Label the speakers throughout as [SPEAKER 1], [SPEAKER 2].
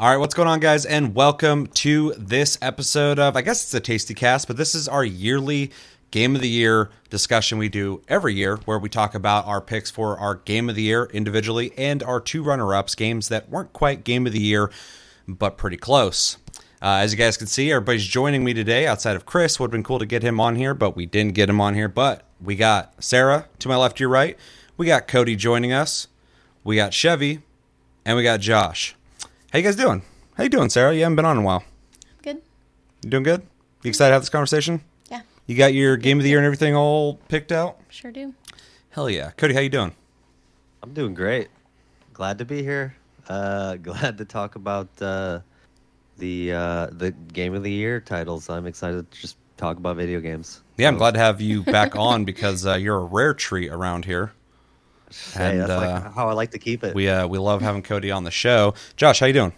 [SPEAKER 1] All right, what's going on, guys? And welcome to this episode of, I guess it's a Tasty Cast, but this is our yearly Game of the Year discussion we do every year where we talk about our picks for our Game of the Year individually and our two runner ups, games that weren't quite Game of the Year, but pretty close. Uh, as you guys can see, everybody's joining me today outside of Chris. Would have been cool to get him on here, but we didn't get him on here. But we got Sarah to my left, your right. We got Cody joining us. We got Chevy, and we got Josh. How you guys doing? How you doing, Sarah? You haven't been on in a while.
[SPEAKER 2] Good.
[SPEAKER 1] You doing good? You excited to have this conversation?
[SPEAKER 2] Yeah,
[SPEAKER 1] You got your game of the year and everything all picked out?
[SPEAKER 2] sure do.
[SPEAKER 1] Hell yeah. Cody, how you doing?
[SPEAKER 3] I'm doing great. Glad to be here. Uh, glad to talk about uh, the uh, the game of the year titles. I'm excited to just talk about video games.
[SPEAKER 1] Yeah, I'm glad to have you back on because uh, you're a rare treat around here.
[SPEAKER 3] Hey,
[SPEAKER 1] And,
[SPEAKER 3] that's
[SPEAKER 1] uh,
[SPEAKER 3] like how I like to keep it.
[SPEAKER 1] We uh, we love having Cody on the show. Josh, how you doing?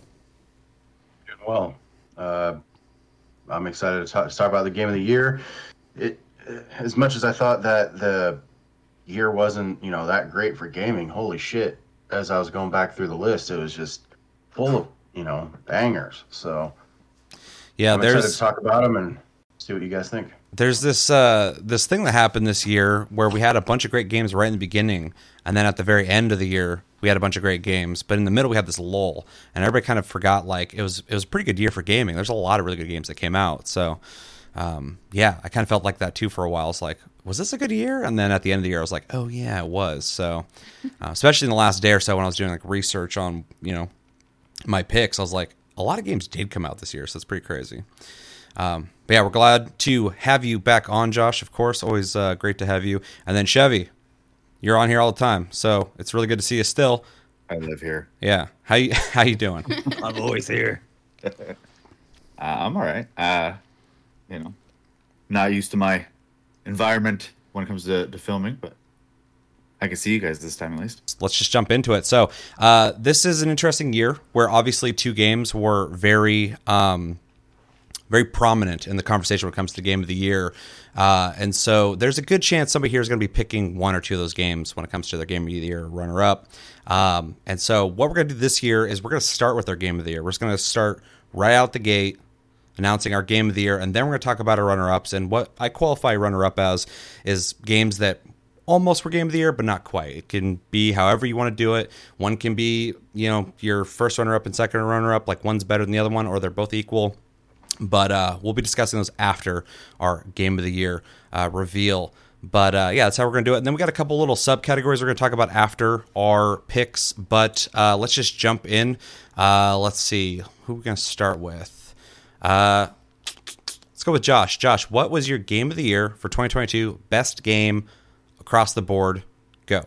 [SPEAKER 4] Doing well. Uh, I'm excited to talk, talk about the game of the year. It, as much as I thought that the year wasn't, you know, that great for gaming. Holy shit! As I was going back through the list, it was just full of, you know, bangers. So
[SPEAKER 1] Yeah,
[SPEAKER 4] I'm excited
[SPEAKER 1] there's
[SPEAKER 4] to talk about them and see what you guys think.
[SPEAKER 1] there's this uh this thing that happened this year where we had a bunch of great games right in the beginning and then at the very end of the year we had a bunch of great games but in the middle we had this lull and everybody kind of forgot like it was it was a pretty good year for gaming. There's a lot of really good games that came out so um yeah i kind of felt like that too for a while. It's like was this a good year? And then at the end of the year i was like oh yeah it was. So uh, especially in the last day or so when i was doing like research on you know my picks i was like a lot of games did come out this year so it's pretty crazy. Um, but yeah, we're glad to have you back on, Josh. Of course, always uh, great to have you. And then Chevy, you're on here all the time, so it's really good to see you still.
[SPEAKER 5] I live here.
[SPEAKER 1] Yeah, how you how you doing?
[SPEAKER 3] I'm always here.
[SPEAKER 5] Uh, I'm all right. Uh, you know, not used to my environment when it comes to, to filming, but I can see you guys this time at least.
[SPEAKER 1] Let's just jump into it. So uh, this is an interesting year where obviously two games were very. Um, very prominent in the conversation when it comes to game of the year. Uh, and so there's a good chance somebody here is going to be picking one or two of those games when it comes to their game of the year runner up. Um, and so what we're going to do this year is we're going to start with our game of the year. We're just going to start right out the gate announcing our game of the year and then we're going to talk about our runner ups and what I qualify runner up as is games that almost were game of the year, but not quite. It can be however you want to do it. One can be, you know, your first runner up and second runner up, like one's better than the other one, or they're both equal but uh, we'll be discussing those after our game of the year uh, reveal. But uh, yeah, that's how we're going to do it. And then we got a couple little subcategories we're going to talk about after our picks. But uh, let's just jump in. Uh, let's see who we're going to start with. Uh, let's go with Josh. Josh, what was your game of the year for 2022? Best game across the board? Go.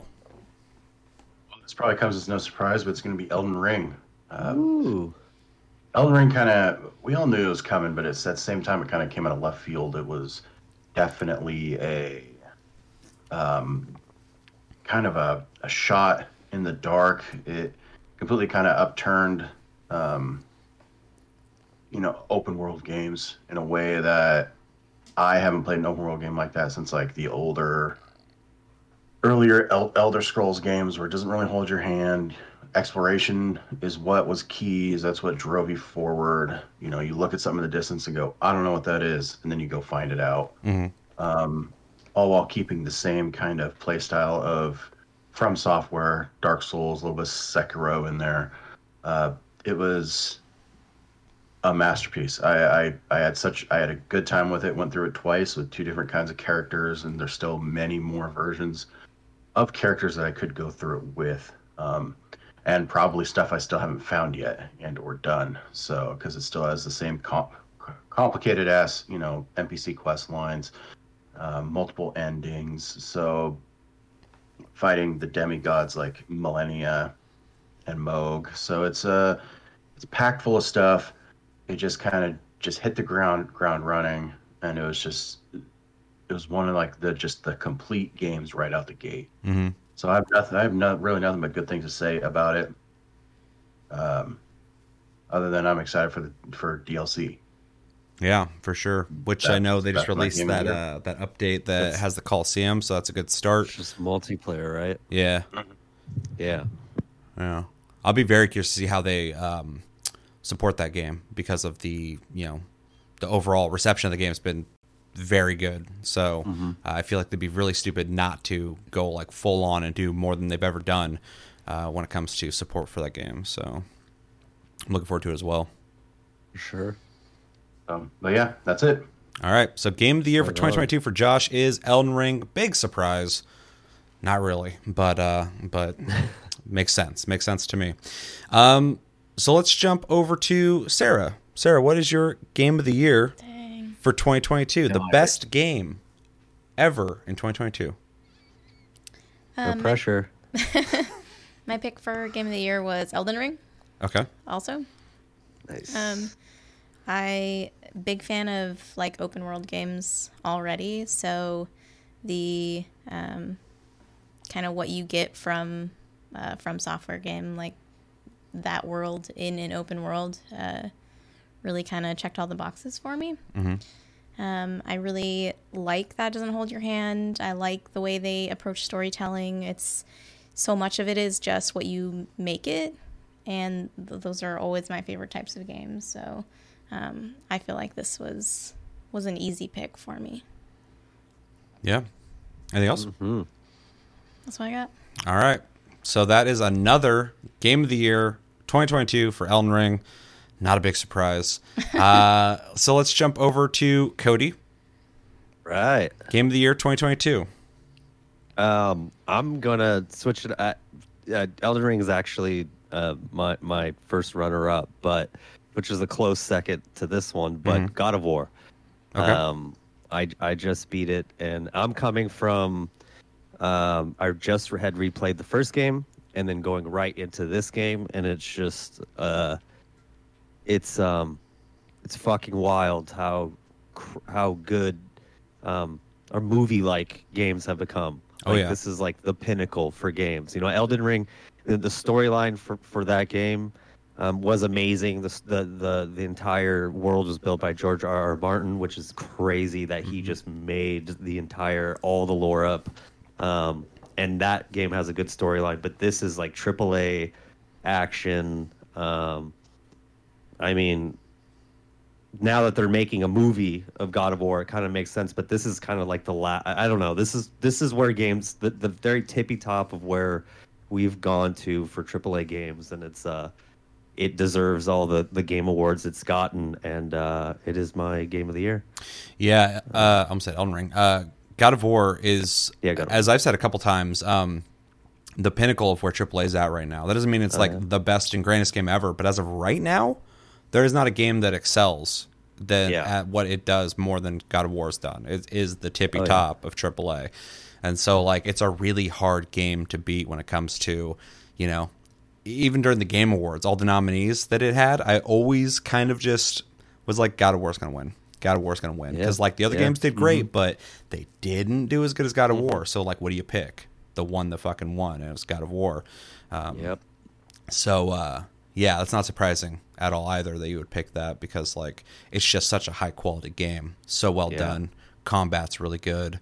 [SPEAKER 4] Well, This probably comes as no surprise, but it's going to be Elden Ring. Um,
[SPEAKER 3] Ooh.
[SPEAKER 4] Elden Ring kind of, we all knew it was coming, but it's at the same time it kind of came out of left field. It was definitely a um, kind of a, a shot in the dark. It completely kind of upturned, um, you know, open world games in a way that I haven't played an open world game like that since like the older, earlier El- Elder Scrolls games where it doesn't really hold your hand exploration is what was key is that's what drove you forward. You know you look at something in the distance and go i don't know what that is and then you go find it out.
[SPEAKER 1] Mhm.
[SPEAKER 4] um, all while keeping the same kind of playstyle of from software dark souls a little bit of sekiro in there. Uh, it was a masterpiece. I, I i had such i had a good time with it went through it twice with two different kinds of characters and there's still many more versions of characters that i could go through it with. Um, and probably stuff I still haven't found yet and or done. So because it still has the same comp- complicated ass you know NPC quest lines, um, multiple endings. So fighting the demigods like Malenia and Mohg. So it's uh it's packed full of stuff. It just kind of just hit the ground ground running, and it was just it was one of like the just the complete games right out the gate.
[SPEAKER 1] Mm-hmm.
[SPEAKER 4] So I have nothing. I have no, really nothing but good things to say about it. Um, other than I'm excited for the for DLC.
[SPEAKER 1] Yeah, for sure. Which I know they just released that uh, that update that
[SPEAKER 3] That's-
[SPEAKER 1] has the Coliseum, so that's a good start.
[SPEAKER 3] It's just multiplayer, right?
[SPEAKER 1] Yeah,
[SPEAKER 3] Yeah.
[SPEAKER 1] yeah. I'll be very curious to see how they um, support that game because of the you know the overall reception of the game has been very good. So uh, I feel like they'd be really stupid not to go like full on and do more than they've ever done uh, when it comes to support for that game. So I'm looking forward to it as well.
[SPEAKER 3] Sure.
[SPEAKER 4] Um, but yeah, that's it.
[SPEAKER 1] All right. So game of the year for 2022 for Josh is Elden Ring. Big surprise. Not really, but uh but makes sense. Makes sense to me. Um so let's jump over to Sarah. Sarah, what is your game of the year
[SPEAKER 2] Dang.
[SPEAKER 1] For 2022? the
[SPEAKER 5] No idea.
[SPEAKER 1] best game ever in 2022.
[SPEAKER 3] No
[SPEAKER 2] Um, my,
[SPEAKER 3] pressure.
[SPEAKER 2] my pick for game of the year was Elden Ring.
[SPEAKER 1] Okay.
[SPEAKER 2] Also,
[SPEAKER 3] Nice.
[SPEAKER 2] um, I big fan of like open world games already. So the um, kind of what you get from uh, from software game like that world in an open world uh, really kind of checked all the boxes for me. Um, I really like that doesn't hold your hand. I like the way they approach storytelling. It's so much of it is just what you make it, and th- those are always my favorite types of games. So um, I feel like this was was an easy pick for me.
[SPEAKER 1] Yeah. Anything else?
[SPEAKER 3] Mhm.
[SPEAKER 2] That's what I got.
[SPEAKER 1] All right. So that is another game of the year 2022 for Elden Ring. Not a big surprise. uh, so let's jump over to Cody.
[SPEAKER 3] Right.
[SPEAKER 1] Game of the year 2022.
[SPEAKER 3] Um, I'm gonna switch it. Uh, uh, Elden Ring is actually uh, my my first runner up, but which is a close second to this one. But
[SPEAKER 1] Mhm.
[SPEAKER 3] God of War.
[SPEAKER 1] Okay.
[SPEAKER 3] Um, I I just beat it, and I'm coming from. Um, I just had replayed the first game, and then going right into this game, and it's just uh, it's um, it's fucking wild how how good um our movie like games have become.
[SPEAKER 1] Oh,
[SPEAKER 3] Like,
[SPEAKER 1] yeah.
[SPEAKER 3] this is like the pinnacle for games. You know, Elden Ring, the, the storyline for for that game um, was amazing. The, the the the entire world was built by George R. R. Martin, which is crazy that he just made the entire all the lore up. Um, and that game has a good storyline, but this is like AAA action. Um, I mean, now that they're making a movie of God of War, it kind of makes sense. But this is kind of like the la I don't know. This is this is where games the the very tippy top of where we've gone to for AAA games, and it's uh, it deserves all the the game awards it's gotten, and uh, it is my game of the year.
[SPEAKER 1] Yeah, uh, I'm saying Elden Ring. Uh, God of War is,
[SPEAKER 3] Yeah, of
[SPEAKER 1] as I've said a couple times, um, the pinnacle of where AAA is at right now. That doesn't mean it's like
[SPEAKER 3] yeah.
[SPEAKER 1] the best and greatest game ever, but as of right now, there is not a game that excels than
[SPEAKER 3] Yeah.
[SPEAKER 1] at what it does more than God of War's done. It is the tippy
[SPEAKER 3] Oh, yeah.
[SPEAKER 1] top of AAA, and so like it's a really hard game to beat when it comes to, you know, even during the Game Awards, all the nominees that it had, I always kind of just was like, God of War's gonna win. God of War's gonna win
[SPEAKER 3] Yeah.
[SPEAKER 1] because like the other
[SPEAKER 3] Yeah. Mm-hmm.
[SPEAKER 1] games did great, but they didn't do as good as God of War. So like, what do you pick? The one that fucking won, and it was God of War. Um,
[SPEAKER 3] Yep.
[SPEAKER 1] So uh, yeah, that's not surprising at all either that you would pick that because like it's just such a high quality game, so well
[SPEAKER 3] Yeah.
[SPEAKER 1] done. Combat's really good,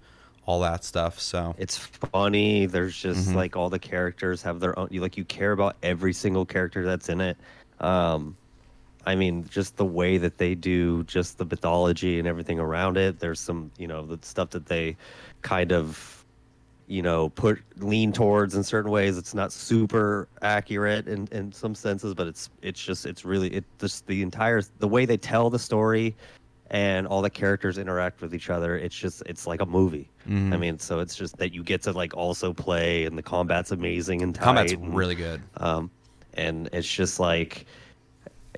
[SPEAKER 1] all that stuff. So
[SPEAKER 3] It's funny. There's just
[SPEAKER 1] Mhm.
[SPEAKER 3] like all the characters have their own. You like you care about every single character that's in it. Um, I mean, just the way that they do, just the mythology and everything around it. There's some, you know, the stuff that they kind of, you know, put lean towards in certain ways. It's not super accurate in in some senses, but it's it's just it's really it just the entire the way they tell the story and all the characters interact with each other. It's just it's like a movie.
[SPEAKER 1] Mhm.
[SPEAKER 3] I mean, so it's just that you get to like also play, and the combat's amazing and tight.
[SPEAKER 1] combat's
[SPEAKER 3] and,
[SPEAKER 1] really good.
[SPEAKER 3] um, and it's just like,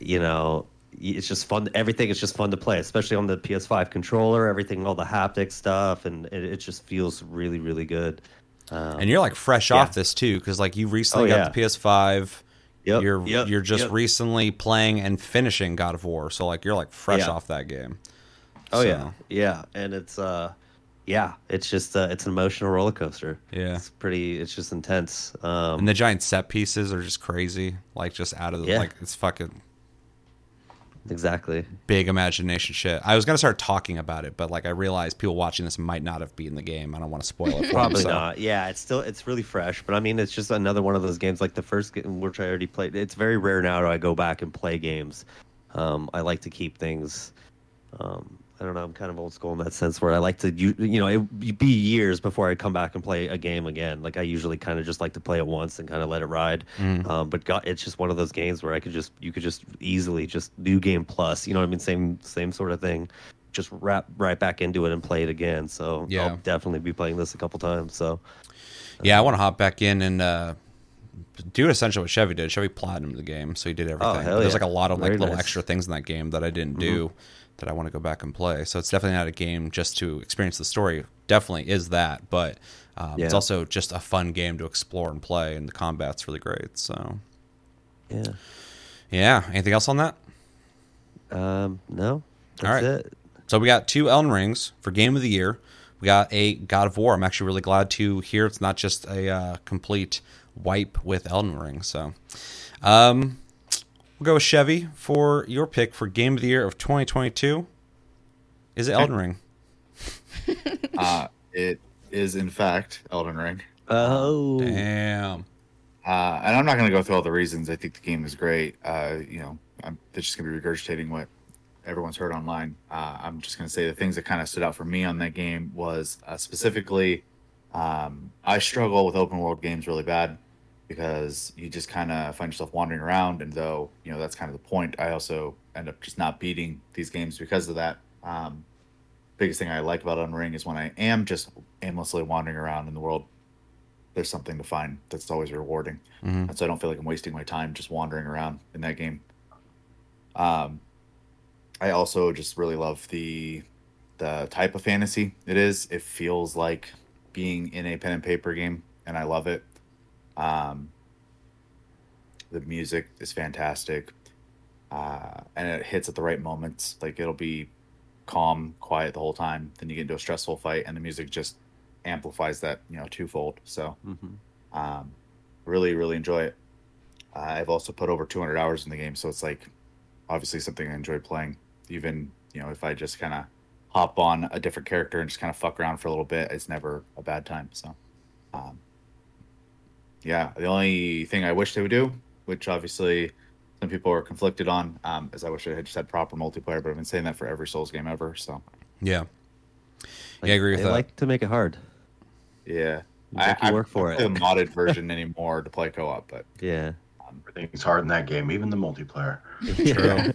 [SPEAKER 3] you know, it's just fun. Everything is just fun to play, especially on the PS5 controller. Everything, all the haptic stuff, and it, it just feels really, really good. Um,
[SPEAKER 1] and you're like fresh
[SPEAKER 3] yeah.
[SPEAKER 1] off this too because like you recently
[SPEAKER 3] Oh,
[SPEAKER 1] got the PS5.
[SPEAKER 3] Yep,
[SPEAKER 1] you're
[SPEAKER 3] yep,
[SPEAKER 1] you're just
[SPEAKER 3] yep.
[SPEAKER 1] recently playing and finishing God of War, so like you're like fresh
[SPEAKER 3] Yeah.
[SPEAKER 1] off that game.
[SPEAKER 3] oh
[SPEAKER 1] So,
[SPEAKER 3] yeah, yeah, and it's uh, yeah, it's just uh, it's an emotional roller coaster.
[SPEAKER 1] Yeah.
[SPEAKER 3] it's pretty. It's just intense. Um,
[SPEAKER 1] And the giant set pieces are just crazy, like just out of the
[SPEAKER 3] Yeah.
[SPEAKER 1] like it's fucking
[SPEAKER 3] exactly.
[SPEAKER 1] big imagination shit. I was gonna start talking about it, but like I realized people watching this might not have beaten the game. I don't want to spoil it. For
[SPEAKER 3] Probably
[SPEAKER 1] them, so.
[SPEAKER 3] not. Yeah, it's still it's really fresh, but I mean, it's just another one of those games like the first game which I already played. It's very rare now do I go back and play games. Um, I like to keep things. Um, I don't know. I'm kind of old school in that sense where I like to, you, you know, it be years before I come back and play a game again. Like I usually kind of just like to play it once and kind of let it ride.
[SPEAKER 1] Mm.
[SPEAKER 3] Um, but God, it's just one of those games where I could just, you could just easily just new game plus. You know what I mean? Same, same sort of thing. Just wrap right back into it and play it again. So
[SPEAKER 1] Yeah.
[SPEAKER 3] I'll definitely be playing this a couple times. So
[SPEAKER 1] Yeah, I want to hop back in and uh, do essentially what Chevy did. Chevy platinumed the game, so he did everything.
[SPEAKER 3] Oh, hell
[SPEAKER 1] There's like a lot of like
[SPEAKER 3] Very
[SPEAKER 1] little
[SPEAKER 3] nice.
[SPEAKER 1] extra things in that game that I didn't do that I want to go back and play. So it's definitely not a game just to experience the story. Definitely is that, but um, it's also just a fun game to explore and play, and the combat's really great. So
[SPEAKER 3] yeah.
[SPEAKER 1] yeah, anything else on that?
[SPEAKER 3] Um, no, that's
[SPEAKER 1] All right.
[SPEAKER 3] it.
[SPEAKER 1] So we got two Elden Rings for Game of the Year. We got a God of War. I'm actually really glad to hear it's not just a uh, complete wipe with Elden Ring. So, um, we'll go with Chevy for your pick for Game of the Year of 2022. Is it Elden Ring?
[SPEAKER 5] Uh, it is in fact Elden Ring.
[SPEAKER 3] Oh,
[SPEAKER 1] Damn.
[SPEAKER 5] Uh, and I'm not going to go through all the reasons. I think the game is great. Uh, you know, I'm just going to be regurgitating what everyone's heard online. Uh, I'm just going to say the things that kind of stood out for me on that game was uh, specifically, um, I struggle with open world games really bad because you just kind of find yourself wandering around. And though, you know, that's kind of the point, I also end up just not beating these games because of that. Um, biggest thing I like about Elden Ring is when I am just aimlessly wandering around in the world, there's something to find that's always rewarding.
[SPEAKER 1] Mhm.
[SPEAKER 5] And so I don't feel like I'm wasting my time just wandering around in that game. Um, I also just really love the the type of fantasy it is. It feels like being in a pen and paper game, and I love it. Um, the music is fantastic, uh, and it hits at the right moments. Like it'll be calm, quiet the whole time. Then you get into a stressful fight, and the music just amplifies that, you know, twofold. So,
[SPEAKER 3] Mhm.
[SPEAKER 5] um, really, really enjoy it. Uh, I've also put over 200 hours in the game, so it's like obviously something I enjoy playing. Even you know, if I just kind of hop on a different character and just kind of fuck around for a little bit, it's never a bad time. So, um, yeah, the only thing I wish they would do, which obviously some people are conflicted on, um, is I wish it had just had proper multiplayer. But I've been saying that for every Souls game ever. So,
[SPEAKER 1] Yeah. Yeah, I agree with that.
[SPEAKER 3] they
[SPEAKER 1] that.
[SPEAKER 3] like to make it hard.
[SPEAKER 5] yeah,
[SPEAKER 3] I, you work for
[SPEAKER 5] I
[SPEAKER 3] it.
[SPEAKER 5] don't the modded version anymore to play co-op, but
[SPEAKER 3] Yeah.
[SPEAKER 4] Everything's hard in that game, even the multiplayer.
[SPEAKER 3] Yeah.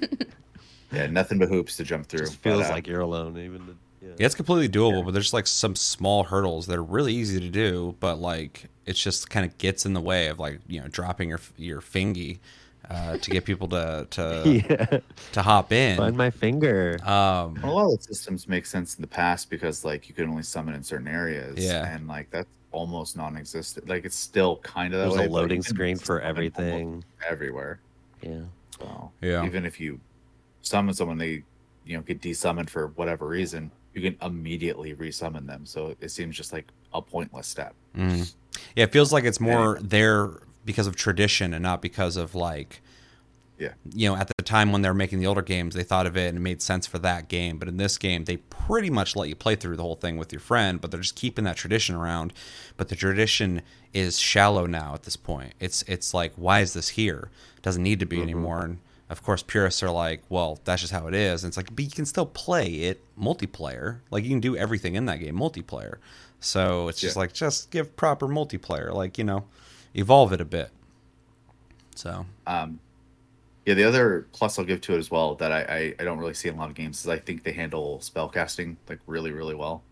[SPEAKER 5] yeah, nothing but hoops to jump through.
[SPEAKER 3] Just feels
[SPEAKER 5] But, uh,
[SPEAKER 3] like you're alone, even. The, yeah.
[SPEAKER 1] Yeah, it's completely doable, but there's like some small hurdles that are really easy to do, but like it's just kind of gets in the way of like you know dropping your your fingy uh, to get people to to
[SPEAKER 3] yeah.
[SPEAKER 1] to hop in.
[SPEAKER 3] Find my finger.
[SPEAKER 1] Um,
[SPEAKER 5] a lot of the systems make sense in the past because like you could only summon in certain areas.
[SPEAKER 1] Yeah.
[SPEAKER 5] and like that's almost non-existent. Like it's still kind of that
[SPEAKER 3] There's
[SPEAKER 5] way.
[SPEAKER 3] a loading screen for everything.
[SPEAKER 5] everywhere.
[SPEAKER 3] Yeah.
[SPEAKER 5] So
[SPEAKER 1] Yeah.
[SPEAKER 5] even if you summon someone, they you know get desummoned for whatever reason, you can immediately resummon them. So it seems just like a pointless step.
[SPEAKER 1] mhm. Yeah, it feels like it's more there because of tradition and not because of like
[SPEAKER 5] Yeah.
[SPEAKER 1] you know, at the time when they were making the older games, they thought of it and it made sense for that game. But in this game, they pretty much let you play through the whole thing with your friend, but they're just keeping that tradition around. But the tradition is shallow now at this point. It's it's like, why is this here? It doesn't need to be anymore. And of course, purists are like, well, that's just how it is. And it's like, but you can still play it multiplayer. Like you can do everything in that game multiplayer. So it's just
[SPEAKER 5] Yeah.
[SPEAKER 1] like, just give proper multiplayer. Like you know, evolve it a bit. So
[SPEAKER 5] Um, yeah, the other plus I'll give to it as well that I, I, I don't really see in a lot of games is I think they handle spellcasting like really really well.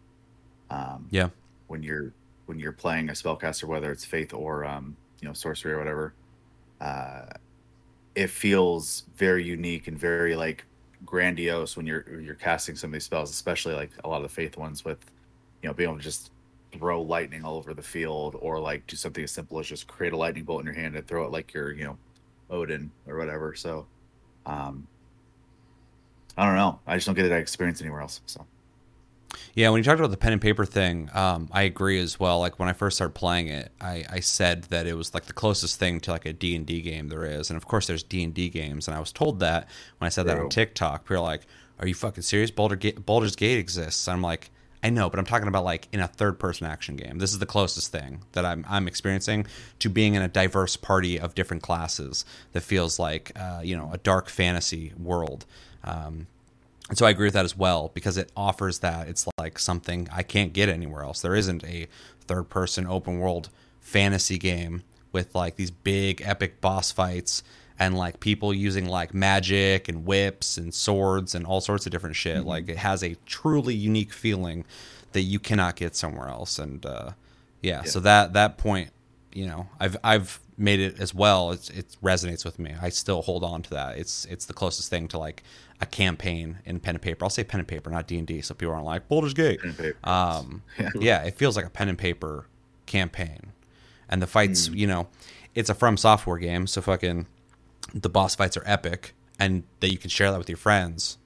[SPEAKER 5] Um,
[SPEAKER 1] yeah,
[SPEAKER 5] when you're when you're playing a spellcaster, whether it's faith or um, you know sorcery or whatever, uh, it feels very unique and very like grandiose when you're you're casting some of these spells, especially like a lot of the faith ones with you know being able to just throw lightning all over the field or like do something as simple as just create a lightning bolt in your hand and throw it like you're you know Odin or whatever. So, um, I don't know. I just don't get that experience anywhere else. So.
[SPEAKER 1] Yeah, when you talked about the pen and paper thing, um, I agree as well. Like when I first started playing it, I, I said that it was like the closest thing to like a D and D game there is, and of course there's D and D games, and I was told that when I said that on TikTok. People are like, "Are you fucking serious? Baldur Ga- Baldur's Gate exists." I'm like, I know, but I'm talking about like in a third person action game. This is the closest thing that I'm I'm experiencing to being in a diverse party of different classes that feels like uh, you know a dark fantasy world. Um, and so I agree with that as well because it offers that it's like something I can't get anywhere else. There isn't a third person open world fantasy game with like these big epic boss fights and like people using like magic and whips and swords and all sorts of different shit. Like it has a truly unique feeling that you cannot get somewhere else. And uh, yeah, so that that point, you know, I've I've made it as well. It's, it resonates with me. I still hold on to that. It's it's the closest thing to like a campaign in pen and paper. I'll say pen and paper, not D and D, so people aren't like Baldur's Gate.
[SPEAKER 5] Pen and paper.
[SPEAKER 1] Um, yeah, it feels like a pen and paper campaign, and the fights, you know, it's a From Software game, so fucking the boss fights are epic, and that you can share that with your friends.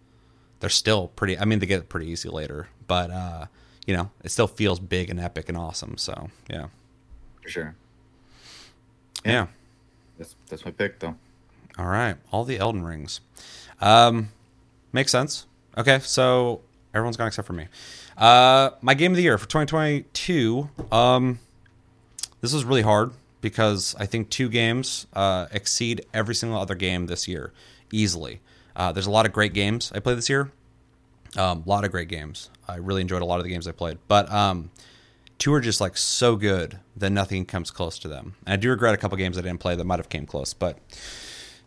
[SPEAKER 1] They're still pretty. I mean, they get pretty easy later, but uh, you know, it still feels big and epic and awesome. So yeah,
[SPEAKER 5] for sure.
[SPEAKER 1] Yeah.
[SPEAKER 5] That's that's my pick though.
[SPEAKER 1] All right, all the Elden Rings. Um, makes sense. Okay, so everyone's gone except for me. Uh, my game of the year for 2022. Um, this was really hard because I think two games uh, exceed every single other game this year easily. Uh, there's a lot of great games I played this year. Um, a lot of great games. I really enjoyed a lot of the games I played, but um, two are just like so good that nothing comes close to them. And I do regret a couple games I didn't play that might have came close, but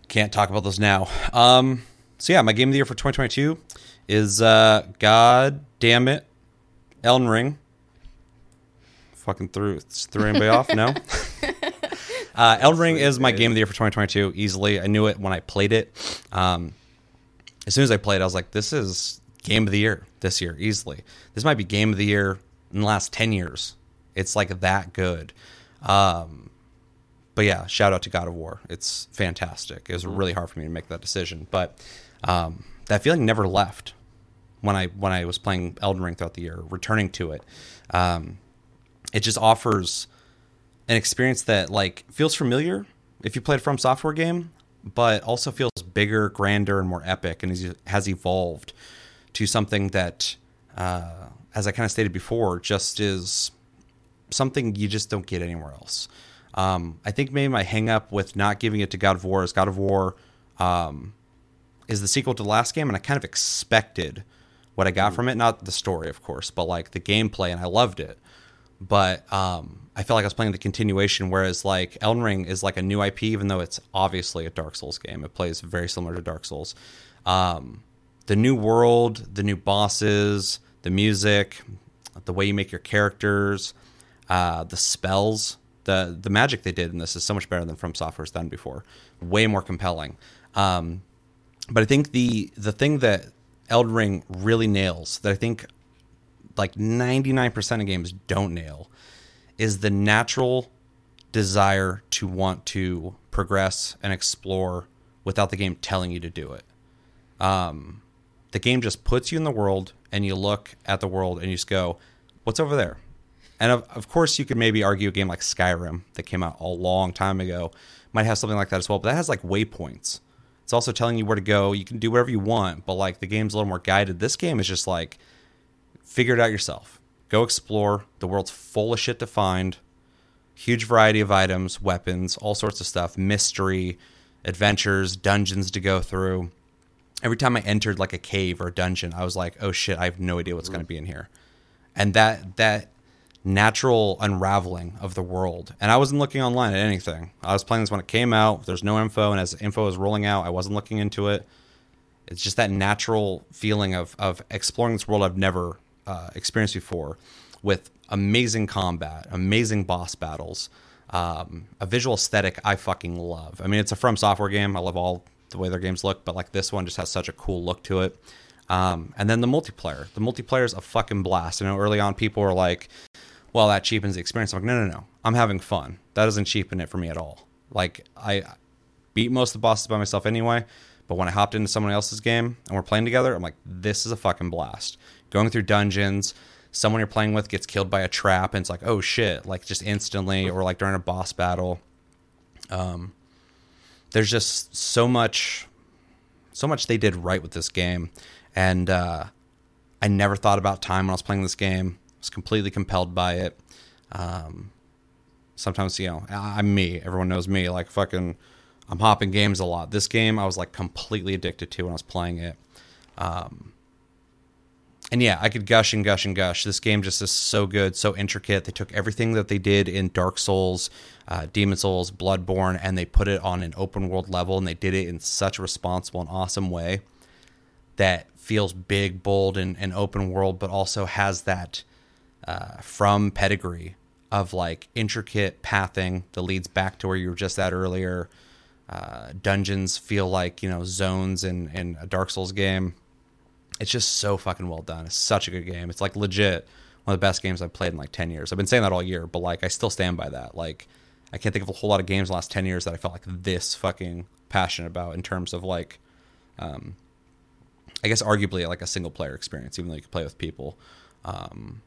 [SPEAKER 1] can't talk about those now. Um, so yeah, my game of the year for 2022 is uh, God damn it, Elden Ring. Fucking threw threw anybody off? No. Uh, Elden Ring is my game of the year for 2022 easily. I knew it when I played it. Um, as soon as I played, I was like, "This is game of the year this year easily. This might be game of the year in the last 10 years. It's like that good." Um, but yeah, shout out to God of War. It's fantastic. It was really hard for me to make that decision, but um, that feeling never left when I when I was playing Elden Ring throughout the year, returning to it. Um, it just offers an experience that like feels familiar if you played a From Software game, but also feels bigger, grander, and more epic, and has evolved to something that, uh, as I kind of stated before, just is something you just don't get anywhere else. Um, I think maybe my hang up with not giving it to God of War is God of War um, is the sequel to the last game, and I kind of expected what I got from it. Not the story, of course, but like the gameplay, and I loved it. But um, I felt like I was playing the continuation, whereas like Elden Ring is like a new IP, even though it's obviously a Dark Souls game. It plays very similar to Dark Souls. Um, the new world, the new bosses, the music, the way you make your characters, uh, the spells, the the magic they did in this is so much better than From Software's done before. Way more compelling. Um, but I think the the thing that Elden Ring really nails, that I think like 99% of games don't nail, is the natural desire to want to progress and explore without the game telling you to do it. Um, the game just puts you in the world, and you look at the world and you just go, "What's over there?" And of, of course, you could maybe argue a game like Skyrim that came out a long time ago might have something like that as well, but that has like waypoints. It's also telling you where to go. You can do whatever you want, but like the game's a little more guided. This game is just like figure it out yourself. Go explore. The world's full of shit to find. Huge variety of items, weapons, all sorts of stuff, mystery, adventures, dungeons to go through. Every time I entered like a cave or a dungeon, I was like, "Oh shit, I have no idea what's going to be in here." And that that natural unraveling of the world. And I wasn't looking online at anything. I was playing this when it came out. There's no info, and as info was rolling out, I wasn't looking into it. It's just that natural feeling of of exploring this world I've never uh, experienced before, with amazing combat, amazing boss battles, um, a visual aesthetic I fucking love. I mean, it's a From Software game. I love all the way their games look, but like this one just has such a cool look to it. Um, and then the multiplayer. The multiplayer is a fucking blast. I know early on people were like, well, that cheapens the experience. I'm like, no, no, no. I'm having fun. That doesn't cheapen it for me at all. Like, I beat most of the bosses by myself anyway, but when I hopped into someone else's game and we're playing together, I'm like, this is a fucking blast. Going through dungeons, someone you're playing with gets killed by a trap and it's like oh shit like just instantly or like during a boss battle um there's just so much so much they did right with this game. And uh i never thought about time when i was playing this game. I was completely compelled by it. Um sometimes you know i'm me. Everyone knows me. Like fucking i'm hopping games a lot. This game i was like completely addicted to when i was playing it. Um and yeah, I could gush and gush and gush. This game just is so good, so intricate. They took everything that they did in Dark Souls, uh, Demon Souls, Bloodborne, and they put it on an open world level, and they did it in such a responsible and awesome way that feels big, bold, and, and open world, but also has that uh, from pedigree of like intricate pathing that leads back to where you were just at earlier. Uh, dungeons feel like you know zones in in a Dark Souls game it's just so fucking well done. It's such a good game. It's like legit one of the best games I've played in like 10 years. I've been saying that all year, but like I still stand by that. Like I can't think of a whole lot of games in the last 10 years that I felt like this fucking passionate about in terms of like um I guess arguably like a single player experience even though you can play with people. Um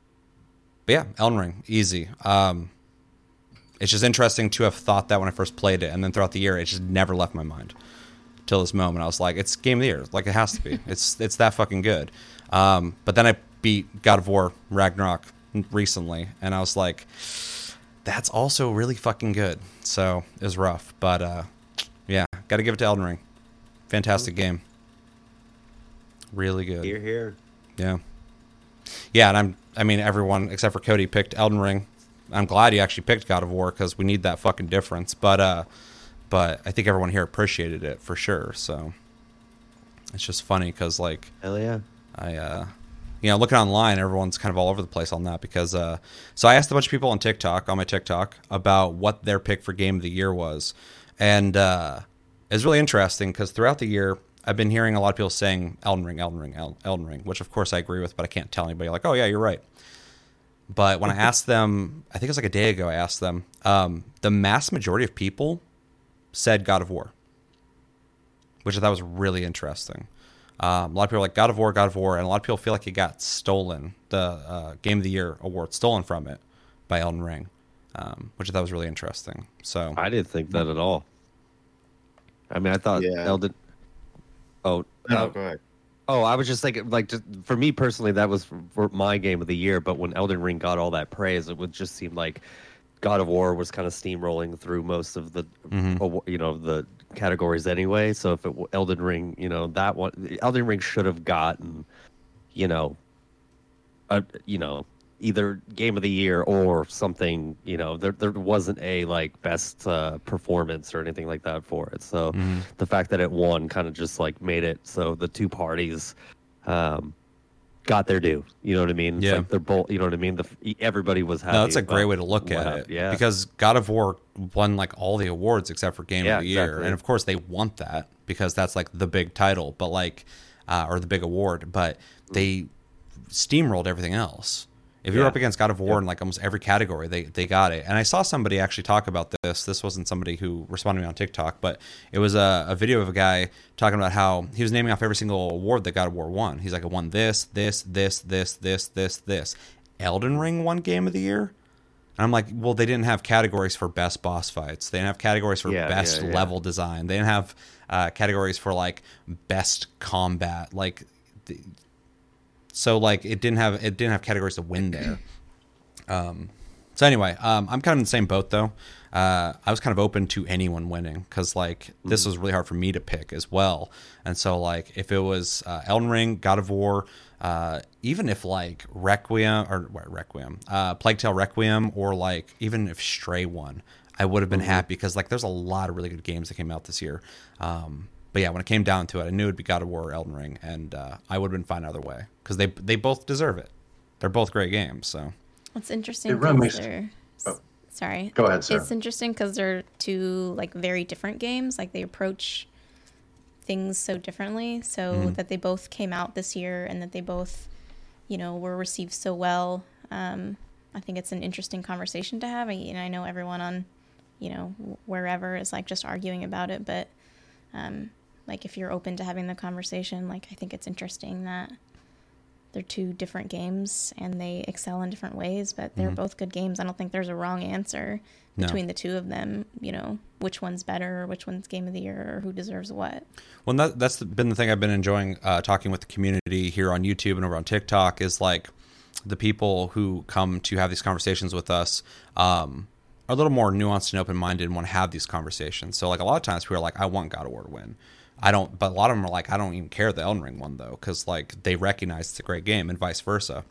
[SPEAKER 1] but yeah, Elden Ring, easy. Um it's just interesting to have thought that when I first played it and then throughout the year it just never left my mind till this moment. I was like, it's game of the year. Like it has to be. it's it's that fucking good. Um, but then I beat God of War Ragnarok recently, and I was like, that's also really fucking good. So it was rough, but uh, yeah, got to give it to Elden Ring. Fantastic game. Really good.
[SPEAKER 3] Here, here.
[SPEAKER 1] Yeah. Yeah, and I'm I mean everyone except for Cody picked Elden Ring. I'm glad he actually picked God of War because we need that fucking difference. But uh but I think everyone here appreciated it for sure. So it's just funny because like
[SPEAKER 3] Hell yeah.
[SPEAKER 1] I uh you know looking online everyone's kind of all over the place on that because uh so I asked a bunch of people on TikTok on my TikTok about what their pick for game of the year was and uh it's really interesting because throughout the year I've been hearing a lot of people saying Elden Ring, Elden Ring, El- Elden Ring, which of course I agree with, but I can't tell anybody like, oh yeah, you're right. But when I asked them, I think it was like a day ago, I asked them, um, the mass majority of people said God of War, which I thought was really interesting. Um, a lot of people are like God of War, God of War, and a lot of people feel like it got stolen, the uh, Game of the Year award stolen from it by Elden Ring, um, which I thought was really interesting. So
[SPEAKER 3] I didn't think that at all. I mean, I thought
[SPEAKER 5] Yeah.
[SPEAKER 3] Elden. Oh,
[SPEAKER 5] No,
[SPEAKER 3] uh,
[SPEAKER 5] go ahead.
[SPEAKER 3] oh, I was just thinking, like, just for me personally, that was for, for my game of the year. But when Elden Ring got all that praise, it would just seem like God of War was kind of steamrolling through most of the,
[SPEAKER 1] Mhm.
[SPEAKER 3] you know, the categories anyway. So if it Elden Ring, you know, that one, Elden Ring should have gotten, you know, a, you know, either game of the year or something. You know, there there wasn't a like best uh, performance or anything like that for it. So
[SPEAKER 1] Mhm.
[SPEAKER 3] the fact that it won kind of just like made it so the two parties um, got their due. You know what I mean? It's
[SPEAKER 1] Yeah.
[SPEAKER 3] like they're both. You know what I mean? The everybody was happy.
[SPEAKER 1] No, that's a great way to look at
[SPEAKER 3] happened.
[SPEAKER 1] it.
[SPEAKER 3] Yeah,
[SPEAKER 1] Because God of War won like all the awards except for Game
[SPEAKER 3] Yeah,
[SPEAKER 1] of the Year,
[SPEAKER 3] exactly.
[SPEAKER 1] and of course they want that because that's like the big title, but like, uh, or the big award. But they steamrolled everything else. If you're up against God of War in like almost every category, they they got it. And I saw somebody actually talk about this. This wasn't somebody who responded to me on TikTok, but it was a, a video of a guy talking about how he was naming off every single award that God of War won. He's like, I won this, this, this, this, this, this, this. Elden Ring won Game of the Year. And I'm like, well, they didn't have categories for best boss fights. They didn't have categories for
[SPEAKER 3] Yeah,
[SPEAKER 1] best
[SPEAKER 3] yeah,
[SPEAKER 1] level design. They didn't have uh, categories for like best combat. Like, the, so like it didn't have it didn't have categories to win there. Um, so anyway, um, I'm kind of in the same boat though. Uh, I was kind of open to anyone winning because like this was really hard for me to pick as well. And so like if it was uh, Elden Ring, God of War, uh, even if like Requiem or what, Requiem, uh, Plague Tale Requiem, or like even if Stray won, I would have been happy because like there's a lot of really good games that came out this year. Um, but yeah, when it came down to it, I knew it'd be God of War or Elden Ring, and uh, I would have been fine either way because they they both deserve it. They're both great games. So
[SPEAKER 2] It's interesting.
[SPEAKER 4] It really
[SPEAKER 2] 'cause they're-
[SPEAKER 4] oh.
[SPEAKER 2] Sorry.
[SPEAKER 4] Go ahead, Sarah.
[SPEAKER 2] It's interesting because they're two like very different games. Like they approach things so differently. So
[SPEAKER 1] Mm-hmm.
[SPEAKER 2] that they both came out this year and that they both, you know, were received so well. Um, I think it's an interesting conversation to have. And I know everyone on, you know, wherever is like just arguing about it, but um, like if you're open to having the conversation, like I think it's interesting that they're two different games and they excel in different ways, but they're both good games. I don't think there's a wrong answer
[SPEAKER 1] No.
[SPEAKER 2] between the two of them. You know, which one's better, or which one's game of the year, or who deserves what.
[SPEAKER 1] Well, that, that's been the thing I've been enjoying uh, talking with the community here on YouTube and over on TikTok is like the people who come to have these conversations with us um, are a little more nuanced and open minded and want to have these conversations. So, like a lot of times, people are like, "I want God of War to win." I don't, but a lot of them are like, "I don't even care the Elden Ring one though," because like they recognize it's a great game and vice versa.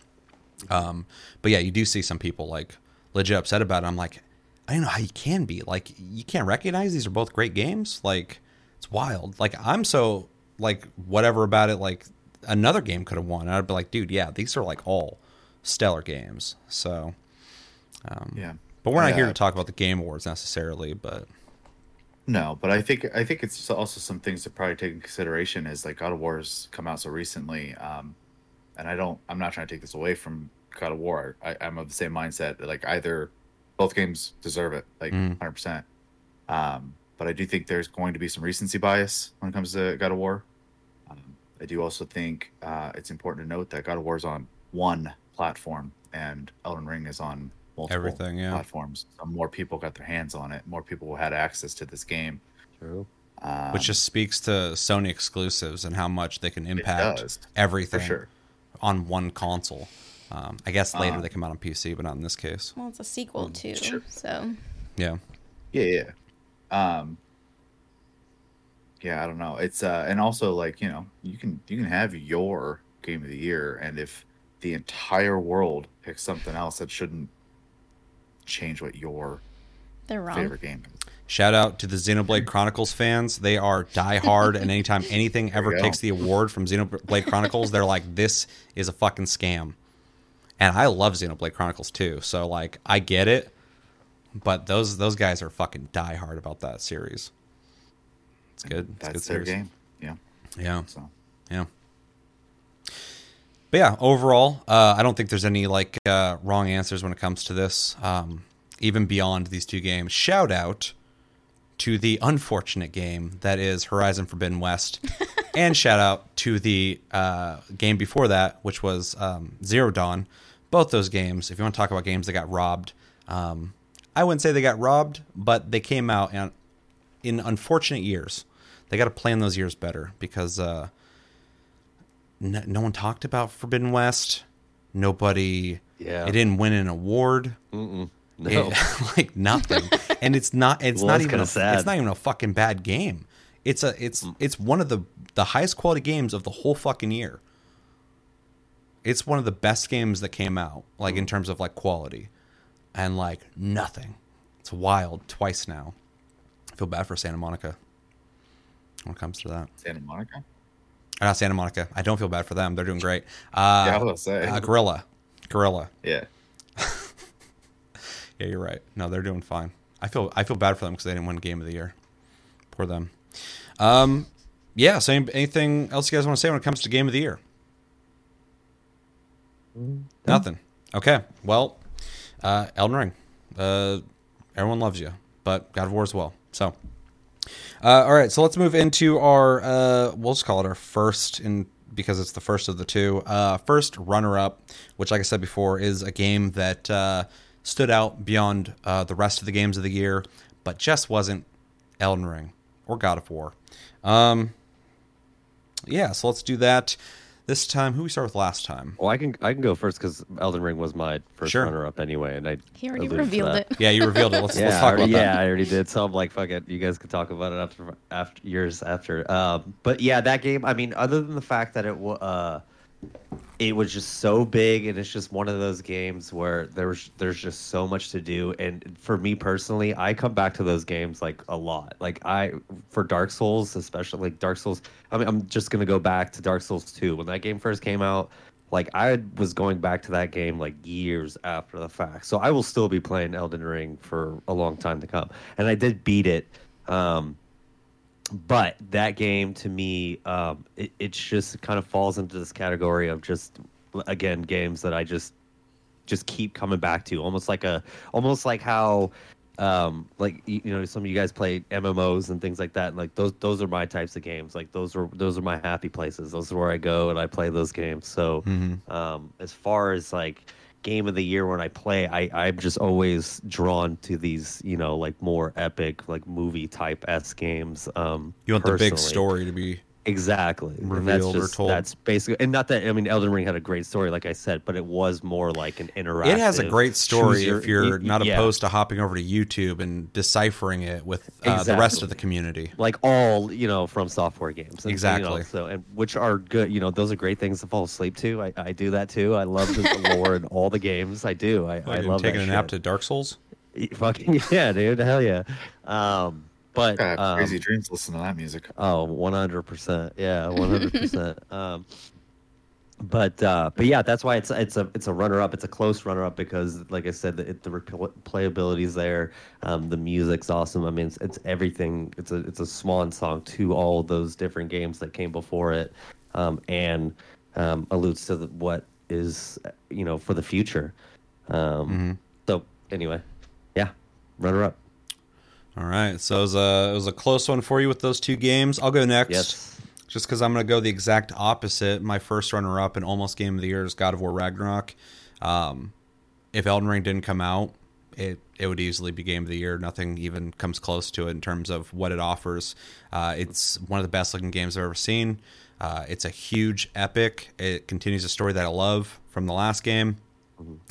[SPEAKER 1] Um, but yeah, you do see some people like legit upset about it. I'm like, I don't know how you can be like, you can't recognize these are both great games. Like, it's wild. Like, I'm so like whatever about it. Like, another game could have won. And I'd be like, dude, yeah, these are like all stellar games. So, um,
[SPEAKER 5] Yeah.
[SPEAKER 1] But we're not here to talk about the game awards necessarily. But
[SPEAKER 5] No, but I think I think it's also some things to probably take in consideration is like God of War's come out so recently, um, and I don't I'm not trying to take this away from God of War. I, I'm of the same mindset. that, Like either both games deserve it, like
[SPEAKER 1] Mm.
[SPEAKER 5] 100. percent Um, but I do think there's going to be some recency bias when it comes to God of War. Um, I do also think uh, it's important to note that God of War is on one platform and Elden Ring is on multiple
[SPEAKER 1] Everything, yeah.
[SPEAKER 5] platforms. So more people got their hands on it. More people had access to this game.
[SPEAKER 3] True.
[SPEAKER 5] Um,
[SPEAKER 1] which just speaks to Sony exclusives and how much they can impact
[SPEAKER 5] does,
[SPEAKER 1] everything
[SPEAKER 5] sure.
[SPEAKER 1] on one console. Um, I guess later
[SPEAKER 5] Um,
[SPEAKER 1] they come out on PC, but not in this case.
[SPEAKER 2] Well, it's a sequel too,
[SPEAKER 5] sure.
[SPEAKER 2] so
[SPEAKER 1] Yeah.
[SPEAKER 5] Yeah, yeah. Um, yeah, I don't know. It's uh, and also like you know, you can you can have your game of the year, and if the entire world picks something else, that shouldn't change what your
[SPEAKER 2] they're wrong.
[SPEAKER 5] favorite game is.
[SPEAKER 1] Shout out to the Xenoblade Chronicles fans. They are die hard, and anytime anything ever
[SPEAKER 5] go.
[SPEAKER 1] takes the award from Xenoblade Chronicles, they're like, "This is a fucking scam." And I love Xenoblade Chronicles too, so like I get it, but those those guys are fucking die hard about that series. It's good. It's a good
[SPEAKER 5] That's their
[SPEAKER 1] series.
[SPEAKER 5] game. Yeah.
[SPEAKER 1] Yeah.
[SPEAKER 5] So
[SPEAKER 1] Yeah. But yeah, overall, uh, I don't think there's any like uh, wrong answers when it comes to this. Um, even beyond these two games, shout out to the unfortunate game that is Horizon Forbidden West, and shout out to the uh, game before that, which was um, Zero Dawn. Both those games, if you want to talk about games that got robbed, um, I wouldn't say they got robbed, but they came out in, in unfortunate years. They got to plan those years better because uh, no, no one talked about Forbidden West. Nobody.
[SPEAKER 3] Yeah.
[SPEAKER 1] It didn't win an award.
[SPEAKER 3] Mm-mm. No.
[SPEAKER 1] It- like nothing. and it's not. It's
[SPEAKER 3] Well,
[SPEAKER 1] not even. A,
[SPEAKER 3] sad.
[SPEAKER 1] It's not even a fucking bad game. It's a. It's mm. it's one of the the highest quality games of the whole fucking year. It's one of the best games that came out, like in mm. terms of like quality, and like nothing. It's wild. Twice now. I feel bad for Santa Monica. When it comes to that,
[SPEAKER 5] Santa Monica.
[SPEAKER 1] Uh, not Santa Monica. I don't feel bad for them. They're doing great. Uh,
[SPEAKER 5] yeah, I was say.
[SPEAKER 1] uh, Guerrilla, Guerrilla.
[SPEAKER 5] yeah.
[SPEAKER 1] Yeah, you're right. No, they're doing fine. I feel I feel bad for them because they didn't win Game of the Year. Poor them. Um, yeah. So, anything else you guys want to say when it comes to Game of the Year? Nothing. Okay. Well, uh, Elden Ring. Uh, everyone loves you, but God of War as well. So, uh, all right. So let's move into our. Uh, we'll just call it our first in because it's the first of the two. Uh, first runner up, which, like I said before, is a game that uh, stood out beyond uh, the rest of the games of the year, but just wasn't Elden Ring or God of War. Um, yeah. So let's do that. This time, who we start with last time?
[SPEAKER 3] Well, I can I can go first because Elden Ring was my first
[SPEAKER 1] Sure.
[SPEAKER 3] runner up anyway, and I
[SPEAKER 2] He already revealed it.
[SPEAKER 1] Yeah, you revealed it. Let's,
[SPEAKER 3] Yeah,
[SPEAKER 1] let's talk
[SPEAKER 3] already,
[SPEAKER 1] about
[SPEAKER 3] yeah. I already did. So I'm like, fuck it. You guys could talk about it after after years after. Um, but yeah, that game. I mean, other than the fact that it was. uh, it was just so big, and it's just one of those games where there's there's just so much to do. And for me personally, I come back to those games like a lot. Like I for Dark Souls, especially like Dark Souls. I mean, I'm just gonna go back to Dark Souls 2 when that game first came out. Like I was going back to that game like years after the fact. So I will still be playing Elden Ring for a long time to come. And I did beat it. Um but that game to me um it, it just kind of falls into this category of just again games that I just just keep coming back to almost like a almost like how um, like you you know, some of you guys play MMOs and things like that. And like those, those are my types of games. Like those are those are my happy places. Those are where I go and I play those games. So,
[SPEAKER 1] Mhm.
[SPEAKER 3] um, as far as like game of the year when I play, I I'm just always drawn to these, you know, like more epic, like movie type s games. Um,
[SPEAKER 1] You want the big story to be
[SPEAKER 3] Exactly. and that's
[SPEAKER 1] revealed or
[SPEAKER 3] just,
[SPEAKER 1] told.
[SPEAKER 3] That's basically, and not that I mean, Elden Ring had a great story, like I said, but it was more like an interactive.
[SPEAKER 1] It has a great story
[SPEAKER 3] your-
[SPEAKER 1] if you're not
[SPEAKER 3] yeah.
[SPEAKER 1] opposed to hopping over to YouTube and deciphering it with uh, the rest of the community.
[SPEAKER 3] like all you know from software games And, you know,
[SPEAKER 1] Exactly.
[SPEAKER 3] so and which are good you know those are great things to fall asleep to i, I do that too i love the lore in all the games i do i, I love
[SPEAKER 1] taking a nap to Dark Souls.
[SPEAKER 3] fucking yeah dude hell yeah um but
[SPEAKER 5] God,
[SPEAKER 3] um,
[SPEAKER 5] crazy dreams. Listen to that music.
[SPEAKER 3] Oh, 100%. Yeah, 100%. um, but uh, but yeah, that's why it's it's a it's a runner up. It's a close runner up because, like I said, the, it, the repl- playability is there. Um, the music's awesome. I mean, it's, it's everything. It's a it's a swan song to all those different games that came before it, um, and um, alludes to the, what is you know for the future. Um, So anyway, yeah, runner up.
[SPEAKER 1] All right, so it was a it was a close one for you with those two games. I'll go next.
[SPEAKER 3] Yes.
[SPEAKER 1] Just because I'm going to go the exact opposite. My first runner up and almost game of the year is God of War Ragnarok. Um, if Elden Ring didn't come out, it it would easily be game of the year. Nothing even comes close to it in terms of what it offers. Uh, it's one of the best looking games I've ever seen. Uh, it's a huge epic. It continues a story that I love from the last game.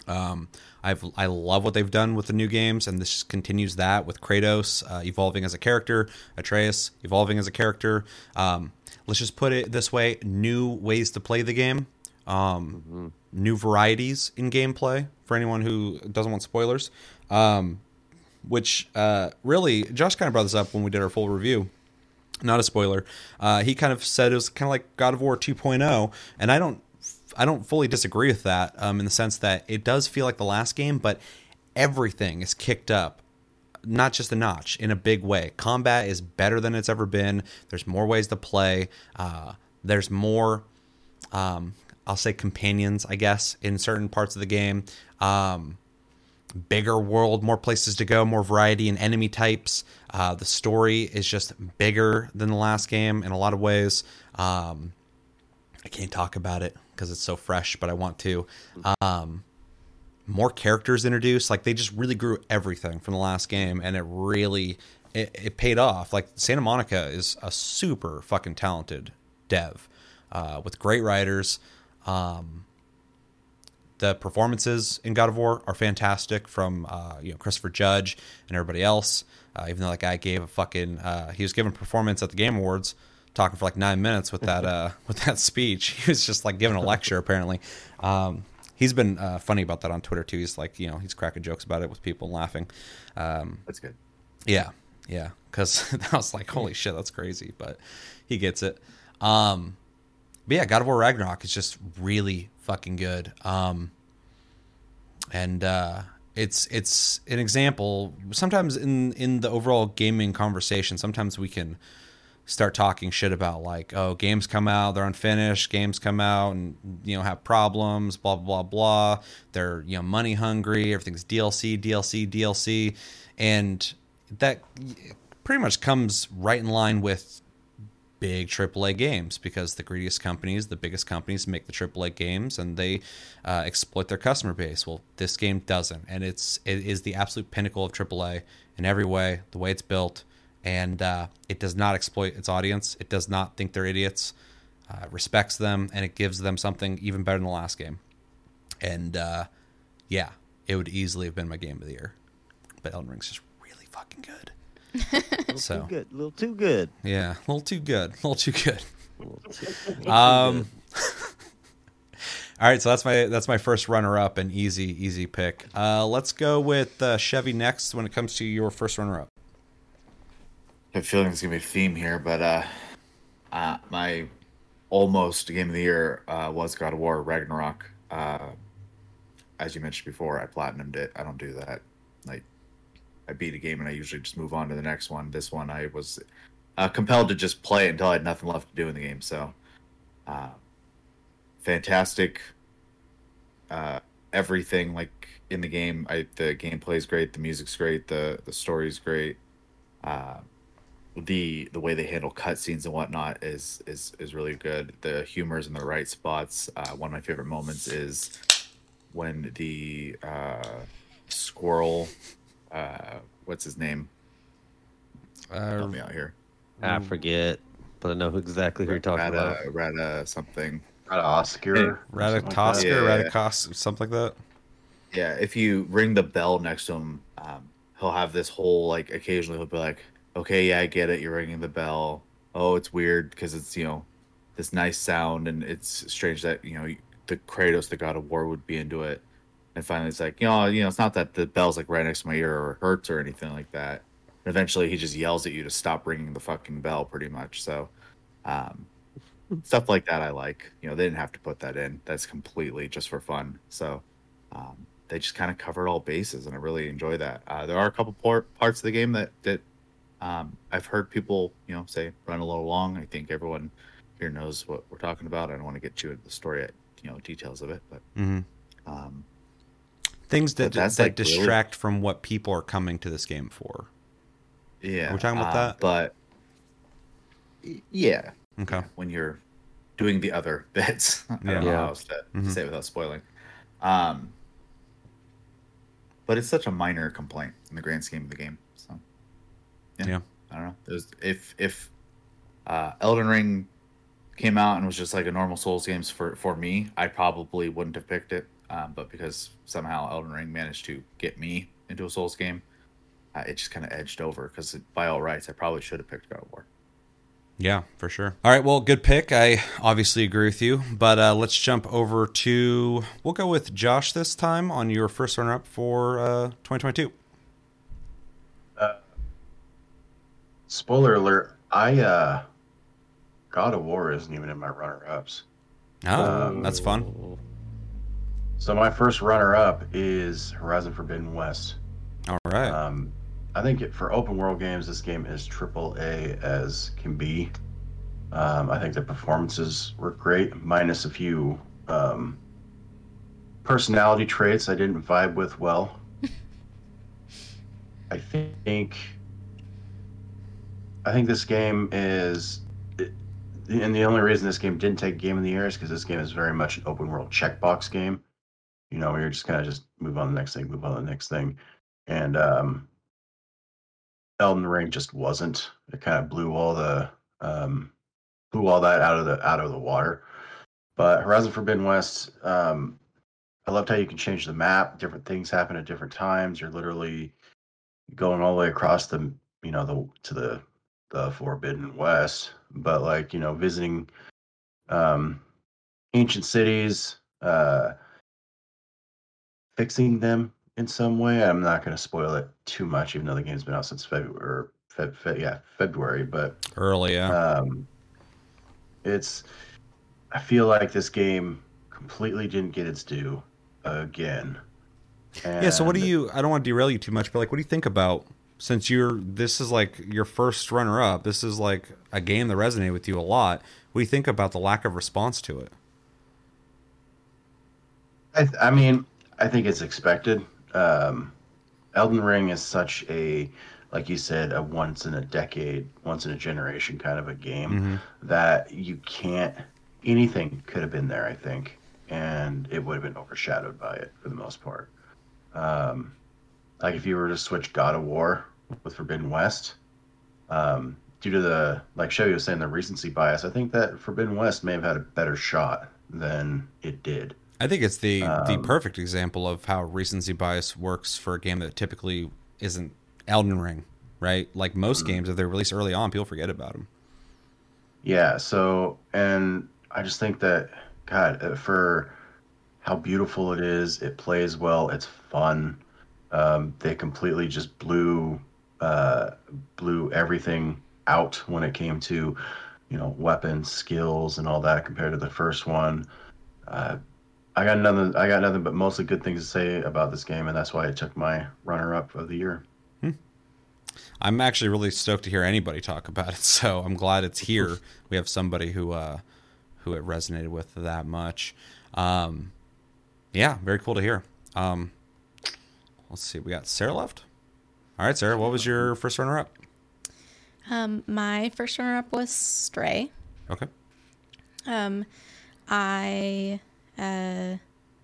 [SPEAKER 1] Um, I've I love what they've done with the new games, and this just continues that with Kratos uh, evolving as a character, Atreus evolving as a character. Um, let's just put it this way: new ways to play the game, um, new varieties in gameplay for anyone who doesn't want spoilers. Um, which uh, really, Josh kind of brought this up when we did our full review not a spoiler. Uh, he kind of said it was kind of like God of War 2.0, and I don't, I don't fully disagree with that um, in the sense that it does feel like the last game, but everything is kicked up, not just a notch in a big way. Combat is better than it's ever been. There's more ways to play. Uh, there's more, um, I'll say companions, I guess, in certain parts of the game. Um, bigger world, more places to go, more variety in enemy types. Uh, the story is just bigger than the last game in a lot of ways. Um, I can't talk about it because it's so fresh, but I want to. Um, more characters introduced, like they just really grew everything from the last game, and it really it, it paid off. Like Santa Monica is a super fucking talented dev uh, with great writers. Um, the performances in God of War are fantastic from uh, you know Christopher Judge and everybody else. Uh, even though that guy gave a fucking uh, he was given performance at the Game Awards, talking for like nine minutes with that uh, with that speech. He was just like giving a lecture apparently. Um, he's been uh, funny about that on Twitter too. He's like you know he's cracking jokes about it with people and laughing. Um,
[SPEAKER 5] That's good.
[SPEAKER 1] yeah, yeah. Because I was like, holy shit, that's crazy. But he gets it. Um, but yeah, God of War Ragnarok is just really fucking good. Um, and uh, it's it's an example. Sometimes in in the overall gaming conversation, sometimes we can start talking shit about like, oh, games come out, they're unfinished. Games come out and you know have problems. Blah blah blah blah. They're you know money hungry. Everything's DLC, DLC, DLC, and that pretty much comes right in line with big AAA games because the greediest companies, the biggest companies, make the AAA games and they uh, exploit their customer base. Well, this game doesn't, and it's it is the absolute pinnacle of AAA in every way. The way it's built, and uh, it does not exploit its audience. It does not think they're idiots. Uh, respects them, and it gives them something even better than the last game. And uh, yeah, it would easily have been my game of the year, but Elden Ring's just really fucking good. so
[SPEAKER 3] Too good, a little too good.
[SPEAKER 1] yeah, a little too good, a little too good.
[SPEAKER 3] Little
[SPEAKER 1] Um, all right, so that's my that's my first runner up and easy easy pick. Uh, let's go with uh, Chevy next when it comes to your first runner up.
[SPEAKER 5] I have a feeling there's gonna be a theme here, but uh, uh, my almost game of the year uh, was God of War Ragnarok. Uh, as you mentioned before, I platinumed it. I don't do that. Like, I beat a game and I usually just move on to the next one. This one, I was uh, compelled to just play until I had nothing left to do in the game. So, uh, fantastic uh, everything like in the game. I the gameplay is great, the music's great, the the story's great. Uh, the the way they handle cutscenes and whatnot is is is really good. The humor's in the right spots. Uh, one of my favorite moments is when the uh, squirrel, uh, what's his name?
[SPEAKER 1] Uh,
[SPEAKER 5] Help me out here.
[SPEAKER 3] I forget, but I know exactly who you're talking about.
[SPEAKER 5] Rata, something. Rata something.
[SPEAKER 4] Got an Oscar.
[SPEAKER 1] Ratatoska,
[SPEAKER 5] Yeah.
[SPEAKER 1] Something like that.
[SPEAKER 5] Yeah, if you ring the bell next to him, um, he'll have this whole like. Occasionally, he'll be like, "Okay, yeah, I get it. You're ringing the bell. Oh, it's weird because it's you know this nice sound, and it's strange that you know the Kratos, the God of War, would be into it." And finally, it's like, you know, you know, it's not that the bell's like right next to my ear or hurts or anything like that. And eventually, he just yells at you to stop ringing the fucking bell, pretty much. So, um, stuff like that, I like. You know, they didn't have to put that in. That's completely just for fun. So, um, they just kind of covered all bases, and I really enjoy that. Uh, there are a couple por- parts of the game that that um, I've heard people, you know, say run a little long. I think everyone here knows what we're talking about. I don't want to get you into the story, you know, details of it, but
[SPEAKER 1] hmm
[SPEAKER 5] um,
[SPEAKER 1] Things that that
[SPEAKER 5] like, really-
[SPEAKER 1] distract from what people are coming to this game for.
[SPEAKER 5] yeah,
[SPEAKER 1] We're talking about
[SPEAKER 5] uh,
[SPEAKER 1] that?
[SPEAKER 5] But yeah,
[SPEAKER 1] Okay.
[SPEAKER 5] when you're doing the other bits. I
[SPEAKER 1] Yeah.
[SPEAKER 5] don't know
[SPEAKER 3] Yeah.
[SPEAKER 5] how else to,
[SPEAKER 1] Mhm.
[SPEAKER 5] say it without spoiling. Um, but it's such a minor complaint in the grand scheme of the game. Yeah,
[SPEAKER 1] Yeah.
[SPEAKER 5] I don't know. There's if if uh, Elden Ring came out and was just like a normal Souls games for for me, I probably wouldn't have picked it. Um, but because somehow Elden Ring managed to get me into a Souls game, uh, it just kind of edged over. Because by all rights, I probably should have picked God of War.
[SPEAKER 1] Yeah, for sure. All right, well, good pick. I obviously agree with you, but uh, let's jump over to. We'll go with Josh this time on your first runner up for uh, 2022.
[SPEAKER 4] Spoiler alert: I uh, God of War isn't even in my runner-ups.
[SPEAKER 1] Oh,
[SPEAKER 4] Um,
[SPEAKER 1] that's fun.
[SPEAKER 4] So my first runner-up is Horizon Forbidden West.
[SPEAKER 1] All right.
[SPEAKER 4] Um, I think it, for open world games, this game is triple A as can be. Um, I think the performances were great, minus a few um, personality traits I didn't vibe with well. I think. I think this game is, and the only reason this game didn't take Game of the Year is because this game is very much an open world checkbox game. You know, you're just kind of just move on the next thing, move on the next thing, and um, Elden Ring just wasn't. It kind of blew all the um, blew all that out of the out of the water. But Horizon Forbidden West, um, I loved how you can change the map. Different things happen at different times. You're literally going all the way across the you know the to the the Forbidden West. But like you know visiting um, ancient cities, uh, fixing them in some way. I'm not going to spoil it too much, even though the game's been out since February. Or Feb, Feb, yeah, February. But
[SPEAKER 1] Early, yeah.
[SPEAKER 4] um, it's. I feel like this game completely didn't get its due again.
[SPEAKER 1] yeah. So, what do you? I don't want to derail you too much, but like, what do you think about? Since you're, this is like your first runner up. This is like a game that resonated with you a lot. What do you think about the lack of response to it?
[SPEAKER 4] I, th- I mean, I think it's expected. Um, Elden Ring is such a, like you said, a once in a decade, once in a generation kind of a game
[SPEAKER 1] Mhm.
[SPEAKER 4] that you can't. Anything could have been there, I think, and it would have been overshadowed by it for the most part. Um, like if you were to switch God of War with Forbidden West, um, due to the like Chevy was saying the recency bias, I think that Forbidden West may have had a better shot than it did.
[SPEAKER 1] I think it's the the
[SPEAKER 4] Um,
[SPEAKER 1] perfect example of how recency bias works for a game that typically isn't Elden Ring, right? Like most games, if they're released early on, people forget about them.
[SPEAKER 4] Yeah, so and I just think that God uh, for how beautiful it is, it plays well, it's fun. Um, they completely just blew uh, blew everything out when it came to you know weapons, skills, and all that compared to the first one. Uh, I got nothing. I got nothing but mostly good things to say about this game, and that's why it took my runner-up of the year.
[SPEAKER 1] I'm actually really stoked to hear anybody talk about it. So I'm glad it's here. We have somebody who uh, who it resonated with that much. Um, Yeah, very cool to hear. Um, let's see, we got Sarah left. All right, Sarah, what was your first runner up?
[SPEAKER 2] Um, my first runner up was Stray.
[SPEAKER 1] Okay.
[SPEAKER 2] Um, I uh,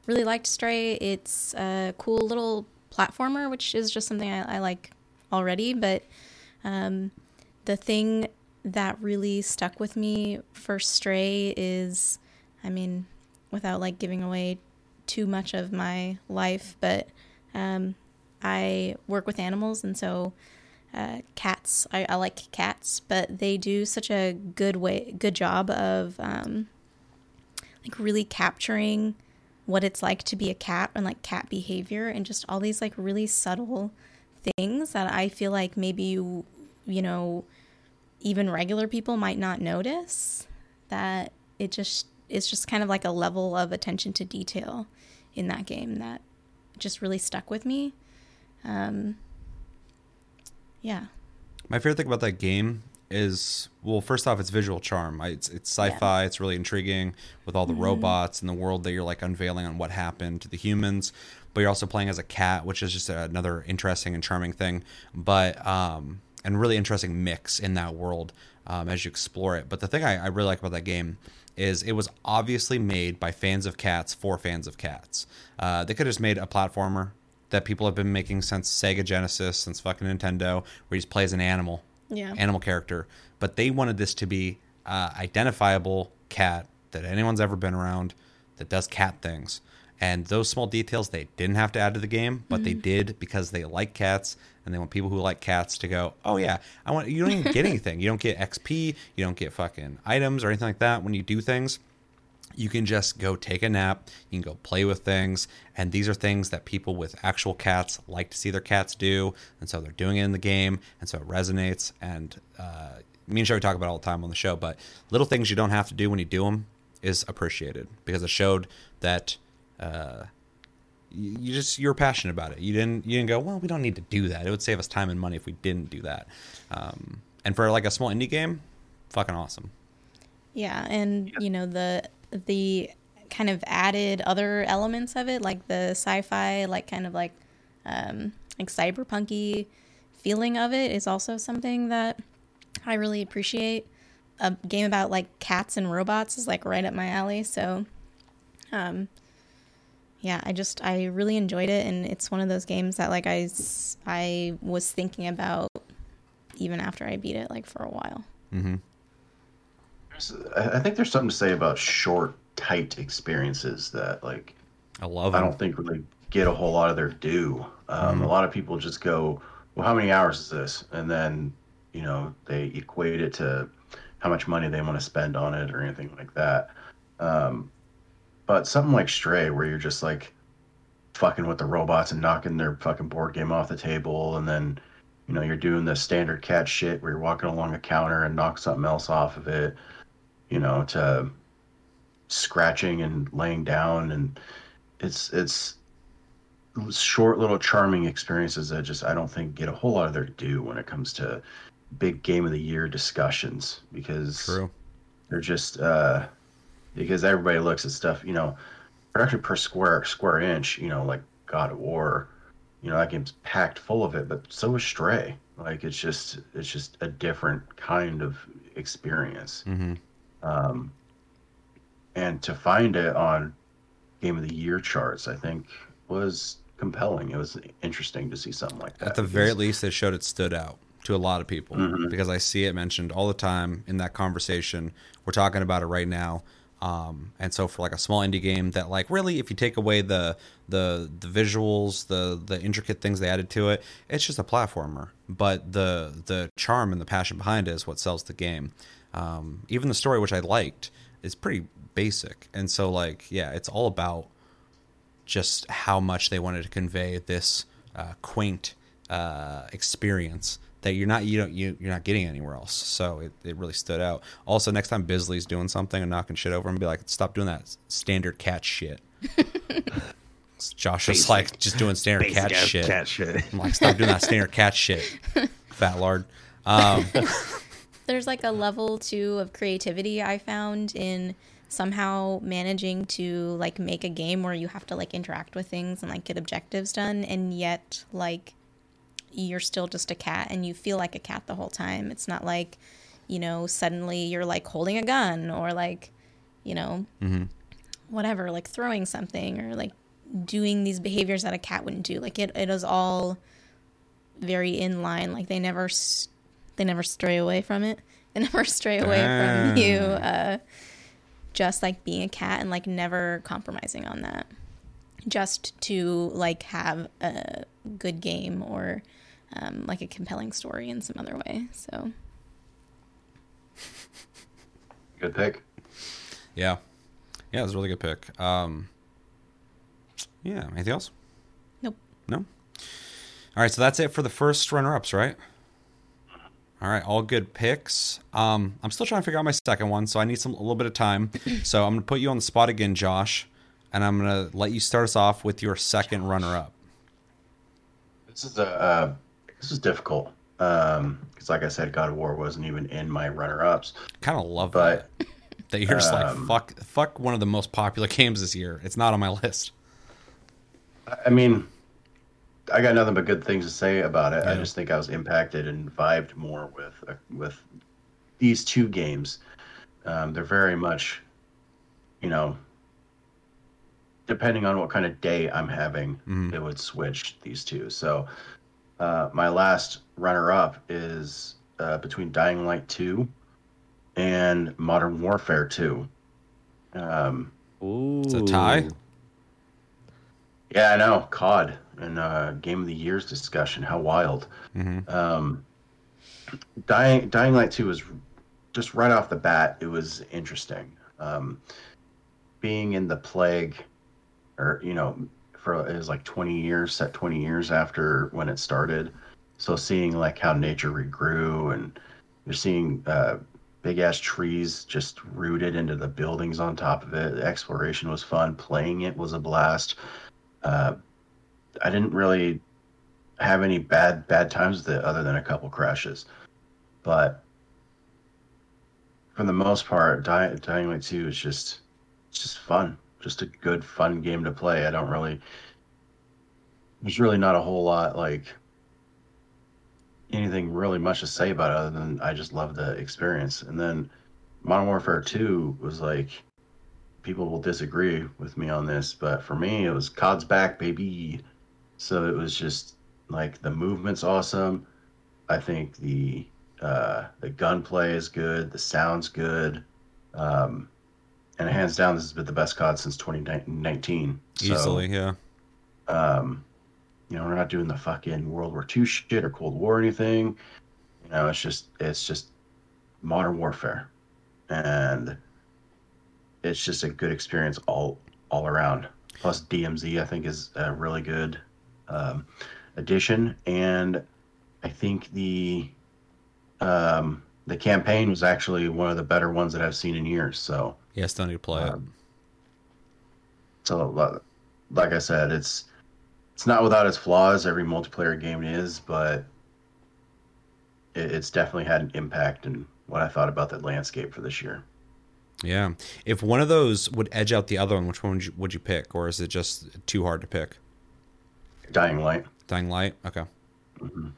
[SPEAKER 2] really liked Stray. It's a cool little platformer, which is just something I, I like already. But um, the thing that really stuck with me for Stray is, I mean, without like giving away too much of my life, but um, I work with animals, and so uh, cats. I, I like cats, but they do such a good way, good job of um, like really capturing what it's like to be a cat and like cat behavior and just all these like really subtle things that I feel like maybe you, you know, even regular people might not notice. That it just it's just kind of like a level of attention to detail in that game that just really stuck with me. Um, yeah.
[SPEAKER 1] My favorite thing about that game is well, first off, it's visual charm. It's it's sci-fi. It's really intriguing with all the robots and the world that you're like unveiling on what happened to the humans. But you're also playing as a cat, which is just another interesting and charming thing. But um, and really interesting mix in that world um, as you explore it. But the thing I, I really like about that game is it was obviously made by fans of cats for fans of cats. Uh, they could have just made a platformer that people have been making since Sega Genesis, since fucking Nintendo, where he just play as an animal,
[SPEAKER 2] Yeah.
[SPEAKER 1] animal character. But they wanted this to be uh, identifiable cat that anyone's ever been around that does cat things. And those small details they didn't have to add to the game, but they did because they like cats and they want people who like cats to go, oh yeah, I want. You don't even get anything. You don't get XP. You don't get fucking items or anything like that when you do things you can just go take a nap. You can go play with things. And these are things that people with actual cats like to see their cats do. And so they're doing it in the game. And so it resonates. And uh, me and Sherry talk about it all the time on the show. But little things you don't have to do when you do them is appreciated. Because it showed that uh, you you just you're passionate about it. You didn't you didn't go well we don't need to do that. It would save us time and money if we didn't do that. Um, and for like a small indie game fucking awesome.
[SPEAKER 2] Yeah, and you know the the kind of added other elements of it, like the sci-fi, like kind of like um, like cyberpunky feeling of it, is also something that I really appreciate. A game about like cats and robots is like right up my alley. So, um, yeah, I just I really enjoyed it, and it's one of those games that like I I was thinking about even after I beat it, like for a while.
[SPEAKER 1] mm-hmm.
[SPEAKER 4] There's- I think there's something to say about short, tight experiences that like
[SPEAKER 1] i love
[SPEAKER 4] I don't think really get a whole lot of their due. Um, A lot of people just go, "Well, how many hours is this?" And then, you know, they equate it to how much money they want to spend on it or anything like that. Um, but something like Stray, where you're just like fucking with the robots and knocking their fucking board game off the table, and then, you know, you're doing the standard cat shit where you're walking along a counter and knock something else off of it, you know, to scratching and laying down. And it's it's short little charming experiences that just I don't think get a whole lot of their due when it comes to big game of the year discussions because
[SPEAKER 1] true.
[SPEAKER 4] they're just uh because everybody looks at stuff you know production per square square inch you know like God of War you know that game's packed full of it but so is Stray. Like it's just it's just a different kind of experience.
[SPEAKER 1] Mm-hmm.
[SPEAKER 4] Um, and to find it on game of the year charts i think was compelling it was interesting to see something like that
[SPEAKER 1] At the very least, it showed it stood out to a lot of people
[SPEAKER 4] Mhm.
[SPEAKER 1] because I see it mentioned all the time in that conversation. We're talking about it right now. Um, and so for like a small indie game that like really if you take away the the the visuals the the intricate things they added to it it's just a platformer but the the charm and the passion behind it is what sells the game um, even the story which i liked is pretty basic and so like yeah it's all about just how much they wanted to convey this uh, quaint uh, experience that you're not you don't you, you're not getting anywhere else. So it, it really stood out. Also, next time Bisley's doing something and knocking shit over, and be like, stop doing that standard cat shit. Josh was
[SPEAKER 3] Basic-
[SPEAKER 1] like just doing standard
[SPEAKER 3] Basic
[SPEAKER 1] cat shit.
[SPEAKER 3] Cat shit.
[SPEAKER 1] I'm like, stop doing that standard cat shit, fat lard. Um,
[SPEAKER 2] there's like a level too of creativity I found in somehow managing to like make a game where you have to like interact with things and like get objectives done and yet like you're still just a cat and you feel like a cat the whole time. It's not like, you know, suddenly you're like holding a gun or like, you know, mm-hmm. whatever, like throwing something or like doing these behaviors that a cat wouldn't do. Like it, it is all very in line. Like they never, s- they never stray away from it. They never stray away from you. Uh, just like being a cat and like never compromising on that just to like have a good game or um, like a compelling story in some other way so
[SPEAKER 4] Good pick.
[SPEAKER 1] Yeah. Yeah, it was a really good pick. Um, yeah. Anything else?
[SPEAKER 2] nope
[SPEAKER 1] No. All right, so that's it for the first runner-ups, right? All right, all good picks. Um, I'm still trying to figure out my second one, so I need some a little bit of time. So I'm gonna put you on the spot again, Josh, and I'm gonna let you start us off with your second runner-up.
[SPEAKER 4] This is a uh, this is difficult because, like I said, God of War wasn't even in my runner-ups.
[SPEAKER 1] Kind of love
[SPEAKER 4] But
[SPEAKER 1] that that you're just like
[SPEAKER 4] um,
[SPEAKER 1] fuck, fuck one of the most popular games this year. It's not on my list.
[SPEAKER 4] I mean, I got nothing but good things to say about it. I just think I was impacted and vibed more with uh, with these two games. Um, they're very much, you know, depending on what kind of day I'm having,
[SPEAKER 1] Mhm.
[SPEAKER 4] it would switch these two. So, uh, my last runner-up is uh, between Dying Light Two and Modern Warfare Two. Um,
[SPEAKER 3] Ooh.
[SPEAKER 1] It's a tie.
[SPEAKER 4] Yeah, I know. COD and uh, Game of the Year's discussion. How wild.
[SPEAKER 1] hmm
[SPEAKER 4] Um, Dying Dying Light Two was just right off the bat. It was interesting. Um, being in the plague, or you know, for it was like twenty years, set twenty years after when it started. So seeing like how nature regrew, and you're seeing uh, big ass trees just rooted into the buildings on top of it. The exploration was fun. Playing it was a blast. Uh, I didn't really have any bad bad times with it other than a couple crashes. But for the most part, Dying, Light 2 is just just fun. Just a good fun game to play. I don't really there's really not a whole lot like anything really much to say about it other than I just love the experience. And then Modern Warfare 2 was like people will disagree with me on this, but for me it was COD's back, baby. So it was just like the movement's awesome. I think the uh, the gunplay is good. The sound's good. Um, and hands down, this has been the best COD since 2019. So,
[SPEAKER 1] Easily, yeah.
[SPEAKER 4] Um, you know, we're not doing the fucking World War II shit or Cold War or anything. You know, it's just it's just modern warfare, and it's just a good experience all all around. Plus, DMZ I think is a really good um, addition, and I think the um, the campaign was actually one of the better ones that I've seen in years. So.
[SPEAKER 1] Yeah, still need to play it.
[SPEAKER 4] Um, so, like I said, it's it's not without its flaws. Every multiplayer game is, but it, it's definitely had an impact in what I thought about the landscape for this year.
[SPEAKER 1] Yeah. If one of those would edge out the other one, which one would you, would you pick, or is it just too hard to pick?
[SPEAKER 4] Dying Light.
[SPEAKER 1] Dying Light. Okay.
[SPEAKER 4] Mhm.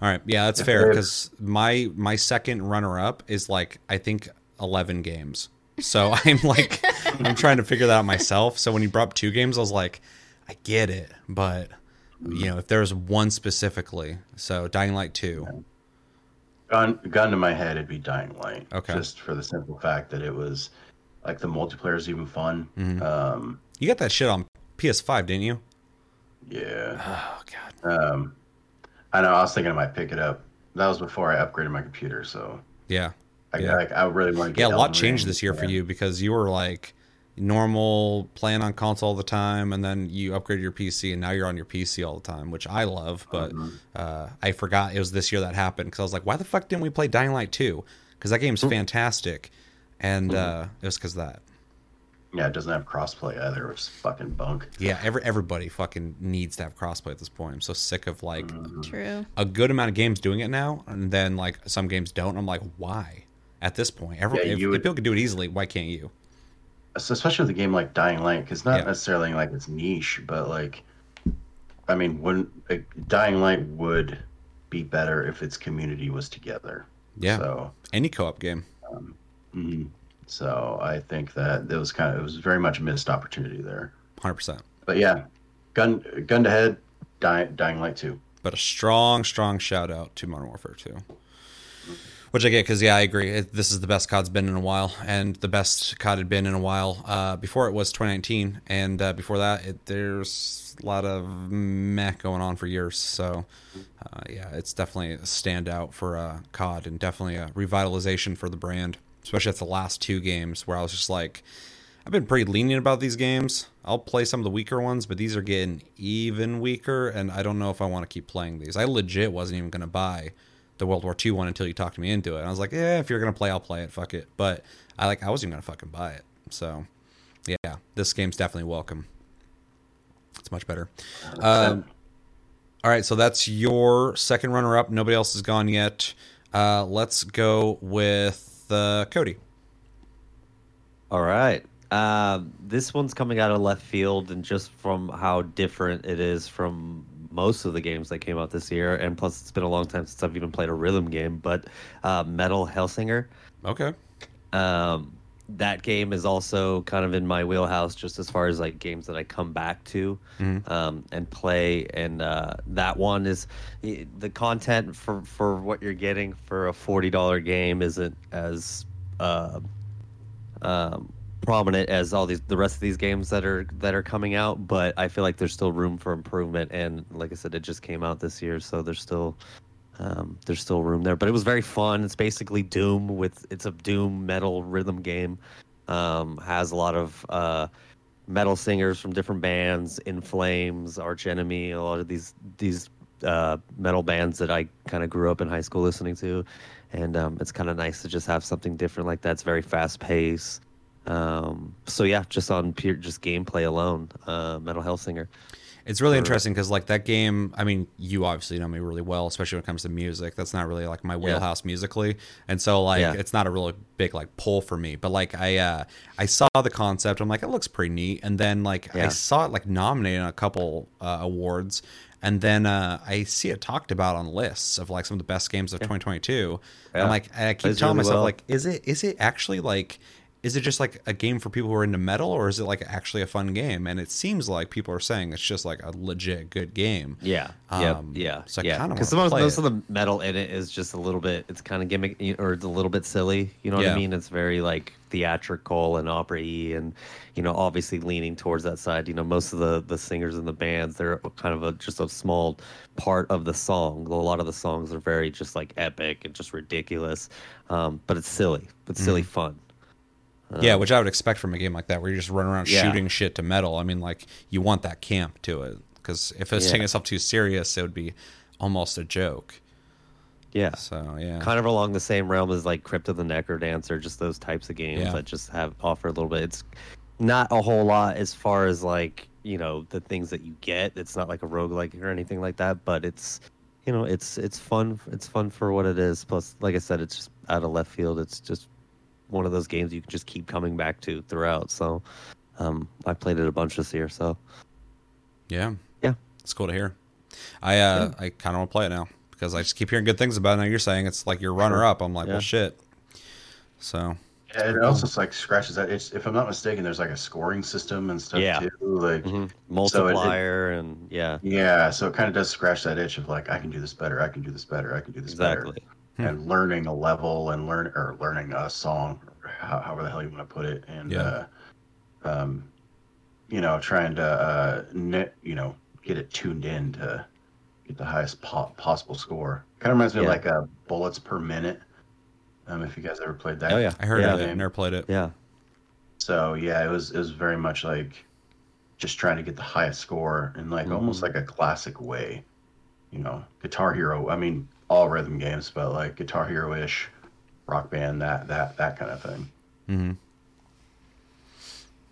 [SPEAKER 1] All right. Yeah, that's
[SPEAKER 4] If
[SPEAKER 1] fair because my my second runner up is like I think eleven games. So I'm like I'm trying to figure that out myself. So when you brought up two games, I was like, I get it, but you know, if there's one specifically, so Dying Light two.
[SPEAKER 4] Gun, gun to my head, it'd be Dying Light.
[SPEAKER 1] Okay.
[SPEAKER 4] Just for the simple fact that it was like the multiplayer is even fun.
[SPEAKER 1] Mhm.
[SPEAKER 4] Um,
[SPEAKER 1] You got that shit on PS5, didn't you?
[SPEAKER 4] yeah.
[SPEAKER 1] Oh god.
[SPEAKER 4] Um, I know. I was thinking I might pick it up. That was before I upgraded my computer, so
[SPEAKER 1] Yeah.
[SPEAKER 4] I,
[SPEAKER 1] Yeah.
[SPEAKER 4] I, I really want to
[SPEAKER 1] Yeah, a lot changed this year for you because you were like normal playing on console all the time and then you upgrade your PC and now you're on your PC all the time, which I love, but
[SPEAKER 4] Mhm.
[SPEAKER 1] uh, I forgot it was this year that happened because I was like, why the fuck didn't we play Dying Light 2? Because that game's fantastic. And uh, it was because that.
[SPEAKER 4] Yeah, it doesn't have crossplay either. It's fucking bunk.
[SPEAKER 1] Yeah, every, everybody fucking needs to have crossplay at this point. I'm so sick of like
[SPEAKER 4] Mm-hmm.
[SPEAKER 2] True.
[SPEAKER 1] a good amount of games doing it now, and then like some games don't. I'm like, why? At this point, every,
[SPEAKER 4] Yeah,
[SPEAKER 1] if,
[SPEAKER 4] you
[SPEAKER 1] if people could do it easily, why can't you?
[SPEAKER 4] Especially with a game like Dying Light, because not
[SPEAKER 1] Yeah.
[SPEAKER 4] necessarily like it's niche, but like, I mean, when a Dying Light would be better if its community was together.
[SPEAKER 1] Yeah.
[SPEAKER 4] So,
[SPEAKER 1] Any co-op game.
[SPEAKER 4] mhm. so I think that it was kind of it was very much a missed opportunity there.
[SPEAKER 1] 100%.
[SPEAKER 4] But yeah, gun gun to head, Dying, Dying Light two.
[SPEAKER 1] But a strong, strong shout out to Modern Warfare 2. Which I get because, yeah, I agree. It, this is the best COD's been in a while, and the best COD had been in a while. Uh, before it was 2019, and uh, before that, it, there's a lot of meh going on for years. So, uh, yeah, it's definitely a standout for uh, COD, and definitely a revitalization for the brand. Especially at the last two games, where I was just like, I've been pretty lenient about these games. I'll play some of the weaker ones, but these are getting even weaker, and I don't know if I want to keep playing these. I legit wasn't even going to buy the World War II one until you talked me into it. And I was like, yeah, if you're to play, I'll play it. Fuck it. But I like, I wasn't even to fucking buy it. So, yeah, this game's definitely welcome. It's much better. Um, all right, so that's your second runner up. Nobody else has gone yet. Uh, let's go with uh, Cody.
[SPEAKER 3] All right. Um, this one's coming out of left field, and just from how different it is from most of the games that came out this year, and plus it's been a long time since I've even played a rhythm game. But uh, Metal Hellsinger,
[SPEAKER 1] Okay.
[SPEAKER 3] um, that game is also kind of in my wheelhouse, just as far as like games that I come back to um, and play. And uh, that one is the content for for what you're getting for a forty dollar game isn't as uh, um, prominent as all these the rest of these games that are that are coming out. But I feel like there's still room for improvement. And like I said, it just came out this year, so there's still um, there's still room there, but it was very fun. It's basically Doom with it's a Doom metal rhythm game. Um, has a lot of uh, metal singers from different bands, In Flames, Arch Enemy, a lot of these these uh, metal bands that I kind of grew up in high school listening to, and um, it's kind of nice to just have something different like that. It's very fast paced. Um, so yeah, just on pure just gameplay alone, uh, Metal Hellsinger.
[SPEAKER 1] It's really interesting because like that game. I mean, you obviously know me really well, especially when it comes to music. That's not really like my wheelhouse musically, and so like
[SPEAKER 3] Yeah.
[SPEAKER 1] it's not a really big like pull for me. But like I, uh I saw the concept. I'm like, it looks pretty neat. And then like I saw it like nominated in a couple uh, awards, and then uh I see it talked about on lists of like some of the best games of 2022. And I'm like, I keep telling
[SPEAKER 3] really
[SPEAKER 1] myself
[SPEAKER 3] well.
[SPEAKER 1] like, is it is it actually like is it just like a game for people who are into metal or is it like actually a fun game and it seems like people are saying it's just like a legit good game
[SPEAKER 3] Yeah,
[SPEAKER 1] Um,
[SPEAKER 3] yeah, yeah,
[SPEAKER 1] so
[SPEAKER 3] yeah. Because most, most of the metal in it is just a little bit. It's kind of gimmick, or it's a little bit silly. You know what
[SPEAKER 1] Yeah.
[SPEAKER 3] I mean? It's very like theatrical and opera-y, and you know, obviously leaning towards that side. You know, most of the the singers in the bands, they're kind of a, just a small part of the song. A lot of the songs are very just like epic and just ridiculous, um, but it's silly. It's silly
[SPEAKER 1] Mm-hmm.
[SPEAKER 3] fun.
[SPEAKER 1] Yeah um, which i would expect from a game like that where you just run around
[SPEAKER 3] Yeah.
[SPEAKER 1] shooting shit to metal i mean like you want that camp to it because if it's
[SPEAKER 3] Yeah.
[SPEAKER 1] taking itself too serious it would be almost a joke
[SPEAKER 3] Yeah.
[SPEAKER 1] so yeah
[SPEAKER 3] kind of along the same realm as like Crypt of the NecroDancer, just those types of games
[SPEAKER 1] Yeah.
[SPEAKER 3] that just have offer a little bit. It's not a whole lot as far as like you know the things that you get. It's not like a roguelike or anything like that, but it's you know it's it's fun. It's fun for what it is. Plus, like I said, it's just out of left field. It's just one of those games you can just keep coming back to throughout. So um, I played it a bunch this year. So
[SPEAKER 1] yeah
[SPEAKER 3] yeah,
[SPEAKER 1] it's cool to hear i uh i kind of want to play it now because i just keep hearing good things about it now you're saying it's like your runner up i'm like
[SPEAKER 3] Yeah.
[SPEAKER 1] well shit so
[SPEAKER 4] Yeah, it also like scratches that. It's if I'm not mistaken, there's like a scoring system and stuff
[SPEAKER 3] Yeah.
[SPEAKER 4] too. Like
[SPEAKER 3] Mhm.
[SPEAKER 4] So it-
[SPEAKER 3] multiplier and yeah,
[SPEAKER 4] yeah, so it kind of does scratch that itch of like I can do this better, I can do this better, I can do this
[SPEAKER 3] exactly.
[SPEAKER 4] better, and learning a level and learn or learning a song, how, however the hell you want to put it, and
[SPEAKER 1] Yeah.
[SPEAKER 4] uh, um, you know, trying to uh, knit, you know, get it tuned in to get the highest po- possible score. Kind of reminds me
[SPEAKER 3] Yeah.
[SPEAKER 4] of like uh, bullets per minute. Um, if you guys ever played that.
[SPEAKER 3] Oh, yeah.
[SPEAKER 1] i heard
[SPEAKER 3] Yeah.
[SPEAKER 1] of it I never played it
[SPEAKER 3] Yeah.
[SPEAKER 4] So yeah, it was it was very much like just trying to get the highest score in like almost
[SPEAKER 3] Mhm.
[SPEAKER 4] like a classic way. You know, Guitar Hero. I mean, all rhythm games, but like Guitar Hero ish, rock band, that that that kind of thing.
[SPEAKER 1] Mm-hmm.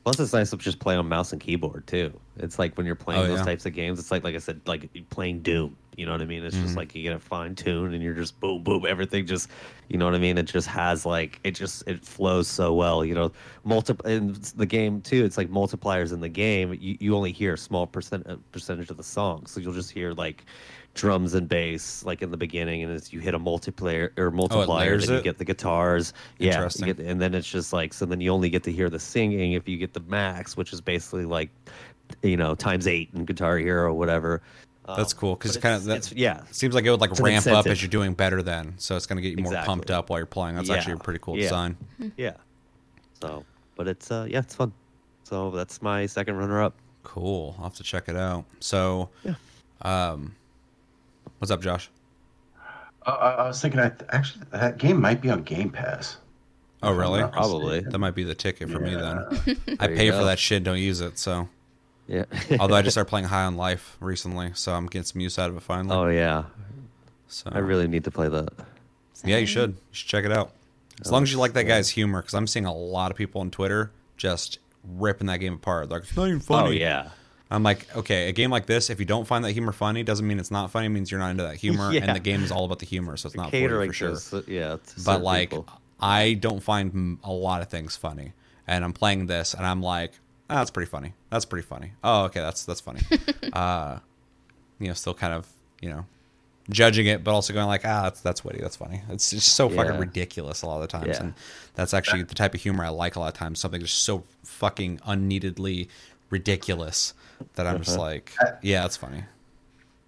[SPEAKER 3] Plus, it's nice to just play on mouse and keyboard too. It's like when you're playing
[SPEAKER 1] Oh,
[SPEAKER 3] those
[SPEAKER 1] yeah.
[SPEAKER 3] types of games, it's like like I said, like playing Doom. You know what I mean? It's
[SPEAKER 1] Mhm.
[SPEAKER 3] just like you get a fine tune and you're just boom, boom. Everything just, you know what I mean? It just has like it just it flows so well. You know, multi in the game too. It's like multipliers in the game. You, you only hear a small percent uh, percentage of the song, so you'll just hear like drums and bass like in the beginning, and as you hit a multiplayer or multiplier,
[SPEAKER 1] layers
[SPEAKER 3] then you
[SPEAKER 1] it?
[SPEAKER 3] get the guitars. Yeah, get, and then it's just like so. Then you only get to hear the singing if you get the max, which is basically like you know times eight in Guitar Hero or whatever.
[SPEAKER 1] That's cool because
[SPEAKER 3] but
[SPEAKER 1] it's kinda-
[SPEAKER 3] it's-
[SPEAKER 1] that-
[SPEAKER 3] it's- yeah,
[SPEAKER 1] Seems like it would like ramp up as you're doing better then. So it's going to get you more
[SPEAKER 3] Exactly.
[SPEAKER 1] pumped up while you're playing. That's actually a pretty cool
[SPEAKER 3] Yeah.
[SPEAKER 1] design.
[SPEAKER 3] yeah. So, but it's uh yeah, it's fun. So that's my second runner up.
[SPEAKER 1] Cool. I'll have to check it out. So,
[SPEAKER 3] Yeah.
[SPEAKER 1] um, what's up, Josh?
[SPEAKER 4] Uh, I, I was thinking, I actually that game might be on Game Pass.
[SPEAKER 1] Oh, really?
[SPEAKER 3] Probably.
[SPEAKER 1] That might be the ticket for me then. I
[SPEAKER 3] There you
[SPEAKER 1] pay for that shit, don't use it. So,
[SPEAKER 3] Yeah.
[SPEAKER 1] although I just started playing High on Life recently, so I'm getting some use out of it finally.
[SPEAKER 3] oh yeah,
[SPEAKER 1] so
[SPEAKER 3] I really need to play that.
[SPEAKER 1] yeah, you should. You should check it out. As
[SPEAKER 3] Oh,
[SPEAKER 1] long as you like that
[SPEAKER 3] yeah.
[SPEAKER 1] guy's humor, because I'm seeing a lot of people on Twitter just ripping that game apart. Like it's not even funny.
[SPEAKER 3] Oh yeah.
[SPEAKER 1] I'm like, okay, a game like this, if you don't find that humor funny, doesn't mean it's not funny. It means you're not into that humor,
[SPEAKER 3] Yeah.
[SPEAKER 1] and the game is all about the humor, so it's not for you
[SPEAKER 3] Catering
[SPEAKER 1] for sure.
[SPEAKER 3] to s- yeah.
[SPEAKER 1] but like,
[SPEAKER 3] people.
[SPEAKER 1] I don't find a lot of things funny, and I'm playing this, and I'm like, ah, that's pretty funny. That's pretty funny. Oh, okay, that's that's funny. uh, you know, still kind of you know judging it, but also going like, ah, that's that's witty, that's funny. It's just so fucking
[SPEAKER 3] Yeah.
[SPEAKER 1] ridiculous a lot of the times,
[SPEAKER 3] Yeah.
[SPEAKER 1] and that's actually the type of humor I like a lot of times. Something just so fucking unneededly ridiculous that I'm
[SPEAKER 3] Uh-huh.
[SPEAKER 1] just like, yeah, that's funny.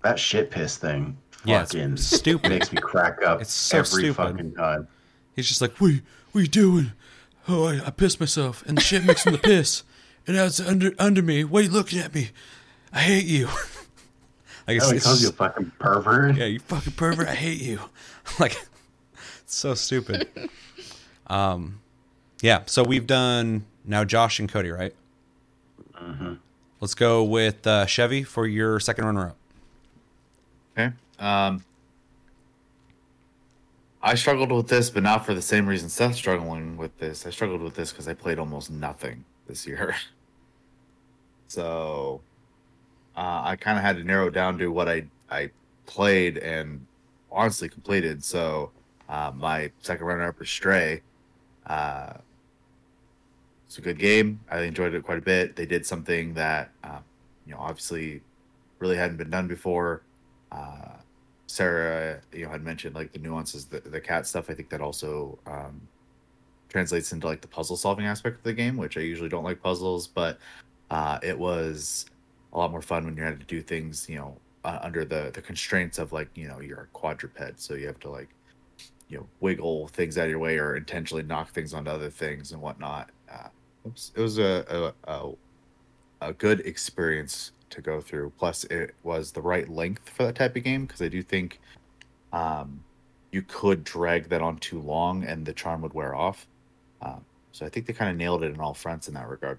[SPEAKER 4] That shit piss thing.
[SPEAKER 1] Yeah,
[SPEAKER 4] fucking
[SPEAKER 1] stupid.
[SPEAKER 4] Makes me crack up
[SPEAKER 1] It's so
[SPEAKER 4] every
[SPEAKER 1] stupid.
[SPEAKER 4] fucking time.
[SPEAKER 1] He's just like, what, what are you doing? Oh, I, I pissed myself, and the shit mixing the piss, and now it's under under me. Why are you looking at me? I hate you. I it's,
[SPEAKER 4] Oh, he calls you a fucking pervert.
[SPEAKER 1] yeah, you fucking pervert. I hate you. like, it's so stupid. um, yeah. So we've done now, Josh and Cody, right?
[SPEAKER 4] Mm-hmm.
[SPEAKER 1] Let's go with uh, Chevy for your second runner up.
[SPEAKER 5] Okay. Um, I struggled with this, but not for the same reason Seth's struggling with this. I struggled with this because I played almost nothing this year. so uh, I kind of had to narrow down to what I I played and honestly completed. So uh, my second runner up is Stray. Uh, it's a good game. I enjoyed it quite a bit. They did something that uh, you know obviously really hadn't been done before uh, Sarah, you know, had mentioned like the nuances, the, the cat stuff. I think that also um, translates into like the puzzle solving aspect of the game, which I usually don't like puzzles, but uh, it was a lot more fun when you had to do things, you know, uh, under the the constraints of like you know you're a quadruped, so you have to like you know wiggle things out of your way or intentionally knock things onto other things and whatnot. Uh, it was, a, a a good experience to go through. Plus, it was the right length for that type of game because I do think um, you could drag that on too long and the charm would wear off. Um, so I think they kind of nailed it in all fronts in that regard.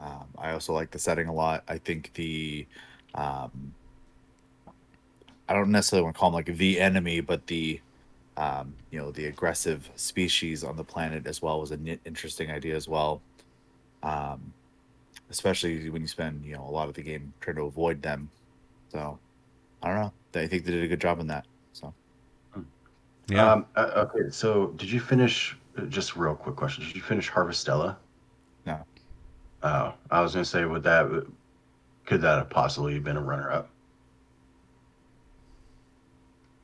[SPEAKER 5] Um, I also like the setting a lot. I think the um, I don't necessarily want to call them like the enemy, but the um, you know the aggressive species on the planet as well was an interesting idea as well. Um, especially when you spend you know a lot of the game trying to avoid them. So I don't know. I think they did a good job in that. So
[SPEAKER 1] Yeah.
[SPEAKER 4] Um, uh, okay, so did you finish? uh, Just a real quick question. Did you finish Harvestella?
[SPEAKER 5] No.
[SPEAKER 4] Oh, I was gonna say, would that could that have possibly been a runner-up?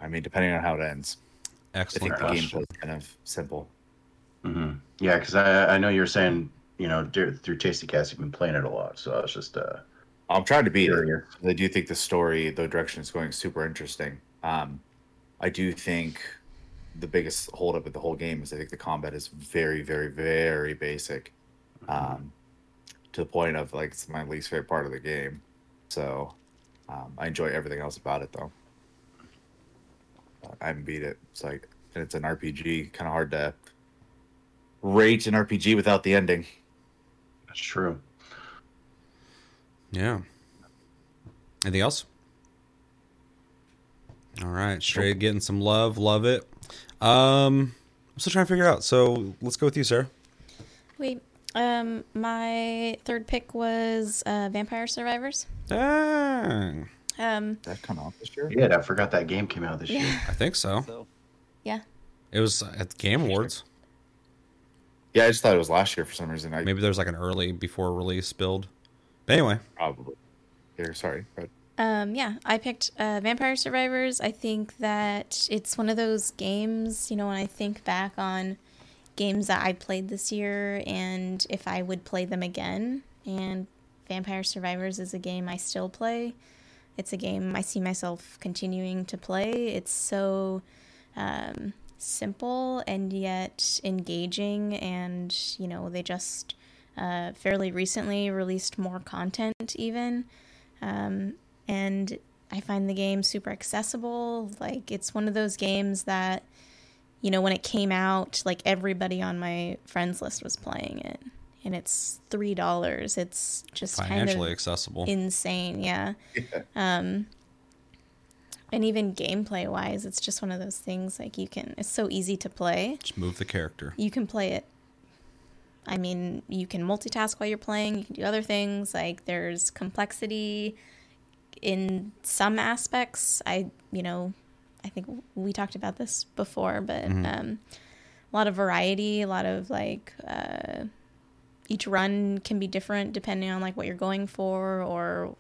[SPEAKER 5] I mean, depending on how it ends, I
[SPEAKER 1] Excellent
[SPEAKER 5] think the
[SPEAKER 1] question.
[SPEAKER 5] gameplay is kind of simple.
[SPEAKER 4] hmm Yeah, because I I know you were saying you know through Tasty Cast you've been playing it a lot, so I was just uh
[SPEAKER 5] I'm trying to beat it. I do think the story, the direction is going super interesting. Um, I do think the biggest holdup of the whole game is I think the combat is very, very, very basic, um, to the point of like it's my least favorite part of the game. So um, I enjoy everything else about it though. But I haven't beat it. It's like and it's an RPG. Kind of hard to rate an RPG without the ending.
[SPEAKER 4] That's true.
[SPEAKER 1] Yeah. Anything else? All right, straight getting some love, love it. Um, I'm still trying to figure out. So let's go with you, Sarah.
[SPEAKER 2] Wait. Um, my third pick was uh, Vampire Survivors.
[SPEAKER 1] Dang.
[SPEAKER 2] Um,
[SPEAKER 5] Did that come out this year?
[SPEAKER 4] Yeah, I forgot that game came out this year.
[SPEAKER 1] I think so.
[SPEAKER 3] So
[SPEAKER 2] yeah.
[SPEAKER 1] It was at Game Awards.
[SPEAKER 5] Yeah, I just thought it was last year for some reason. I
[SPEAKER 1] Maybe there's like an early before release build. But anyway,
[SPEAKER 5] probably. Here, sorry. But
[SPEAKER 2] Um, yeah, I picked uh, Vampire Survivors. I think that it's one of those games, you know, when I think back on games that I played this year and if I would play them again, and Vampire Survivors is a game I still play. It's a game I see myself continuing to play. It's so um, simple and yet engaging, and you know, they just uh, fairly recently released more content, even. Um, and I find the game super accessible. Like it's one of those games that, you know, when it came out, like everybody on my friends list was playing it, and it's three dollars. It's just kind
[SPEAKER 1] financially
[SPEAKER 2] of
[SPEAKER 1] accessible.
[SPEAKER 2] insane, yeah. Um, and even gameplay wise, it's just one of those things like you can. It's so easy to play.
[SPEAKER 1] Just move the character.
[SPEAKER 2] You can play it. I mean, you can multitask while you're playing. You can do other things. Like there's complexity in some aspects. I, you know, I think we talked about this before, but um, a lot of variety, a lot of like uh, each run can be different depending on like what you're going for or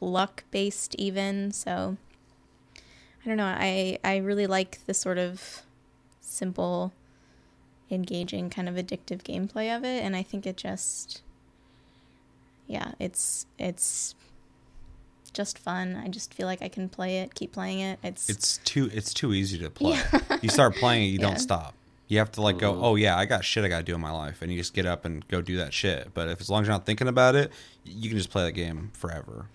[SPEAKER 2] luck based even. So I don't know. I I really like the sort of simple engaging kind of addictive gameplay of it and I think it just yeah, it's it's just fun. I just feel like I can play it, keep playing it. It's,
[SPEAKER 1] It's too it's too easy to play. you start playing it, you
[SPEAKER 2] Yeah.
[SPEAKER 1] don't stop. You have to like go, mm-hmm. oh yeah, I got shit I got to do in my life, and you just get up and go do that shit. But if as long as you're not thinking about it, you can just play that game forever.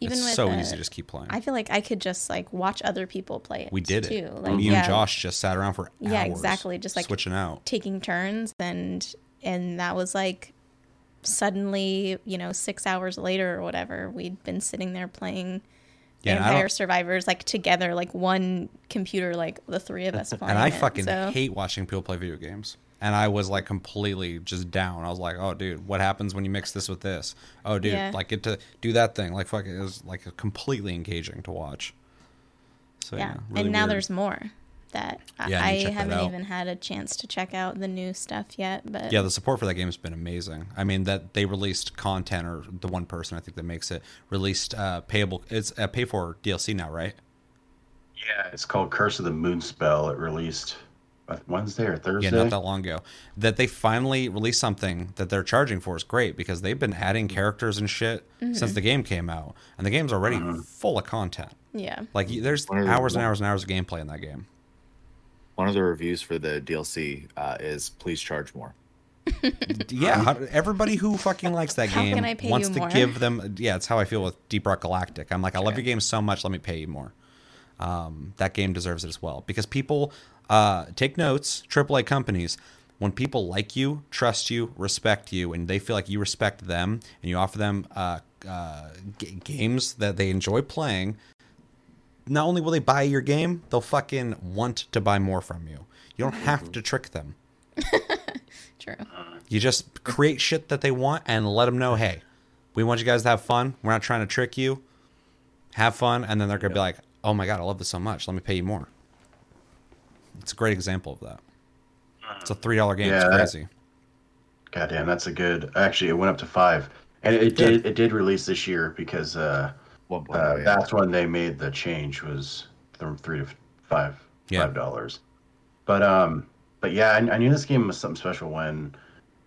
[SPEAKER 2] even
[SPEAKER 1] it's so easy to just keep playing.
[SPEAKER 2] I feel like I could just like watch other people play it.
[SPEAKER 1] we did
[SPEAKER 2] too.
[SPEAKER 1] it.
[SPEAKER 2] Like
[SPEAKER 1] Me
[SPEAKER 2] yeah,
[SPEAKER 1] and Josh just sat around for
[SPEAKER 2] Yeah,
[SPEAKER 1] hours,
[SPEAKER 2] exactly, just, like,
[SPEAKER 1] switching out.
[SPEAKER 2] taking turns and and that was like suddenly, you know, 6 hours later or whatever, we'd been sitting there playing
[SPEAKER 1] Yeah, and
[SPEAKER 2] Vampire Survivors like together, like one computer, like the three of us.
[SPEAKER 1] And I
[SPEAKER 2] it,
[SPEAKER 1] fucking
[SPEAKER 2] so-
[SPEAKER 1] hate watching people play video games. And I was like completely just down. I was like, "Oh, dude, what happens when you mix this with this? Oh, dude,
[SPEAKER 2] Yeah.
[SPEAKER 1] like get to do that thing. Like, fuck, it was like completely engaging to watch." So
[SPEAKER 2] yeah,
[SPEAKER 1] yeah, really
[SPEAKER 2] and now
[SPEAKER 1] weird.
[SPEAKER 2] there's more that I-
[SPEAKER 1] Yeah, I
[SPEAKER 2] I haven't
[SPEAKER 1] out.
[SPEAKER 2] even had a chance to check out the new stuff yet. But
[SPEAKER 1] yeah, the support for that game has been amazing. I mean, that they released content, or the one person I think that makes it released uh, payable. It's a pay for DLC now, right?
[SPEAKER 4] Yeah, it's called Curse of the Moon Spell. It released uh, Wednesday or Thursday.
[SPEAKER 1] Yeah, not that long ago. That they finally released something that they're charging for is great because they've been adding characters and shit since the game came out, and the game's already full of content.
[SPEAKER 2] yeah,
[SPEAKER 1] Like there's
[SPEAKER 5] One of the-
[SPEAKER 1] hours and hours and hours of gameplay in that game.
[SPEAKER 5] One of the reviews for the DLC uh, is please charge more.
[SPEAKER 1] Yeah, how, everybody who fucking likes that
[SPEAKER 2] How
[SPEAKER 1] game
[SPEAKER 2] can I pay
[SPEAKER 1] wants to
[SPEAKER 2] more?
[SPEAKER 1] give them. Yeah, it's how I feel with Deep Rock Galactic. I'm like, I love your game so much. Let me pay you more. Um, that game deserves it as well because people uh, take notes. AAA companies, when people like you, trust you, respect you, and they feel like you respect them, and you offer them uh, uh, g- games that they enjoy playing, not only will they buy your game, they'll fucking want to buy more from you. You don't have to trick them.
[SPEAKER 2] true.
[SPEAKER 1] You just create shit that they want and let them know, hey, we want you guys to have fun. We're not trying to trick you. Have fun, and then they're gonna be like, oh my god, I love this so much. Let me pay you more. It's a great example of that. It's a three dollar game.
[SPEAKER 4] Yeah,
[SPEAKER 1] it's crazy.
[SPEAKER 4] God damn, that's a good. Actually, it went up to five, and it, it did. It did release this year because uh,
[SPEAKER 5] One point,
[SPEAKER 4] uh,
[SPEAKER 5] oh, yeah.
[SPEAKER 4] that's when they made the change was from three to five
[SPEAKER 1] Yeah.
[SPEAKER 4] five dollars. But um, but yeah, I, I knew this game was something special when,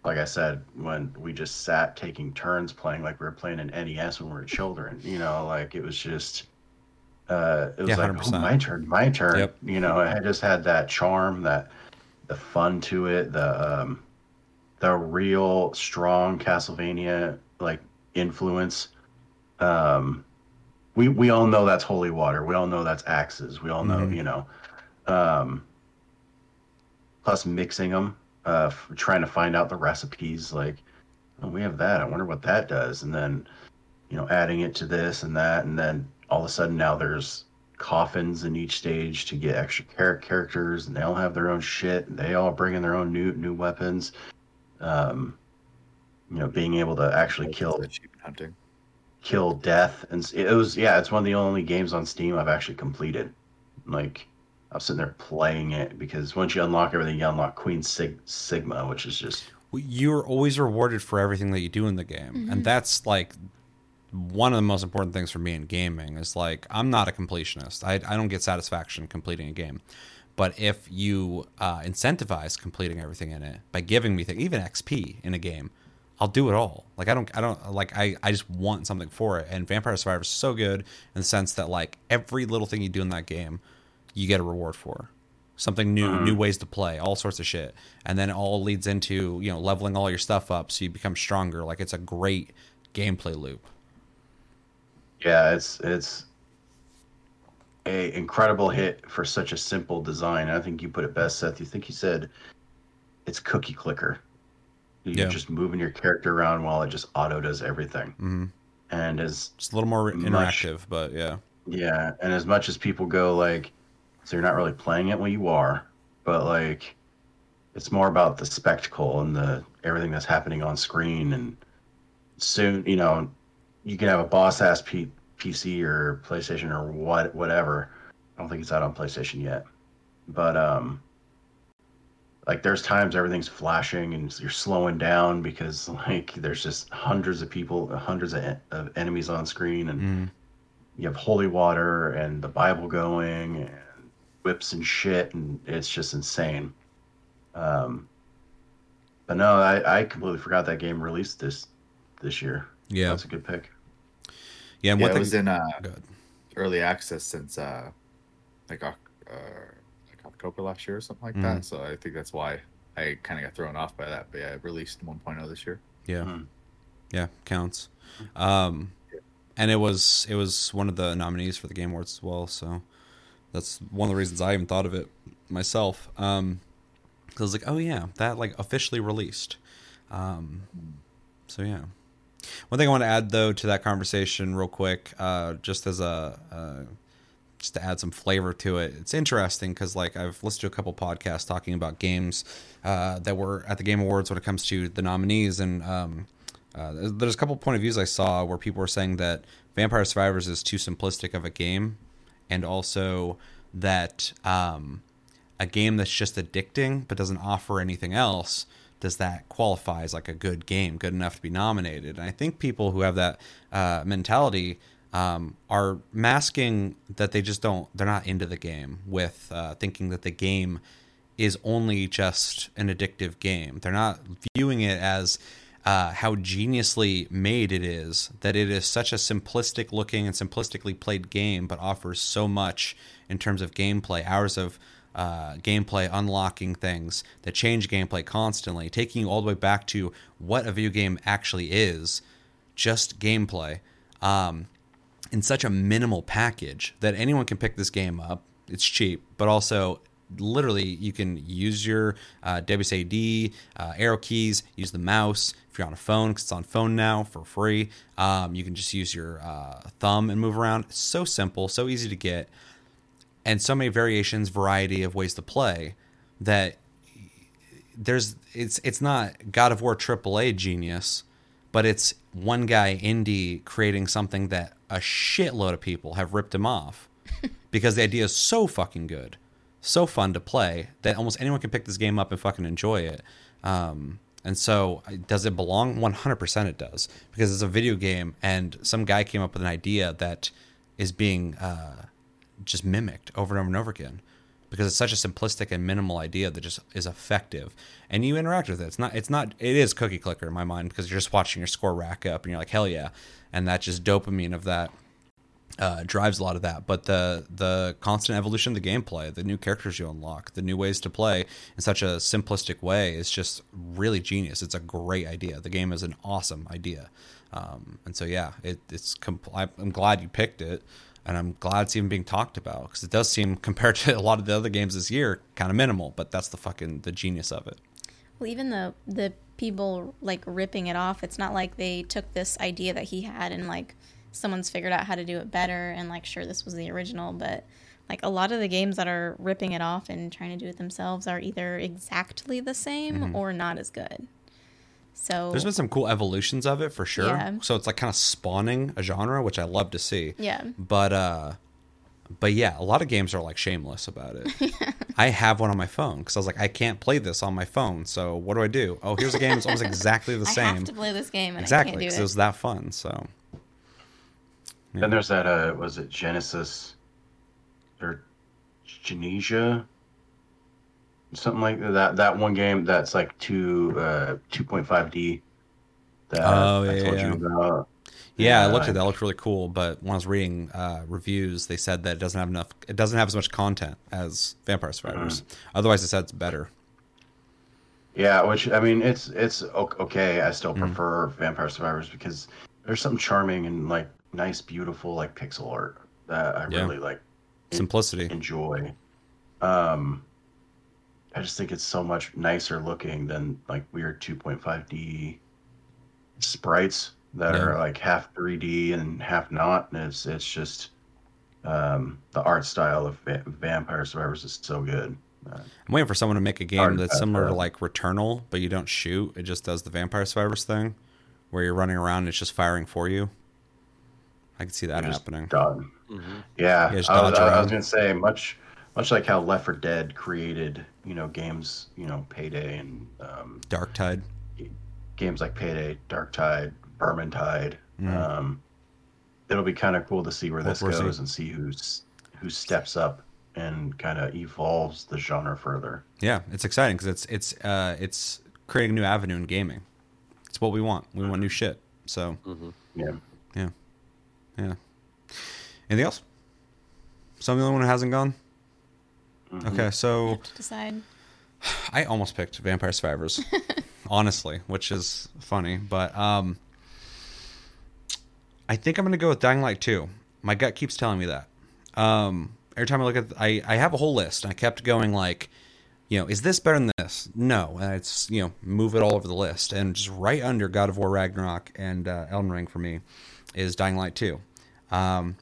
[SPEAKER 4] like I said, when we just sat taking turns playing like we were playing an NES when we were children. You know, like it was just. Uh, it was
[SPEAKER 1] Yeah,
[SPEAKER 4] like oh, my turn, my turn.
[SPEAKER 1] Yep.
[SPEAKER 4] You know, I just had that charm, that the fun to it, the um, the real strong Castlevania like influence. Um, we we all know that's holy water. We all know that's axes. We all know,
[SPEAKER 1] Mhm.
[SPEAKER 4] you know. Um, plus mixing them, uh, trying to find out the recipes. Like, oh, we have that. I wonder what that does, and then you know, adding it to this and that, and then all of a sudden now there's coffins in each stage to get extra char- characters, and they all have their own shit. They all bring in their own new new weapons. Um, you know, being able to actually kill
[SPEAKER 5] sheep hunting.
[SPEAKER 4] Kill death, and it was yeah, it's one of the only games on Steam I've actually completed. Like I was sitting there playing it because once you unlock everything, you unlock Queen Sig- Sigma, which is just
[SPEAKER 1] you're always rewarded for everything that you do in the game and that's like one of the most important things for me in gaming is like i'm not a completionist. I, I don't get satisfaction completing a game. But if you uh, incentivize completing everything in it by giving me things even xp in a game i'll do it all like i don't i don't like i, I just want something for it and vampire survivor is so good in the sense that like every little thing you do in that game you get a reward for something new, mm-hmm. new ways to play, all sorts of shit, and then it all leads into you know leveling all your stuff up so you become stronger. Like it's a great gameplay loop.
[SPEAKER 4] yeah, it's it's a incredible hit for such a simple design. I think you put it best, Seth. You think you said it's cookie clicker. You're
[SPEAKER 1] Yeah.
[SPEAKER 4] just moving your character around while it just auto does everything.
[SPEAKER 1] hmm
[SPEAKER 4] And as
[SPEAKER 1] It's a little more
[SPEAKER 4] Much.
[SPEAKER 1] interactive, but yeah,
[SPEAKER 4] Yeah, and as much as people go like, so you're not really playing it when you are, but like, it's more about the spectacle and the everything that's happening on screen. And soon, you know, you can have a boss ass P- PC or PlayStation or what, whatever. I don't think it's out on PlayStation yet, but um, like there's times everything's flashing and you're slowing down because like there's just hundreds of people, hundreds of, en- of enemies on screen and
[SPEAKER 1] Mhm.
[SPEAKER 4] you have holy water and the Bible going and whips and shit, and it's just insane. Um, but no, I, I completely forgot that game released this this year.
[SPEAKER 1] yeah,
[SPEAKER 4] That's a good pick.
[SPEAKER 1] yeah. And
[SPEAKER 5] Yeah,
[SPEAKER 1] one
[SPEAKER 5] it
[SPEAKER 1] thing,
[SPEAKER 5] was in uh, early access since uh, like Oc- uh, like October last year or something like
[SPEAKER 1] Mhm.
[SPEAKER 5] that. So I think that's why I kind of got thrown off by that. But yeah, it released 1.0 this year.
[SPEAKER 1] Yeah,
[SPEAKER 4] Mhm.
[SPEAKER 1] yeah, counts. Um, and it was it was one of the nominees for the Game Awards as well. So that's one of the reasons I even thought of it myself. Um, 'cause I was like, oh yeah, that like officially released. Um, so yeah. One thing I want to add though to that conversation, real quick, uh, just as a uh, just to add some flavor to it. It's interesting because like I've listened to a couple podcasts talking about games uh, that were at the Game Awards when it comes to the nominees, and um, uh, there's- a couple point of views I saw where people were saying that Vampire Survivors is too simplistic of a game, and also that um, a game that's just addicting but doesn't offer anything else does that qualify as like a good game good enough to be nominated and i think people who have that uh, mentality um, are masking that they just don't they're not into the game with uh, thinking that the game is only just an addictive game. They're not viewing it as uh, how geniusly made it is that it is such a simplistic looking and simplistically played game but offers so much in terms of gameplay hours of uh, gameplay unlocking things that change gameplay constantly taking you all the way back to what a video game actually is just gameplay. Um, in such a minimal package that anyone can pick this game up it's cheap but also literally you can use your uh, WSAD uh, arrow keys, use the mouse if you're on a phone because it's on phone now for free. Um, you can just use your uh, thumb and move around. So simple, so easy to get, and so many variations, variety of ways to play that there's it's it's not God of War AAA genius, but it's one guy indie creating something that a shitload of people have ripped him off because the idea is so fucking good, so fun to play that almost anyone can pick this game up and fucking enjoy it. Um, and so, does it belong? 100% it does because it's a video game, and some guy came up with an idea that is being uh, just mimicked over and over and over again because it's such a simplistic and minimal idea that just is effective. And you interact with it. It's not it's not it is cookie clicker in my mind because you're just watching your score rack up and you're like hell yeah. And that just dopamine of that uh, drives a lot of that. But the the constant evolution of the gameplay the new characters you unlock the new ways to play in such a simplistic way is just really genius. It's a great idea. The game is an awesome idea. Um, and so yeah it, it's compl- i'm glad you picked it and I'm glad it's even being talked about because it does seem, compared to a lot of the other games this year, kind of minimal. But that's the fucking the genius of it.
[SPEAKER 2] Well, even the the people like ripping it off, it's not like they took this idea that he had and like someone's figured out how to do it better and like sure this was the original, but like a lot of the games that are ripping it off and trying to do it themselves are either exactly the same mm-hmm. or not as good. So
[SPEAKER 1] There's been some cool evolutions of it for sure.
[SPEAKER 2] Yeah.
[SPEAKER 1] So it's like kind of spawning a genre, which I love to see.
[SPEAKER 2] yeah,
[SPEAKER 1] But uh but yeah, a lot of games are like shameless about it. I have one on my phone because I was like, I can't play this on my phone. So what do I do? Oh, here's a game that's almost exactly the
[SPEAKER 2] I
[SPEAKER 1] same.
[SPEAKER 2] have to play this game and
[SPEAKER 1] exactly, because it
[SPEAKER 2] it.
[SPEAKER 1] was that fun. So
[SPEAKER 4] Then there's that uh was it Genesis or Genesia? Something like that. That one game that's like two uh two point five D that
[SPEAKER 1] Oh,
[SPEAKER 4] I
[SPEAKER 1] yeah,
[SPEAKER 4] told
[SPEAKER 1] yeah.
[SPEAKER 4] you about.
[SPEAKER 1] yeah, I looked at that. It looked really cool. But when I was reading uh, reviews, they said that it doesn't have enough. It doesn't have as much content as Vampire Survivors.
[SPEAKER 4] Mm-hmm.
[SPEAKER 1] Otherwise, it said it's better.
[SPEAKER 4] Yeah, which I mean, it's it's okay. I still
[SPEAKER 1] Mm.
[SPEAKER 4] prefer Vampire Survivors because there's something charming and like nice, beautiful like pixel art that I
[SPEAKER 1] Yeah.
[SPEAKER 4] really like
[SPEAKER 1] Simplicity.
[SPEAKER 4] enjoy. Um, I just think it's so much nicer looking than like weird 2.5D sprites that
[SPEAKER 1] Yeah.
[SPEAKER 4] are like half 3D and half not. And it's it's just um, the art style of Va- Vampire Survivors is so good. Uh,
[SPEAKER 1] I'm waiting for someone to make a game
[SPEAKER 4] Hard
[SPEAKER 1] that's
[SPEAKER 4] pass
[SPEAKER 1] similar to like Returnal, but you don't shoot. It just does the Vampire Survivors thing, where you're running around and it's just firing for you. I could see that happening.
[SPEAKER 4] done.
[SPEAKER 3] Mhm.
[SPEAKER 4] Yeah,
[SPEAKER 1] Yeah,
[SPEAKER 4] I, was, I- I was gonna say much, much like how Left 4 Dead created, you know, games, you know, Payday and um,
[SPEAKER 1] Darktide.
[SPEAKER 4] games like Payday, Darktide, Vermintide.
[SPEAKER 1] Mm.
[SPEAKER 4] Um, it'll be kind of cool to see where
[SPEAKER 1] World
[SPEAKER 4] this
[SPEAKER 1] War Z.
[SPEAKER 4] goes and see who's who steps up and kind of evolves the genre further.
[SPEAKER 1] Yeah, it's exciting because it's it's uh, it's creating a new avenue in gaming. It's what we want. We want new shit. So
[SPEAKER 4] Yeah.
[SPEAKER 1] yeah, yeah. Anything else? Some the only one who hasn't gone.
[SPEAKER 4] Mhm.
[SPEAKER 1] Okay, so
[SPEAKER 2] to decide.
[SPEAKER 1] I almost picked Vampire Survivors, honestly, which is funny, but um, I think I'm gonna go with Dying Light 2. My gut keeps telling me that. Um, every time I look at, I I have a whole list. And I kept going like, you know, is this better than this? No, and it's you know, move it all over the list, and just right under God of War Ragnarok and uh, Elden Ring for me is Dying Light 2. Um,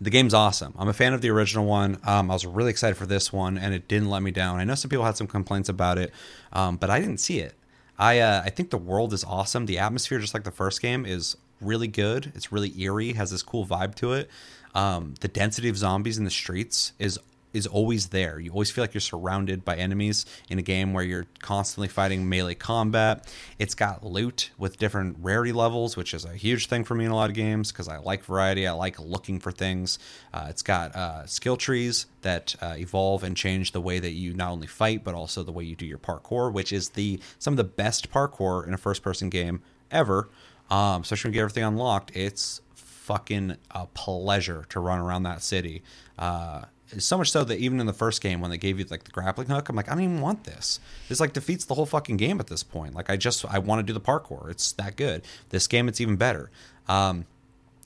[SPEAKER 1] the game's awesome. I'm a fan of the original one. Um, I was really excited for this one, and it didn't let me down. I know some people had some complaints about it, um, but I didn't see it. I uh, I think the world is awesome. The atmosphere, just like the first game, is really good. It's really eerie, has this cool vibe to it. Um, the density of zombies in the streets is is always there. You always feel like you're surrounded by enemies in a game where you're constantly fighting melee combat. It's got loot with different rarity levels, which is a huge thing for me in a lot of games because I like variety. I like looking for things. Uh, it's got uh, skill trees that uh, evolve and change the way that you not only fight but also the way you do your parkour, which is the some of the best parkour in a first-person game ever. Um, especially when you get everything unlocked, it's fucking a pleasure to run around that city. Uh, so much so that even in the first game, when they gave you like the grappling hook, I'm like, I don't even want this. This like defeats the whole fucking game at this point. Like, I just I want to do the parkour. It's that good. This game, it's even better. Um,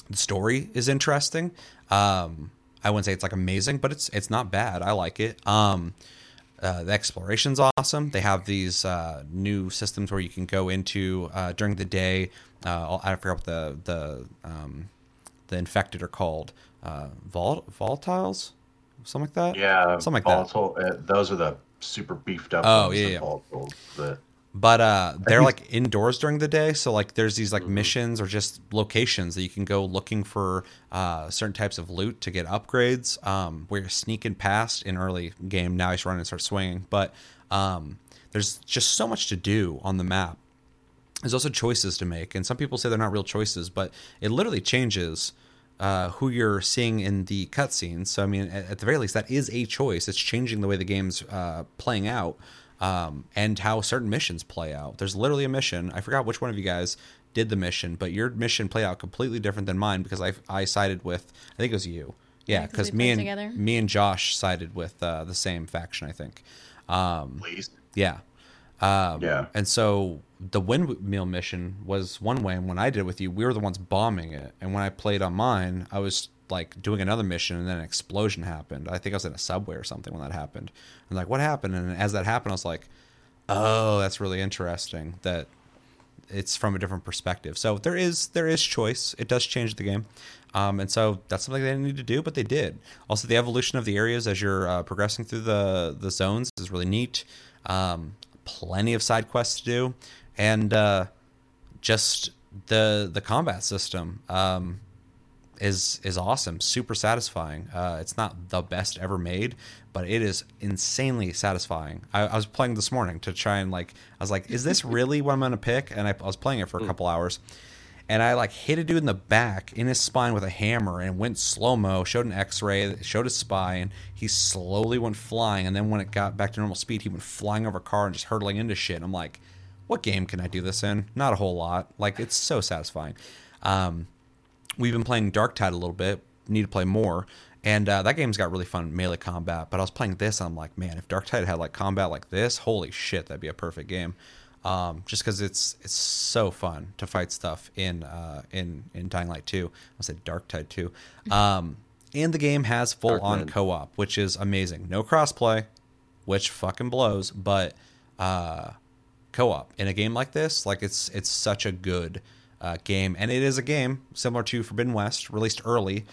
[SPEAKER 1] the story is interesting. Um, I wouldn't say it's like amazing, but it's it's not bad. I like it. Um, uh, the exploration's awesome. They have these uh, new systems where you can go into uh, during the day. Uh, I forgot what the the um, the infected are called. Uh, vol- volatiles, something like that.
[SPEAKER 4] Yeah,
[SPEAKER 1] something like that.
[SPEAKER 4] Uh, those are the super beefed up.
[SPEAKER 1] Oh,
[SPEAKER 4] ones,
[SPEAKER 1] yeah, yeah.
[SPEAKER 4] but
[SPEAKER 1] But uh, they're like indoors during the day, so like there's these like missions or just locations that you can go looking for uh, certain types of loot to get upgrades. Um, where you're sneaking past in early game. Now he's running and start swinging, but um, there's just so much to do on the map. There's also choices to make, and some people say they're not real choices, but it literally changes uh, who you're seeing in the cutscenes. So I mean, at, at the very least, that is a choice. It's changing the way the game's uh, playing out um, and how certain missions play out. There's literally a mission. I forgot which one of you guys did the mission, but your mission played out completely different than mine because I I sided with I think it was you. Yeah,
[SPEAKER 2] Yeah, 'cause
[SPEAKER 1] because
[SPEAKER 2] we
[SPEAKER 1] me and
[SPEAKER 2] together.
[SPEAKER 1] me and Josh sided with uh, the same faction. I think. Um,
[SPEAKER 4] please.
[SPEAKER 1] yeah. Um,
[SPEAKER 4] Yeah.
[SPEAKER 1] And so the windmill mission was one way, and when I did it with you, we were the ones bombing it. And when I played on mine, I was like doing another mission, and then an explosion happened. I think I was in a subway or something when that happened. I'm like, what happened? And as that happened, I was like, oh, that's really interesting. That it's from a different perspective. So there is there is choice. It does change the game, um, and so that's something they didn't need to do, but they did. Also, the evolution of the areas as you're uh, progressing through the the zones is really neat. Um, plenty of side quests to do. and uh, just the the combat system um, is is awesome, super satisfying. Uh, it's not the best ever made, but it is insanely satisfying. I, I, was playing this morning to try and like I was like, is this really what I'm gonna pick? And I, I was playing it for a couple hours, and I like hit a dude in the back in his spine with a hammer and went slow mo. Showed an X ray, showed his spine. and He slowly went flying, and then when it got back to normal speed, he went flying over a car and just hurtling into shit. And I'm like, what game can I do this in? Not a whole lot. Like it's so satisfying. Um, we've been playing Darktide a little bit. Need to play more. And uh, that game's got really fun melee combat. But I was playing this, I'm like, man, if Darktide had like combat like this, holy shit, that'd be a perfect game um, just because it's it's so fun to fight stuff in uh, in in Dying Light 2. I said Darktide 2. Um, and the game has full on co op, which is amazing. No crossplay, which fucking blows, but uh, co op in a game like this, like it's it's such a good uh, game, and it is a game similar to Forbidden West, released early.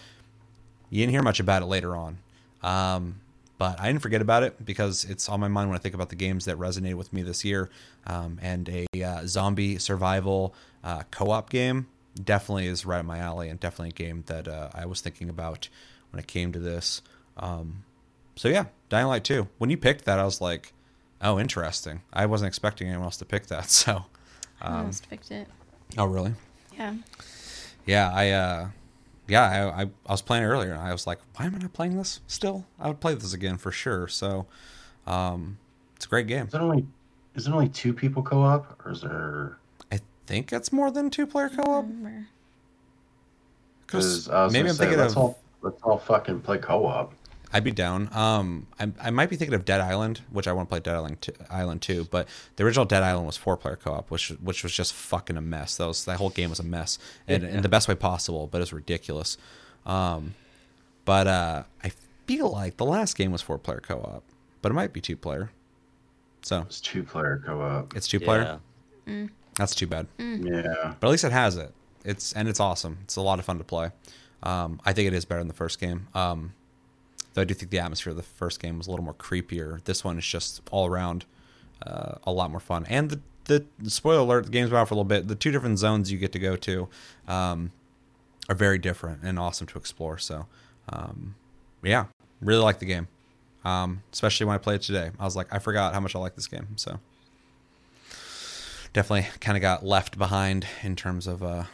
[SPEAKER 1] You didn't hear much about it later on. Um, but I didn't forget about it because it's on my mind when I think about the games that resonated with me this year. Um, and a uh, zombie survival uh, co-op game definitely is right up my alley, and definitely a game that uh, I was thinking about when it came to this. Um, so yeah, Dying Light 2. When you picked that, I was like, oh, interesting. I wasn't expecting anyone else to pick that. So um,
[SPEAKER 2] I almost picked it.
[SPEAKER 1] Oh, really?
[SPEAKER 2] Yeah.
[SPEAKER 1] Yeah, I uh, yeah, I, I, I, was playing earlier, and I was like, why am I not playing this still? I would play this again for sure. So, um, it's a great game.
[SPEAKER 4] Is it only is it only two people co-op, or is there?
[SPEAKER 1] I think it's more than two player co-op.
[SPEAKER 4] Because maybe I'm say, thinking let's of all, let's all fucking play co-op.
[SPEAKER 1] I'd be down. Um, I, I might be thinking of Dead Island, which I want to play Dead Island, t- Island too. But the original Dead Island was four player co op, which which was just fucking a mess. That was that whole game was a mess, and yeah. in the best way possible. But it was ridiculous. Um, but uh, I feel like the last game was four player co op, but it might be two player. So
[SPEAKER 4] it's two player co op.
[SPEAKER 1] It's two player. Yeah. Mm. That's too bad.
[SPEAKER 4] Mm. Yeah,
[SPEAKER 1] but at least it has it. It's and it's awesome. It's a lot of fun to play. Um, I think it is better than the first game. Um, Though I do think the atmosphere of the first game was a little more creepier. This one is just all around uh, a lot more fun. And the, the, the spoiler alert, the game's been out for a little bit. The two different zones you get to go to um, are very different and awesome to explore. So, um, yeah, really like the game. Um, especially when I played it today. I was like, I forgot how much I like this game. So, definitely kind of got left behind in terms of uh,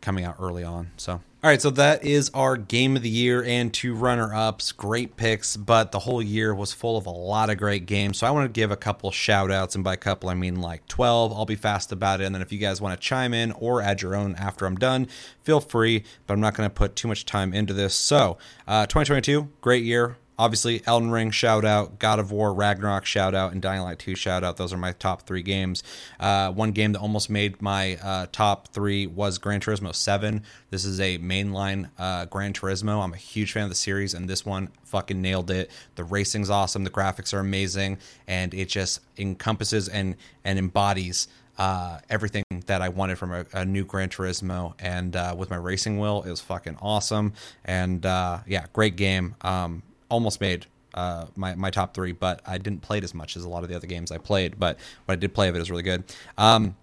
[SPEAKER 1] coming out early on. So all right, so that is our game of the year and two runner ups. Great picks, but the whole year was full of a lot of great games. So I want to give a couple shout outs, and by couple, I mean like 12. I'll be fast about it. And then if you guys want to chime in or add your own after I'm done, feel free, but I'm not going to put too much time into this. So, uh, 2022, great year obviously Elden Ring shout out, God of War Ragnarok shout out, and Dying Light 2 shout out. Those are my top three games. Uh, one game that almost made my uh, top three was Gran Turismo 7. This is a mainline uh, Gran Turismo. I'm a huge fan of the series, and this one fucking nailed it. The racing's awesome, the graphics are amazing, and it just encompasses and and embodies. Uh, everything that I wanted from a, a new Gran Turismo, and uh, with my racing wheel, it was fucking awesome. And uh, yeah, great game. Um, almost made uh, my my top three, but I didn't play it as much as a lot of the other games I played. But what I did play of it is really good. Um,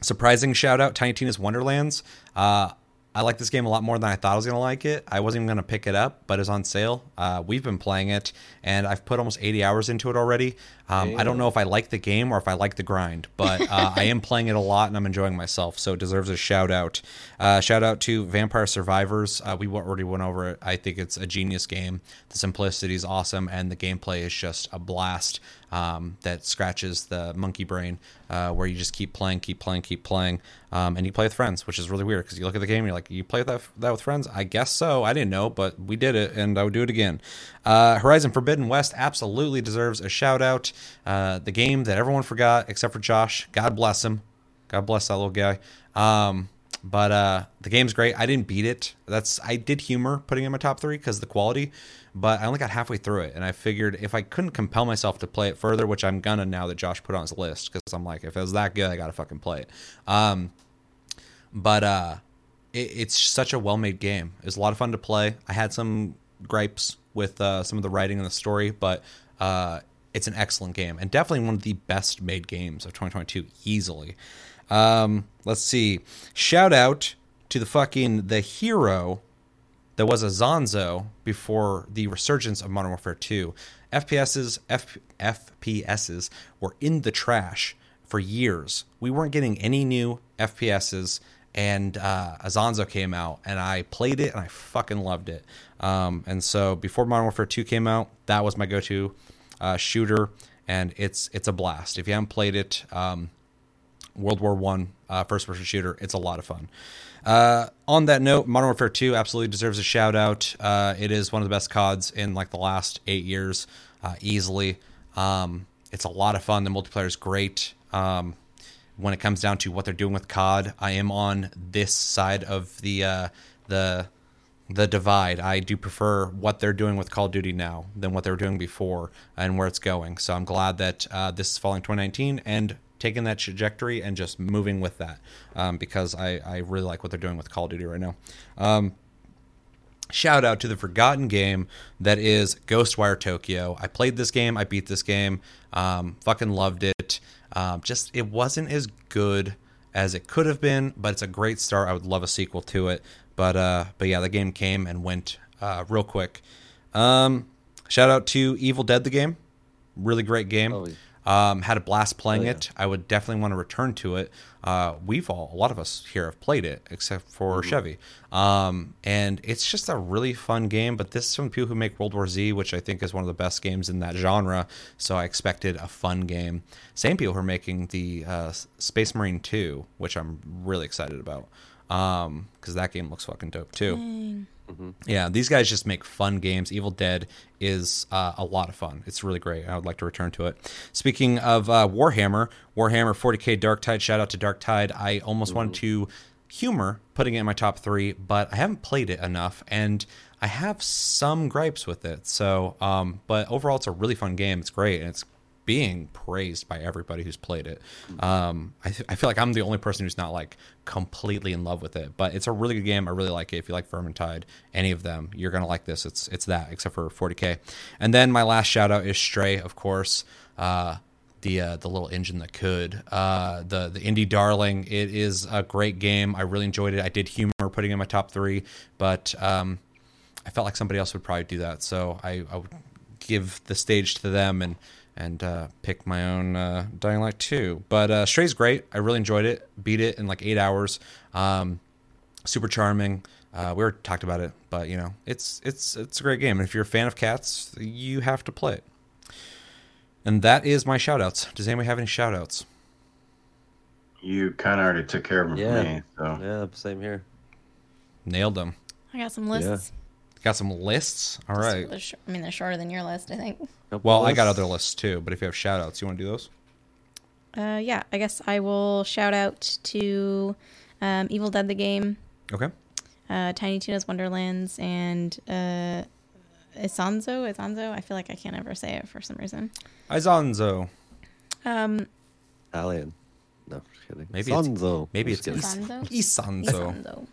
[SPEAKER 1] surprising shout out, Tiny Tina's Wonderlands. Uh, I like this game a lot more than I thought I was going to like it. I wasn't even going to pick it up, but it's on sale. Uh, we've been playing it, and I've put almost 80 hours into it already. Um, I don't know if I like the game or if I like the grind, but uh, I am playing it a lot and I'm enjoying myself, so it deserves a shout out. Uh, shout out to Vampire Survivors. Uh, we already went over it. I think it's a genius game. The simplicity is awesome, and the gameplay is just a blast um, that scratches the monkey brain, uh, where you just keep playing, keep playing, keep playing, um, and you play with friends, which is really weird because you look at the game you're like, you play that, that with friends? I guess so. I didn't know, but we did it, and I would do it again. Uh, Horizon Forbidden West absolutely deserves a shout out. Uh, the game that everyone forgot except for Josh. God bless him. God bless that little guy. Um, but uh, the game's great. I didn't beat it. That's I did humor putting in my top three because the quality, but I only got halfway through it, and I figured if I couldn't compel myself to play it further, which I'm gonna now that Josh put on his list, because I'm like, if it was that good, I gotta fucking play it. Um, but uh, it, it's such a well-made game. It's a lot of fun to play. I had some gripes with uh, some of the writing and the story, but uh, it's an excellent game and definitely one of the best made games of 2022 easily. Um, let's see. Shout out to the fucking the hero that was a Zonzo before the resurgence of Modern Warfare 2. FPSs F, FPSs were in the trash for years. We weren't getting any new FPSs, and uh, Isonzo came out, and I played it, and I fucking loved it. Um, and so before Modern Warfare 2 came out, that was my go-to uh, shooter, and it's it's a blast. If you haven't played it, um, World War One uh, first-person shooter, it's a lot of fun. Uh, on that note, Modern Warfare 2 absolutely deserves a shout out. Uh, it is one of the best CODs in like the last eight years, uh, easily. Um, it's a lot of fun. The multiplayer is great. Um, when it comes down to what they're doing with COD, I am on this side of the uh, the the divide. I do prefer what they're doing with Call of Duty now than what they were doing before and where it's going. So I'm glad that uh, this is falling 2019 and taking that trajectory and just moving with that um, because I, I really like what they're doing with Call of Duty right now. Um, shout out to the forgotten game that is Ghostwire Tokyo. I played this game, I beat this game, um, fucking loved it. Um, just it wasn't as good as it could have been, but it's a great start. I would love a sequel to it, but uh, but yeah, the game came and went uh, real quick. Um, shout out to Evil Dead, the game, really great game.
[SPEAKER 3] Oh.
[SPEAKER 1] Um, had a blast playing
[SPEAKER 3] Oh, yeah.
[SPEAKER 1] it. I would definitely want to return to it. Uh, we've all, a lot of us here have played it, except for
[SPEAKER 3] Mm-hmm.
[SPEAKER 1] Chevy. Um, and it's just a really fun game. But this is from people who make World War Z, which I think is one of the best games in that genre. So I expected a fun game. Same people who are making the uh, Space Marine 2, which I'm really excited about. Because that game looks fucking dope too. Yeah, these guys just make fun games. Evil Dead is uh, a lot of fun. It's really great. I would like to return to it. Speaking of uh, Warhammer, Warhammer 40k Darktide. Shout out to Darktide. I almost wanted to humor putting it in my top three, but I haven't played it enough, and I have some gripes with it. So, um, but overall, it's a really fun game. It's great, and it's being praised by everybody who's played it. Um, I, th- I feel like I'm the only person who's not like completely in love with it, but it's a really good game. I really like it. If you like Vermintide, any of them, you're gonna like this. It's it's that, except for 40k. And then my last shout out is Stray, of course. Uh, the uh, the little engine that could uh, the the indie darling. It is a great game. I really enjoyed it. I did humor putting in my top three, but um, I felt like somebody else would probably do that, so I, I would give the stage to them and and uh, pick my own uh, Dying Light 2. But uh, Stray's great. I really enjoyed it. Beat it in like eight hours. Um, super charming. Uh, we already talked about it, but you know, it's it's it's a great game. And if you're a fan of cats, you have to play it. And that is my shout outs. Does anybody have any shout outs?
[SPEAKER 4] You kind of already took care of them
[SPEAKER 3] Yeah.
[SPEAKER 4] for me. So
[SPEAKER 3] Yeah, same here.
[SPEAKER 1] Nailed them.
[SPEAKER 2] I got some lists.
[SPEAKER 1] Got some lists? All
[SPEAKER 2] Just-
[SPEAKER 1] right.
[SPEAKER 2] they're I mean, they're shorter than your list, I think.
[SPEAKER 3] Couple
[SPEAKER 1] Well, I got other lists too, but if you have shout outs, you want to do those?
[SPEAKER 2] Uh, yeah, I guess I will shout out to um, Evil Dead the game,
[SPEAKER 1] Okay.
[SPEAKER 2] uh, Tiny Tina's Wonderlands, and uh, Isonzo. Isonzo. I feel like I can't ever say it for some reason.
[SPEAKER 1] Isonzo.
[SPEAKER 2] Um,
[SPEAKER 3] Italian. No, just kidding.
[SPEAKER 1] Maybe it's- Maybe
[SPEAKER 3] Just
[SPEAKER 1] it's
[SPEAKER 3] kidding.
[SPEAKER 2] Isonzo?
[SPEAKER 1] Isonzo.
[SPEAKER 2] Isonzo.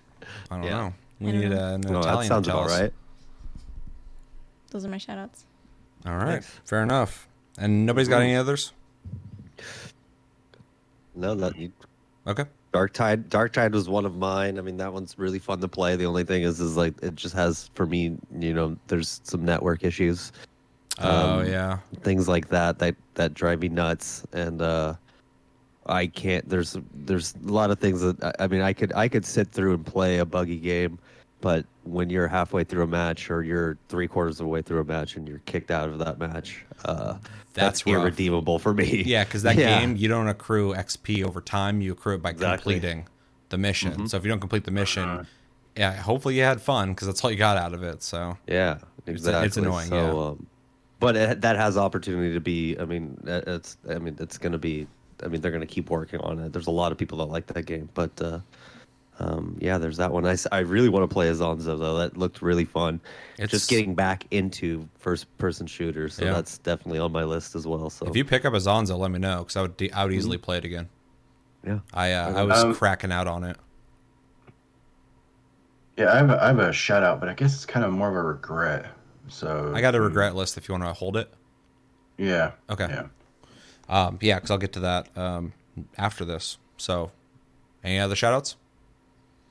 [SPEAKER 1] I don't
[SPEAKER 3] Yeah.
[SPEAKER 1] know. We
[SPEAKER 2] I
[SPEAKER 1] need
[SPEAKER 2] know.
[SPEAKER 1] uh, an
[SPEAKER 3] No,
[SPEAKER 1] Italian
[SPEAKER 3] that sounds
[SPEAKER 1] to
[SPEAKER 3] about right.
[SPEAKER 2] Those are my shout outs.
[SPEAKER 1] All right.
[SPEAKER 3] Nice.
[SPEAKER 1] Fair enough. And nobody's got any others?
[SPEAKER 3] No, that you,
[SPEAKER 1] Okay.
[SPEAKER 3] Darktide. Dark Tide was one of mine. I mean, that one's really fun to play. The only thing is, is like it just has for me. You know, there's some network issues,
[SPEAKER 1] Oh,
[SPEAKER 3] Um,
[SPEAKER 1] yeah.
[SPEAKER 3] things like that that that drive me nuts, and uh, I can't. There's there's a lot of things that I, I mean, I could I could sit through and play a buggy game, but when you're halfway through a match or you're three quarters of the way through a match and you're kicked out of that match, uh,
[SPEAKER 1] That's
[SPEAKER 3] that's, irredeemable for me.
[SPEAKER 1] Yeah, because that
[SPEAKER 3] Yeah.
[SPEAKER 1] game, you don't accrue XP over time. You accrue it by
[SPEAKER 3] Exactly.
[SPEAKER 1] completing the mission.
[SPEAKER 3] Mhm.
[SPEAKER 1] So if you don't complete the mission,
[SPEAKER 4] Uh-huh.
[SPEAKER 1] yeah, hopefully you had fun because that's all you got out of it. So
[SPEAKER 3] Yeah,
[SPEAKER 1] It's-
[SPEAKER 3] exactly.
[SPEAKER 1] it's annoying,
[SPEAKER 3] So,
[SPEAKER 1] yeah.
[SPEAKER 3] um, but it, that has opportunity to be. I mean, it's. I mean, it's going to be. I mean, they're going to keep working on it. There's a lot of people that like that game, but uh, um, yeah, there's that one. I, I really want to play Isonzo though. That looked really fun.
[SPEAKER 1] It's-
[SPEAKER 3] Just getting back into first-person shooters, so
[SPEAKER 1] Yeah.
[SPEAKER 3] that's definitely on my list as well. So
[SPEAKER 1] if you pick up a Zonzo, let me know because I would de- I would easily play it again.
[SPEAKER 3] yeah,
[SPEAKER 1] I uh, I was
[SPEAKER 4] Um,
[SPEAKER 1] cracking out on it.
[SPEAKER 4] yeah, I have a, I have a shout out, but I guess it's kind of more of a regret. So
[SPEAKER 1] I got a regret list if you want to hold it.
[SPEAKER 4] Yeah.
[SPEAKER 1] Okay.
[SPEAKER 4] Yeah.
[SPEAKER 1] Um, yeah, because I'll get to that um, after this. So Any other shout outs?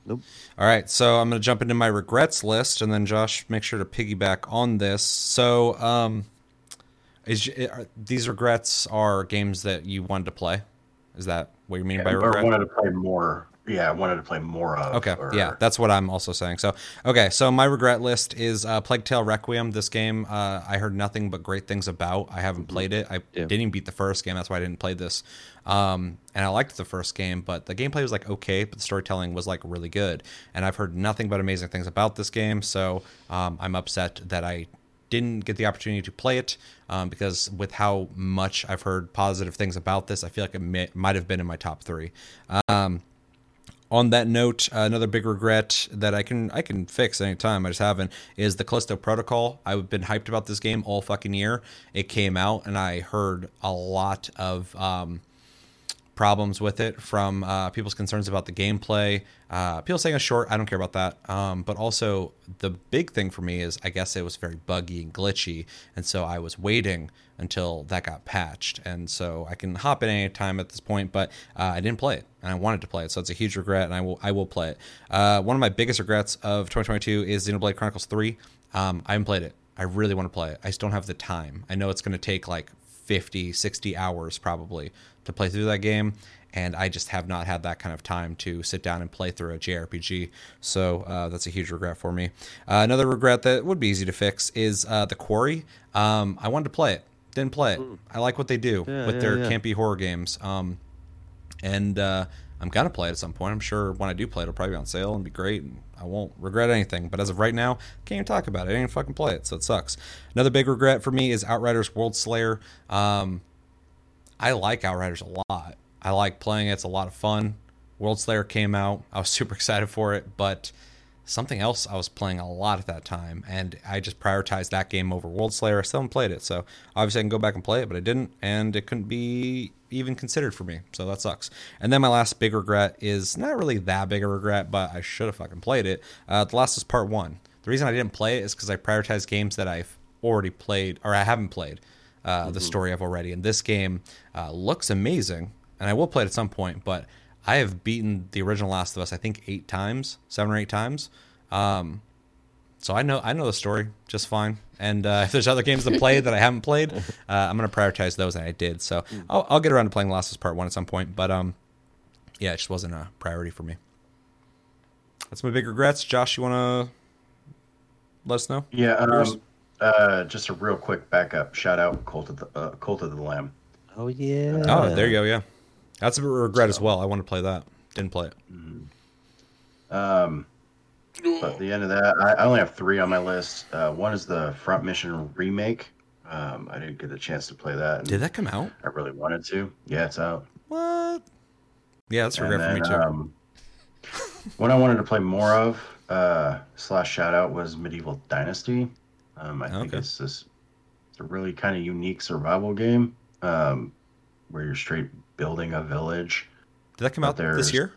[SPEAKER 3] Nope.
[SPEAKER 1] All right, so I'm going to jump into my regrets list, and then Josh, make sure to piggyback on this. So, um, is are, these regrets are games that you wanted to play? Is that what you mean
[SPEAKER 4] Yeah,
[SPEAKER 1] by
[SPEAKER 4] or
[SPEAKER 1] regret?
[SPEAKER 4] wanted to play more. Yeah, I wanted to play more of.
[SPEAKER 1] Okay,
[SPEAKER 4] or-
[SPEAKER 1] yeah, that's what I'm also saying. So, okay, so my regret list is uh, Plague Tale Requiem. This game, uh, I heard nothing but great things about. I haven't played it. I
[SPEAKER 3] Yeah.
[SPEAKER 1] didn't even beat the first game. That's why I didn't play this. Um, and I liked the first game, but the gameplay was like okay, but the storytelling was like really good. And I've heard nothing but amazing things about this game. So um, I'm upset that I didn't get the opportunity to play it um, because with how much I've heard positive things about this, I feel like it may, might have been in my top three. Um, on that note, uh, another big regret that I can I can fix anytime I just haven't is the Callisto Protocol. I've been hyped about this game all fucking year. It came out and I heard a lot of um, problems with it from uh, people's concerns about the gameplay. Uh, people saying it's short. I don't care about that. Um, but also the big thing for me is I guess it was very buggy and glitchy, and so I was waiting until that got patched, and so I can hop in any time at this point. But uh, I didn't play it, and I wanted to play it, so it's a huge regret, and I will I will play it. Uh, one of my biggest regrets of 2022 is Xenoblade Chronicles 3. Um, I haven't played it. I really want to play it. I just don't have the time. I know it's going to take like 50, 60 hours probably to play through that game. And I just have not had that kind of time to sit down and play through a JRPG. So uh, that's a huge regret for me. Uh, another regret that would be easy to fix is uh, The Quarry. Um, I wanted to play it, didn't play it. I like what they do
[SPEAKER 3] Yeah,
[SPEAKER 1] with
[SPEAKER 3] yeah,
[SPEAKER 1] their
[SPEAKER 3] yeah.
[SPEAKER 1] campy horror games. Um, and uh, I'm gonna play it at some point. I'm sure when I do play it, it'll probably be on sale and be great, and I won't regret anything. But as of right now, can't even talk about it. I didn't fucking play it, so it sucks. Another big regret for me is Outriders World Slayer. Um, I like Outriders a lot. I like playing it. It's a lot of fun. World Slayer came out. I was super excited for it, but something else I was playing a lot at that time, and I just prioritized that game over World Slayer. I still haven't played it, so obviously I can go back and play it, but I didn't, and it couldn't be even considered for me, so that sucks. And then my last big regret is not really that big a regret, but I should have fucking played it. Uh, the Last is Part One. The reason I didn't play it is because I prioritized games that I've already played or I haven't played. Uh, The story of already, and this game uh, looks amazing, and I will play it at some point, but I have beaten the original Last of Us, I think eight times, seven or eight times. Um, so I know I know the story just fine. And uh, if there's other games to play that I haven't played, uh, I'm gonna prioritize those, and I did. So I'll, I'll get around to playing Last of Us Part One at some point. But um, yeah, it just wasn't a priority for me. That's my big regrets. Josh, you wanna let us know?
[SPEAKER 4] Yeah. Um, uh, just a real quick backup shout out, Cult of the uh, Cult of the Lamb.
[SPEAKER 3] Oh yeah.
[SPEAKER 1] Oh, there you go. Yeah, that's a regret as well. I want to play that. Didn't play it.
[SPEAKER 4] Um, but at the end of that, I, I only have three on my list. Uh, one is the Front Mission remake. Um, I didn't get a chance to play that.
[SPEAKER 1] Did that come out?
[SPEAKER 4] I really wanted to. Yeah, it's out.
[SPEAKER 1] What? Yeah, that's a
[SPEAKER 4] And
[SPEAKER 1] regret for me too.
[SPEAKER 4] Um, one I wanted to play more of uh, slash shout out was Medieval Dynasty. Um, I think it's this it's a really kind of unique survival game um, where you're straight building a village.
[SPEAKER 1] Did that come
[SPEAKER 4] but
[SPEAKER 1] out this year?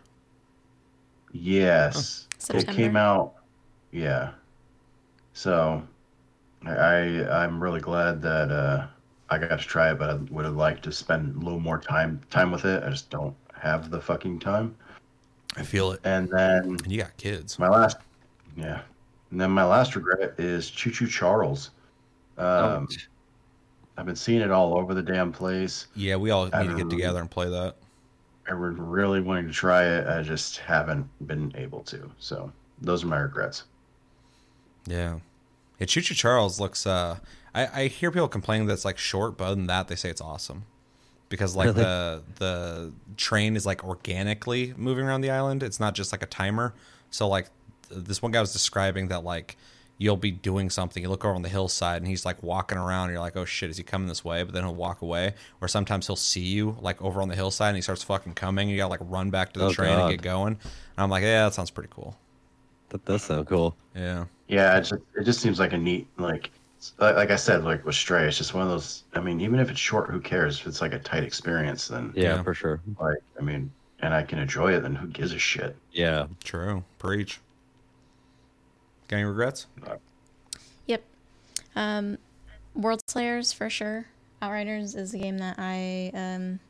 [SPEAKER 4] Yes, it
[SPEAKER 2] September.
[SPEAKER 4] came out. Yeah, so I I- I'm really glad that uh, I got to try it, but I would have liked to spend a little more time time with it. I just don't have the fucking time.
[SPEAKER 1] I feel it.
[SPEAKER 4] And then
[SPEAKER 1] And you got kids.
[SPEAKER 4] my last, yeah, and then my last regret is Choo Choo Charles. Um, I've been seeing it all over the damn place.
[SPEAKER 1] Yeah, we all need to get
[SPEAKER 4] Um,
[SPEAKER 1] together and play that.
[SPEAKER 4] I was really wanting to try it. I just haven't been able to. So those are my regrets.
[SPEAKER 1] Yeah. Yeah, Choo Choo Charles looks uh I, I hear people complaining that it's like short, but other than that they say it's awesome. Because like
[SPEAKER 3] Really?
[SPEAKER 1] the the train is like organically moving around the island. It's not just like a timer. So like th- this one guy was describing that like you'll be doing something, you look over on the hillside and he's like walking around and you're like, Oh shit, is he coming this way? But then he'll walk away. Or sometimes he'll see you like over on the hillside and he starts fucking coming, you gotta like run back to the
[SPEAKER 3] Oh,
[SPEAKER 1] train and get going. And I'm like, Yeah, that sounds pretty cool.
[SPEAKER 3] That does sound cool.
[SPEAKER 1] Yeah.
[SPEAKER 4] Yeah, it just, it just seems like a neat like like like I said like with Stray. It's just one of those. I mean, even if it's short, who cares? If it's like a tight experience, then
[SPEAKER 3] Yeah,
[SPEAKER 1] Yeah.
[SPEAKER 3] for sure.
[SPEAKER 4] like I mean, and I can enjoy it, then who gives a shit?
[SPEAKER 3] Yeah.
[SPEAKER 1] True. Preach. Got any regrets?
[SPEAKER 2] Yep. Um, World Slayers for sure. Outriders is a game that I um,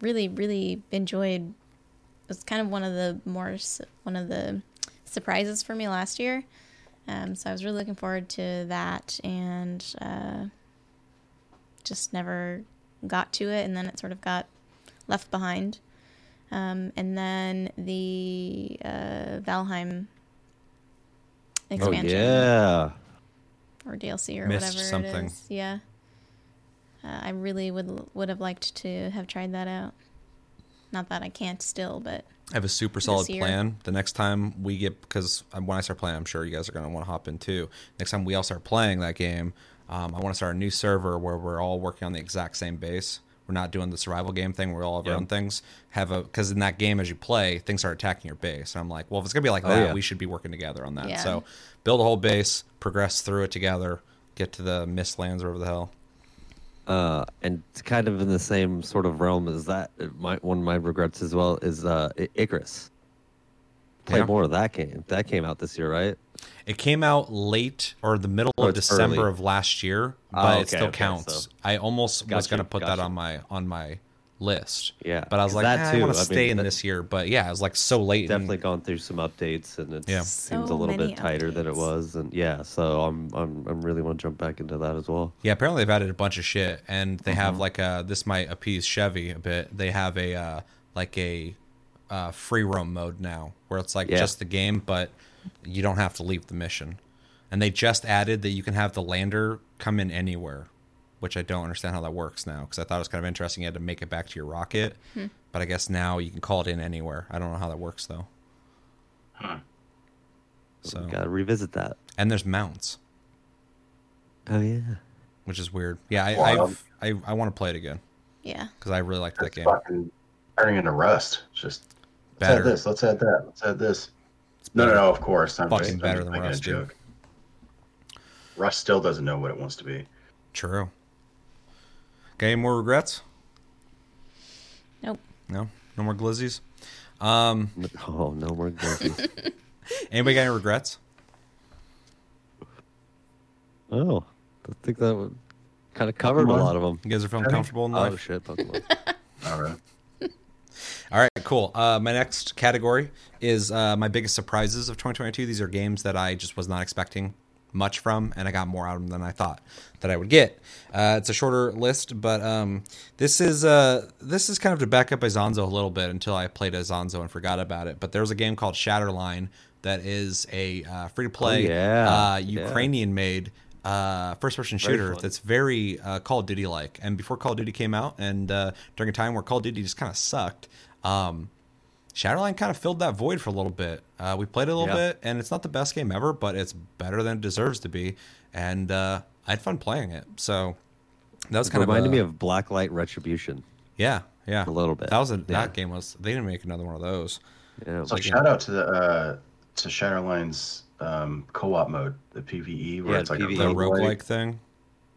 [SPEAKER 2] really, really enjoyed It was kind of one of the more one of the surprises for me last year. Um, so I was really looking forward to that, and uh, just never got to it, and then it sort of got left behind. Um, and then the uh, Valheim
[SPEAKER 3] Oh yeah.
[SPEAKER 2] or DLC or
[SPEAKER 1] Missed
[SPEAKER 2] whatever
[SPEAKER 1] something.
[SPEAKER 2] it is. Yeah. Uh, I really would would have liked to have tried that out. Not that I can't still, but
[SPEAKER 1] I have a super solid plan. The next time we get, because when I start playing, I'm sure you guys are going to want to hop in too. Next time we all start playing that game, um, I want to start a new server where we're all working on the exact same base. We're not doing the survival game thing where we all have our own things. Have a because in that game, as you play, things start attacking your base. And I'm like, well, if it's gonna be like
[SPEAKER 3] Oh,
[SPEAKER 1] that,
[SPEAKER 3] yeah.
[SPEAKER 1] we should be working together on that.
[SPEAKER 2] Yeah.
[SPEAKER 1] So build a whole base, progress through it together, get to the Mistlands or whatever the hell.
[SPEAKER 3] Uh, and it's kind of in the same sort of realm as that. it might one of my regrets as well is uh, Icarus. Play
[SPEAKER 1] Yeah.
[SPEAKER 3] more of that game. That came out this year, right?
[SPEAKER 1] It came out late or the middle
[SPEAKER 3] Oh,
[SPEAKER 1] of December
[SPEAKER 3] early.
[SPEAKER 1] of last year,
[SPEAKER 3] Oh,
[SPEAKER 1] but it still
[SPEAKER 3] okay,
[SPEAKER 1] counts.
[SPEAKER 3] so-
[SPEAKER 1] I almost was
[SPEAKER 3] Gotcha,
[SPEAKER 1] gonna put that
[SPEAKER 3] gotcha.
[SPEAKER 1] on my on my list.
[SPEAKER 3] Yeah,
[SPEAKER 1] but I was like,
[SPEAKER 3] that
[SPEAKER 1] "Nah, I
[SPEAKER 3] too,
[SPEAKER 1] want
[SPEAKER 3] I
[SPEAKER 1] to
[SPEAKER 3] mean,
[SPEAKER 1] stay in
[SPEAKER 3] that-
[SPEAKER 1] this year. But yeah, it was like so late. and-
[SPEAKER 3] Definitely gone through some updates, and it
[SPEAKER 1] Yeah.
[SPEAKER 3] seems a little bit tighter than it was. And yeah, so I'm I'm I'm really want to jump back into that as well.
[SPEAKER 1] Yeah, apparently they've added a bunch of shit, and they
[SPEAKER 3] Mm-hmm.
[SPEAKER 1] have like a. This might appease Chevy a bit. They have a uh, like a uh, free roam mode now, where it's like
[SPEAKER 3] Yeah.
[SPEAKER 1] just the game, but you don't have to leave the mission. And they just added that you can have the lander come in anywhere, which I don't understand how that works now because I thought it was kind of interesting. You had to make it back to your rocket, hmm. but I guess now you can call it in anywhere. I don't know how that works though. Huh. So
[SPEAKER 3] Got to revisit that.
[SPEAKER 1] and there's mounts,
[SPEAKER 3] Oh yeah.
[SPEAKER 1] which is weird. Yeah, I
[SPEAKER 4] Wow.
[SPEAKER 1] I've, um, I I want to play it again
[SPEAKER 2] yeah.
[SPEAKER 1] because I really liked that game.
[SPEAKER 4] fucking turning into Rust. It's just let's
[SPEAKER 1] Better.
[SPEAKER 4] add this. Let's add that. Let's add this.
[SPEAKER 1] It's
[SPEAKER 4] No, no, no. Of course, I'm
[SPEAKER 1] Fucking
[SPEAKER 4] just, I'm
[SPEAKER 1] better
[SPEAKER 4] just
[SPEAKER 1] than
[SPEAKER 4] making a
[SPEAKER 1] dude.
[SPEAKER 4] joke. Rust still doesn't know what it wants to be.
[SPEAKER 1] True. Okay, any more regrets?
[SPEAKER 2] Nope.
[SPEAKER 1] No, no more glizzies. Um,
[SPEAKER 3] Oh no more glitches.
[SPEAKER 1] anybody got any regrets?
[SPEAKER 3] oh, I think that would kind of covered a lot of them.
[SPEAKER 1] You guys are feeling comfortable in life?
[SPEAKER 3] Oh shit, Pokemon.
[SPEAKER 4] All right.
[SPEAKER 1] All right, cool. Uh, my next category is uh, my biggest surprises of 2022. These are games that I just was not expecting much from, and I got more out of them than I thought that I would get. Uh, it's a shorter list, but um, this is uh, this is kind of to back up Isonzo a little bit until I played Isonzo and forgot about it. But there's a game called Shatterline that is a uh, free to play
[SPEAKER 3] Oh, yeah.
[SPEAKER 1] uh,
[SPEAKER 3] Yeah.
[SPEAKER 1] Ukrainian made uh, first person shooter that's very uh, Call of Duty like. And before Call of Duty came out, and uh, during a time where Call of Duty just kind of sucked, um, Shatterline kind of filled that void for a little bit. Uh, we played a little
[SPEAKER 3] Yeah.
[SPEAKER 1] bit, and it's not the best game ever, but it's better than it deserves to be. And uh, I had fun playing it. So that was
[SPEAKER 3] It
[SPEAKER 1] kind of
[SPEAKER 3] reminded me of Blacklight Retribution.
[SPEAKER 1] yeah, yeah,
[SPEAKER 3] a little bit.
[SPEAKER 1] That was a,
[SPEAKER 3] Yeah.
[SPEAKER 1] that game was. They didn't make another one of those.
[SPEAKER 3] Yeah,
[SPEAKER 4] So
[SPEAKER 1] Like,
[SPEAKER 4] shout out to the uh, to Shatterline's um, co-op mode, the PVE, where
[SPEAKER 3] Yeah,
[SPEAKER 4] it's like
[SPEAKER 3] PvE.
[SPEAKER 4] A roguelike.
[SPEAKER 1] roguelike thing.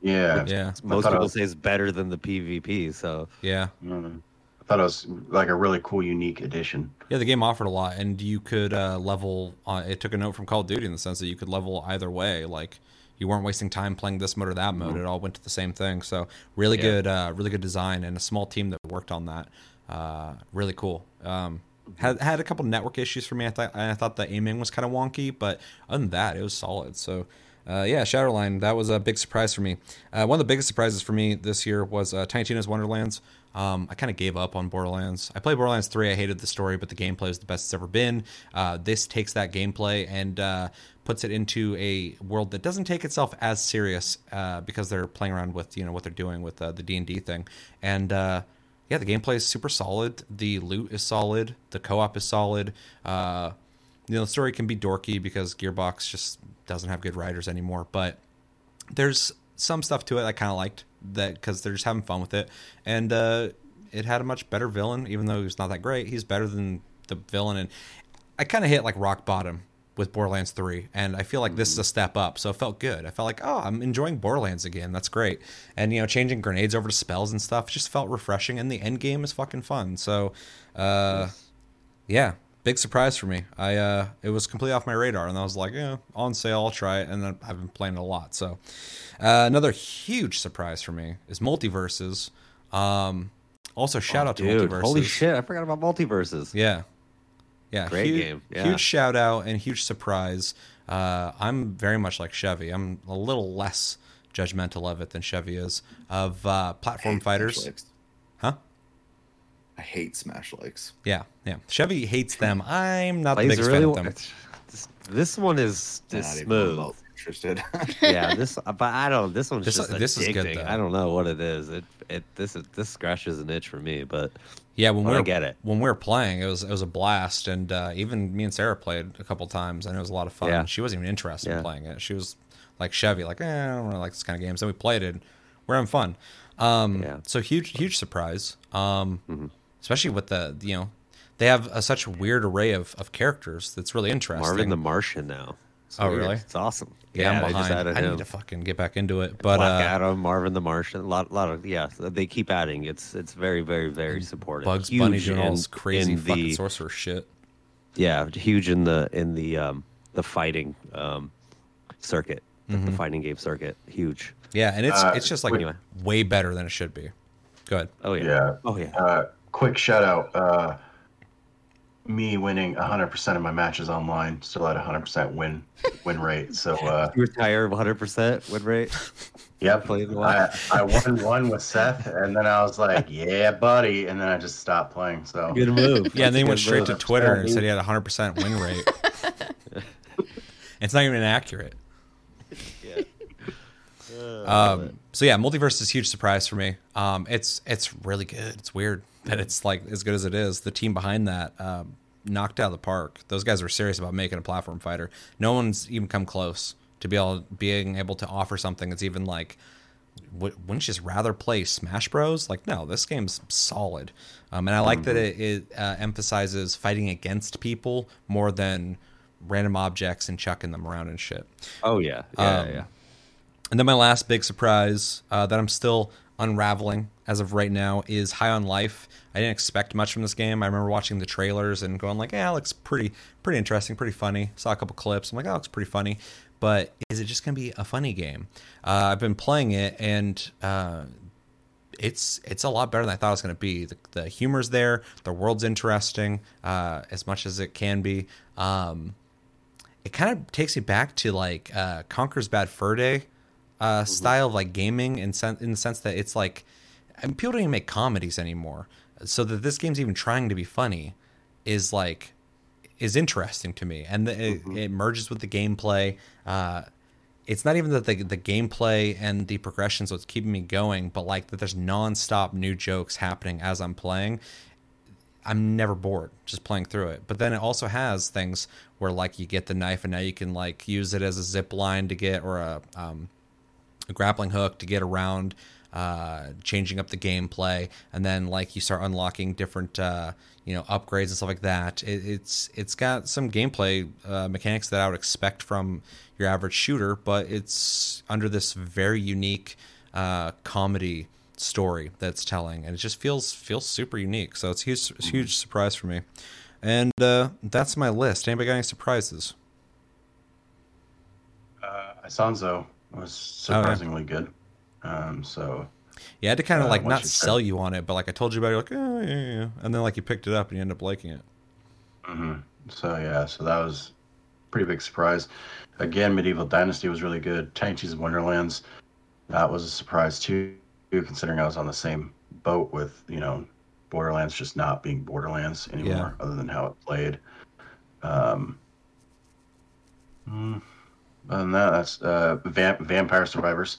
[SPEAKER 4] Yeah,
[SPEAKER 1] Yeah,
[SPEAKER 3] most people
[SPEAKER 4] was-
[SPEAKER 3] say it's better than the PvP. So
[SPEAKER 1] yeah.
[SPEAKER 4] Mm. Thought it was like a really cool, unique addition.
[SPEAKER 1] Yeah, the game offered a lot, and you could uh, level. Uh, it took a note from Call of Duty in the sense that you could level either way. Like you weren't wasting time playing this mode or that mode. It all went to the same thing. So really
[SPEAKER 3] Yeah.
[SPEAKER 1] good, uh, really good design, and a small team that worked on that. Uh, really cool. Um, had had a couple network issues for me. I thought I thought the aiming was kind of wonky, but other than that, it was solid. So. Uh, yeah, Shatterline. That was a big surprise for me. Uh, one of the biggest surprises for me this year was uh, Tiny Tina's Wonderlands. Um, I kind of gave up on Borderlands. I played Borderlands 3. I hated the story, but the gameplay is the best it's ever been. Uh, this takes that gameplay and uh, puts it into a world that doesn't take itself as serious uh, because they're playing around with you know what they're doing with uh, the D and D thing. And uh, yeah, the gameplay is super solid. The loot is solid. The co-op is solid. Uh, you know, the story can be dorky because Gearbox just doesn't have good writers anymore, but there's some stuff to it I kind of liked that because they're just having fun with it, and uh, it had a much better villain, even though he's not that great. He's better than the villain, and I kind of hit like rock bottom with Borderlands 3, and I feel like this is a step up, so it felt good. I felt like, oh, I'm enjoying Borderlands again. That's great, and you know, changing grenades over to spells and stuff just felt refreshing, and the end game is fucking fun. So, uh, yeah, big surprise for me. I uh, it was completely off my radar, and I was like, yeah, on sale, I'll try it, and then I've been playing it a lot. So, uh, another huge surprise for me is MultiVersus. Um, also, shout
[SPEAKER 3] Oh,
[SPEAKER 1] out to
[SPEAKER 3] dude,
[SPEAKER 1] MultiVersus.
[SPEAKER 3] holy shit! I forgot about MultiVersus.
[SPEAKER 1] Yeah, Yeah,
[SPEAKER 3] Great
[SPEAKER 1] huge,
[SPEAKER 3] game, yeah.
[SPEAKER 1] Huge shout out and huge surprise. Uh, I'm very much like Chevy. I'm a little less judgmental of it than Chevy is of uh, platform fighters. Huh?
[SPEAKER 5] I hate Smash Likes.
[SPEAKER 1] Yeah, yeah. Chevy hates them. I'm not the biggest
[SPEAKER 3] really
[SPEAKER 1] fan of them.
[SPEAKER 3] This, this one is
[SPEAKER 5] Not
[SPEAKER 3] just
[SPEAKER 5] even
[SPEAKER 3] smooth.
[SPEAKER 5] remotely interested.
[SPEAKER 3] yeah, this but I don't. This one's
[SPEAKER 1] This-
[SPEAKER 3] just
[SPEAKER 1] this is good, though.
[SPEAKER 3] I don't know what it is. It it this is this scratches an itch for me, but
[SPEAKER 1] Yeah, when we were
[SPEAKER 3] get it.
[SPEAKER 1] when we were playing, it was it was a blast, and uh, even me and Sarah played a couple times, and it was a lot of fun.
[SPEAKER 3] Yeah.
[SPEAKER 1] She wasn't even interested in playing it. She was like Chevy, like eh, I don't really like this kind of games. Then we played it. We're having fun. Um,
[SPEAKER 3] Yeah.
[SPEAKER 1] So huge, huge surprise. Um,
[SPEAKER 3] Mhm.
[SPEAKER 1] Especially with the you know they have a, such a weird array of, of characters that's really interesting.
[SPEAKER 3] Marvin the Martian now. It's
[SPEAKER 1] Oh,
[SPEAKER 3] weird.
[SPEAKER 1] really?
[SPEAKER 3] It's awesome.
[SPEAKER 1] yeah, I'm
[SPEAKER 3] they just
[SPEAKER 1] behind.
[SPEAKER 3] added
[SPEAKER 1] I
[SPEAKER 3] him.
[SPEAKER 1] need to fucking get back into it, but
[SPEAKER 3] Black
[SPEAKER 1] uh,
[SPEAKER 3] Adam, Marvin the Martian, a lot, lot of yeah. They keep adding. It's it's very very very supportive.
[SPEAKER 1] Bugs
[SPEAKER 3] Huge
[SPEAKER 1] Bunny doing all this crazy
[SPEAKER 3] in
[SPEAKER 1] fucking
[SPEAKER 3] the,
[SPEAKER 1] sorcerer shit.
[SPEAKER 3] Yeah, huge in the in the um the fighting um circuit, the- the fighting game circuit. Huge.
[SPEAKER 1] Yeah, and it's
[SPEAKER 4] Uh,
[SPEAKER 1] it's just like
[SPEAKER 3] anyway.
[SPEAKER 1] way better than it should be. Go ahead.
[SPEAKER 3] Oh yeah.
[SPEAKER 4] Yeah.
[SPEAKER 3] Oh yeah.
[SPEAKER 4] Uh, quick shout out. Uh, me winning 100% of my matches online, still at 100% win win rate. So, uh,
[SPEAKER 3] You retire 100 percent win rate.
[SPEAKER 4] yep.
[SPEAKER 3] Played
[SPEAKER 4] I, I won one with Seth, and then I was like, yeah, buddy. And then I just stopped playing. So,
[SPEAKER 3] Good move.
[SPEAKER 1] Yeah, and then he went straight
[SPEAKER 3] move.
[SPEAKER 1] to Twitter and said he had hundred percent win rate. it's not even accurate.
[SPEAKER 3] Yeah.
[SPEAKER 1] Um, so yeah, multiverse is a huge surprise for me. Um, it's it's really good. It's weird that it's like as good as it is. The team behind that um, knocked out of the park. Those guys are serious about making a platform fighter. No one's even come close to be able being able to offer something that's even like. Wouldn't you just rather play Smash Bros? Like, no, this game's solid, um, and I like that it, it uh, emphasizes fighting against people more than random objects and chucking them around and shit.
[SPEAKER 3] Oh yeah. Yeah.
[SPEAKER 1] Um,
[SPEAKER 3] yeah.
[SPEAKER 1] And then my last big surprise uh, that I'm still unraveling as of right now is High on Life. I didn't expect much from this game. I remember watching the trailers and going like, "Yeah, it looks pretty, pretty interesting, pretty funny." Saw a couple clips. I'm like, "Oh, looks pretty funny," but is it just gonna be a funny game? Uh, I've been playing it and. Uh, it's it's a lot better than I thought it was going to be. The, the humor's there, the world's interesting uh, as much as it can be. Um, it kind of takes me back to like uh, Conker's Bad Fur Day uh, style of like gaming in sen- in the sense that it's like and people don't even make comedies anymore. So that this game's even trying to be funny is like is interesting to me, and the, it, it merges with the gameplay. Uh, it's not even that the the gameplay and the progressions what's keeping me going, but like that there's nonstop new jokes happening as I'm playing. I'm never bored just playing through it. But then it also has things where like you get the knife and now you can like use it as a zip line to get or a um, a grappling hook to get around, uh, changing up the gameplay, and then like you start unlocking different uh, you know upgrades and stuff like that. It, it's it's got some gameplay uh, mechanics that I would expect from your average shooter, but it's under this very unique uh, comedy story that's telling, and it just feels feels super unique. So it's huge, it's huge surprise for me. And uh, that's my list. Anybody got any surprises?
[SPEAKER 4] uh, Isonzo was surprisingly good. Um, so,
[SPEAKER 1] Yeah, I had to kind of
[SPEAKER 4] Uh,
[SPEAKER 1] like not
[SPEAKER 4] you
[SPEAKER 1] sell you on it, but like I told you about it, you're like, oh, yeah, yeah, yeah. And then like you picked it up and you end up liking it.
[SPEAKER 4] Mm-hmm. so yeah, so that was pretty big surprise. Again, Medieval Dynasty was really good. Tanchi's Wonderlands, that was a surprise too, considering I was on the same boat with you know Borderlands just not being Borderlands anymore, other than how it played. Um, mm, other than that, that's uh, Vamp- Vampire Survivors.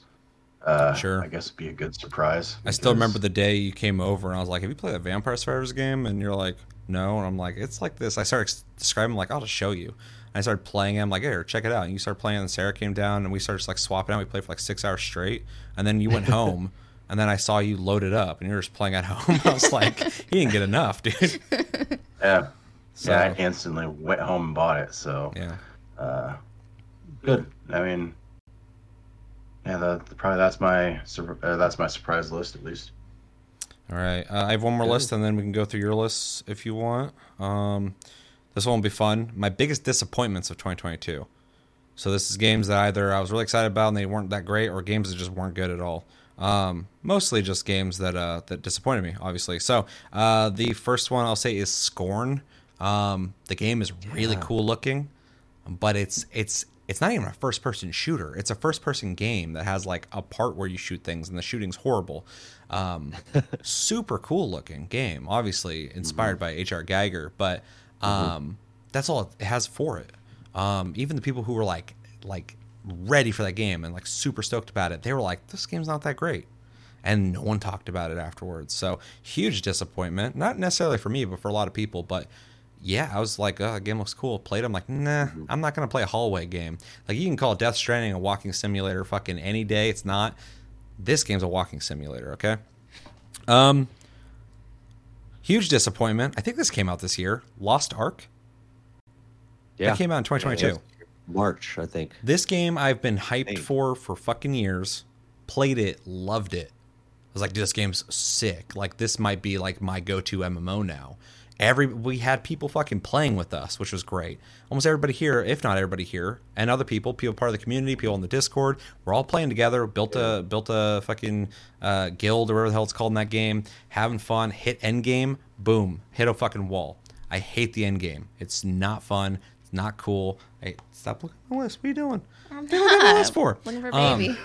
[SPEAKER 4] Uh,
[SPEAKER 1] Sure.
[SPEAKER 4] I guess it'd be a good surprise.
[SPEAKER 1] I still remember the day you came over and I was like, have you played the Vampire Survivors game? And you're like, no. And I'm like, it's like this. I started describing like, I'll just show you. And I started playing it. I'm like, here, check it out. And you started playing and Sarah came down and we started just like swapping out. We played for like six hours straight. And then you went home. And then I saw you load it up and you were just playing at home. I was like, he didn't get enough, dude.
[SPEAKER 4] Yeah,
[SPEAKER 1] So,
[SPEAKER 4] yeah. I instantly went home and bought it. So
[SPEAKER 1] yeah.
[SPEAKER 4] uh, good. I mean, yeah, the, the- probably that's my uh, that's my surprise list at least.
[SPEAKER 1] All right. Uh, I have one more
[SPEAKER 3] Good.
[SPEAKER 1] list, and then we can go through your lists if you want. Um, this one will be fun. My biggest disappointments of 2022. So this is games that either I was really excited about and they weren't that great, or games that just weren't good at all. Um, mostly just games that uh, that disappointed me, obviously. So uh, the first one I'll say is Scorn. Um, the game is really
[SPEAKER 3] Yeah.
[SPEAKER 1] cool looking, but it's it's it's not even a first person shooter. It's a first person game that has like a part where you shoot things, and the shooting's horrible. Um, super cool looking game, obviously inspired by H.R. Giger, but um, that's all it has for it. Um, even the people who were like like ready for that game and like super stoked about it, they were like, "This game's not that great." and no one talked about it afterwards. So huge disappointment. Not necessarily for me, but for a lot of people. But yeah, I was like, oh, the game looks cool. Played. it. I'm like, nah, I'm not gonna play a hallway game. Like you can call Death Stranding a walking simulator, fucking any day. It's not. This game's a walking simulator. Okay. Um. Huge disappointment. I think this came out this year. Lost Ark.
[SPEAKER 3] Yeah.
[SPEAKER 1] That came out in 2022.
[SPEAKER 3] March, I think.
[SPEAKER 1] This game I've been hyped for for fucking years. Played it, loved it. I was like, dude, this game's sick. Like this might be like my go-to MMO now. Every we had people fucking playing with us, which was great. Almost everybody here, if not everybody here, and other people, people part of the community, people in the Discord, we're all playing together. Built a built a fucking uh, guild or whatever the hell it's called in that game. Having fun. Hit end game. Boom. Hit a fucking wall. I hate the end game. It's not fun. It's not cool. Hey, stop looking at the list. What are you doing?
[SPEAKER 2] I'm
[SPEAKER 1] What are you looking at the list for?
[SPEAKER 2] Looking for
[SPEAKER 1] Um,
[SPEAKER 2] baby.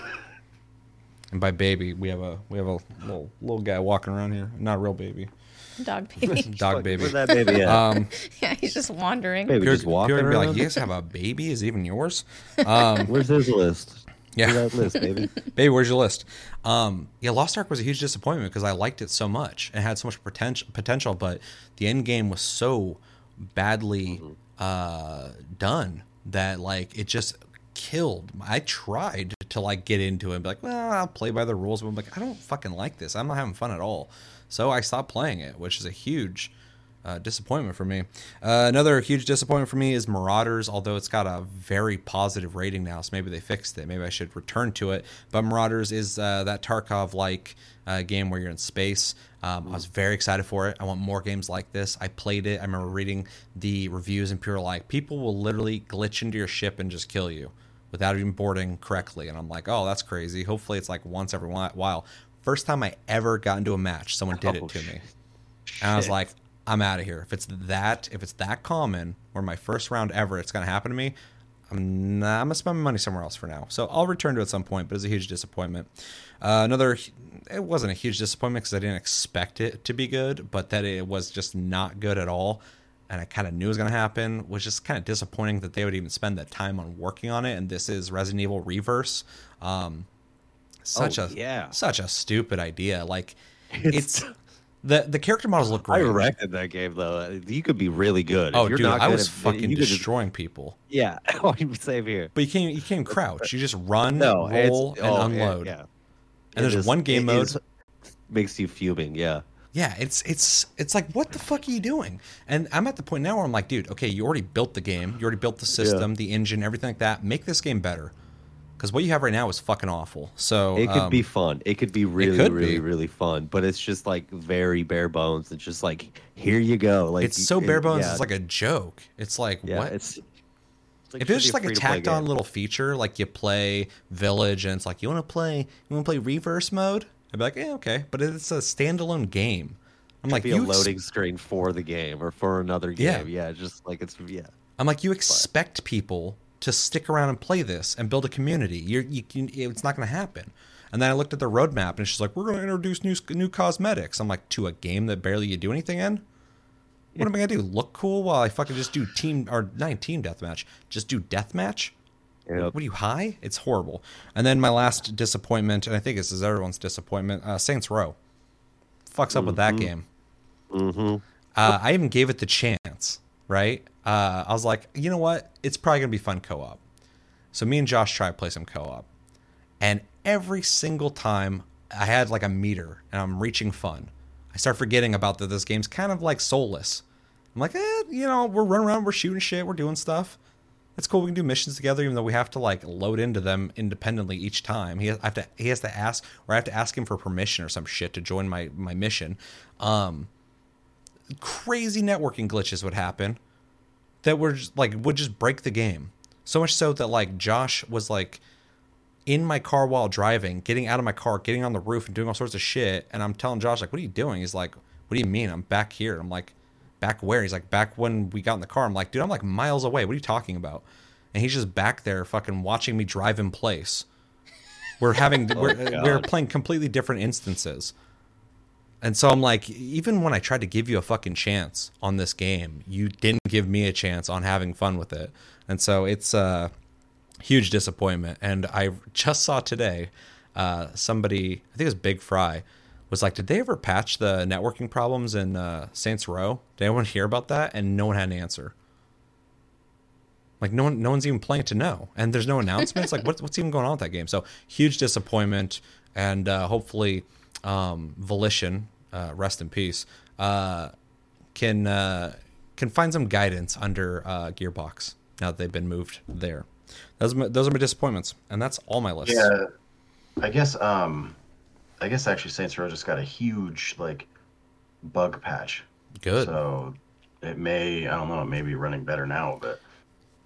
[SPEAKER 1] And by baby, we have a we have a little little guy walking around here. Not a real baby,
[SPEAKER 2] Dog baby.
[SPEAKER 1] dog baby.
[SPEAKER 3] Where's that baby at?
[SPEAKER 1] Um,
[SPEAKER 2] yeah, he's just wandering.
[SPEAKER 3] Baby
[SPEAKER 1] people
[SPEAKER 3] just walking
[SPEAKER 1] people are gonna be
[SPEAKER 3] around.
[SPEAKER 1] like, "You guys have a baby? Is it even yours?" Um,
[SPEAKER 3] Where's his list?
[SPEAKER 1] yeah.
[SPEAKER 3] Where's that list, baby?
[SPEAKER 1] Baby, where's your list? Um, yeah, Lost Ark was a huge disappointment because I liked it so much and had so much potential. Potential, but the end game was so badly uh, done that like it just killed. I tried to like get into it and be like, well, I'll play by the rules, but I'm like, I don't fucking like this. I'm not having fun at all. So I stopped playing it, which is a huge uh, disappointment for me. Uh, another huge disappointment for me is Marauders, although it's got a very positive rating now, so maybe they fixed it. Maybe I should return to it. But Marauders is uh, that Tarkov like uh, game where you're in space. Um, I was very excited for it. I want more games like this. I played it. I remember reading the reviews, and people were like, people will literally glitch into your ship and just kill you without even boarding correctly. And I'm like, oh, that's crazy. Hopefully, it's like once every while. First time I ever got into a match, someone did
[SPEAKER 3] Oh,
[SPEAKER 1] it to
[SPEAKER 3] shit.
[SPEAKER 1] me. And I was like, I'm out of here. If it's that, if it's that common, or my first round ever, it's gonna happen to me. I'm not, I'm gonna spend my money somewhere else for now. So I'll return to it at some point, but it's a huge disappointment. Uh, another, it wasn't a huge disappointment because I didn't expect it to be good, but that it was just not good at all, and I kind of knew it was gonna happen. Which is kind of disappointing that they would even spend that time on working on it. And this is Resident Evil Re:Verse. Um, such
[SPEAKER 3] Oh,
[SPEAKER 1] a
[SPEAKER 3] yeah.
[SPEAKER 1] such a stupid idea. Like it's. The, the character models look great.
[SPEAKER 3] I wrecked that game though. You could be really good.
[SPEAKER 1] Oh,
[SPEAKER 3] if you're
[SPEAKER 1] dude,
[SPEAKER 3] not
[SPEAKER 1] I was
[SPEAKER 3] at-
[SPEAKER 1] fucking
[SPEAKER 3] could just-
[SPEAKER 1] destroying people.
[SPEAKER 3] Yeah. Oh, same here.
[SPEAKER 1] But you can't you can't crouch. You just run,
[SPEAKER 3] No,
[SPEAKER 1] roll, and
[SPEAKER 3] oh,
[SPEAKER 1] unload.
[SPEAKER 3] Yeah.
[SPEAKER 1] And
[SPEAKER 3] It
[SPEAKER 1] there's
[SPEAKER 3] is-
[SPEAKER 1] one game mode.
[SPEAKER 3] is- makes you fuming. Yeah.
[SPEAKER 1] Yeah, it's it's it's like what the fuck are you doing? And I'm at the point now where I'm like, dude, okay, you already built the game, you already built the system, the engine, everything like that. Make this game better. Because what you have right now is fucking awful. So
[SPEAKER 3] It could
[SPEAKER 1] um,
[SPEAKER 3] be fun. It could be really,
[SPEAKER 1] could
[SPEAKER 3] really,
[SPEAKER 1] be.
[SPEAKER 3] really fun. But it's just like very bare bones. It's just like here you go. Like
[SPEAKER 1] it's so bare
[SPEAKER 3] it-
[SPEAKER 1] bones.
[SPEAKER 3] yeah,
[SPEAKER 1] It's like a joke. It's like
[SPEAKER 3] yeah.
[SPEAKER 1] what?
[SPEAKER 3] It's, it's
[SPEAKER 1] if it
[SPEAKER 3] should
[SPEAKER 1] was just like a tacked on little feature, like you play Village and it's like you want to play, you want to play reverse mode, I'd be like, yeah, okay. But it's a standalone game. I'm like,
[SPEAKER 3] be a
[SPEAKER 1] you ex-
[SPEAKER 3] loading screen for the game or for another
[SPEAKER 1] Yeah.
[SPEAKER 3] game. Yeah, just like it's yeah.
[SPEAKER 1] I'm like, you expect people to stick around and play this and build a community. You're, you can, it's not going to happen. And then I looked at the roadmap and she's like, we're going to introduce new new cosmetics. I'm like, to a game that barely you do anything in. What am I gonna do? Look cool while I fucking just do team or not team deathmatch? Just do deathmatch?
[SPEAKER 3] Yep.
[SPEAKER 1] What are you high? It's horrible. And then my last disappointment, and I think this is everyone's disappointment, uh, Saints Row. Fucks up with that game.
[SPEAKER 3] Mm-hmm.
[SPEAKER 1] Uh, I even gave it the chance, right? Uh, I was like, you know what? It's probably gonna be fun co-op. So me and Josh try to play some co-op, and every single time I had like a meter and I'm reaching fun, I start forgetting about that this game's kind of like soulless. I'm like, eh, you know, we're running around, we're shooting shit, we're doing stuff. It's cool. We can do missions together, even though we have to like load into them independently each time. He has, I have to he has to ask, or I have to ask him for permission or some shit to join my my mission. Um, crazy networking glitches would happen that were just, like would just break the game. So much so that like Josh was like in my car while driving, getting out of my car, getting on the roof and doing all sorts of shit. And I'm telling Josh like, "What are you doing?" He's like, "What do you mean? I'm back here." I'm like, back where? He's like, back when we got in the car. I'm like, dude, I'm like miles away. What are you talking about? And he's just back there, fucking watching me drive in place. We're having oh we're,
[SPEAKER 3] we're
[SPEAKER 1] playing completely different instances. And so I'm like, even when I tried to give you a fucking chance on this game, you didn't give me a chance on having fun with it. And so it's a huge disappointment. And I just saw today uh, somebody, I think it was Big Fry, was like, did they ever patch the networking problems in uh, Saints Row? Did anyone hear about that? And no one had an answer. Like no one, no one's even playing to know, and there's no announcements. like what's what's even going on with that game? So huge disappointment, and uh, hopefully, um, Volition, uh, rest in peace, uh, can uh, can find some guidance under uh, Gearbox now that they've been moved there. Those are my, those are my disappointments, and that's all my list.
[SPEAKER 4] Yeah, I guess. Um, I guess actually Saints Row just got a huge like bug patch.
[SPEAKER 1] good.
[SPEAKER 4] So it may. I don't know. It may be running better now, but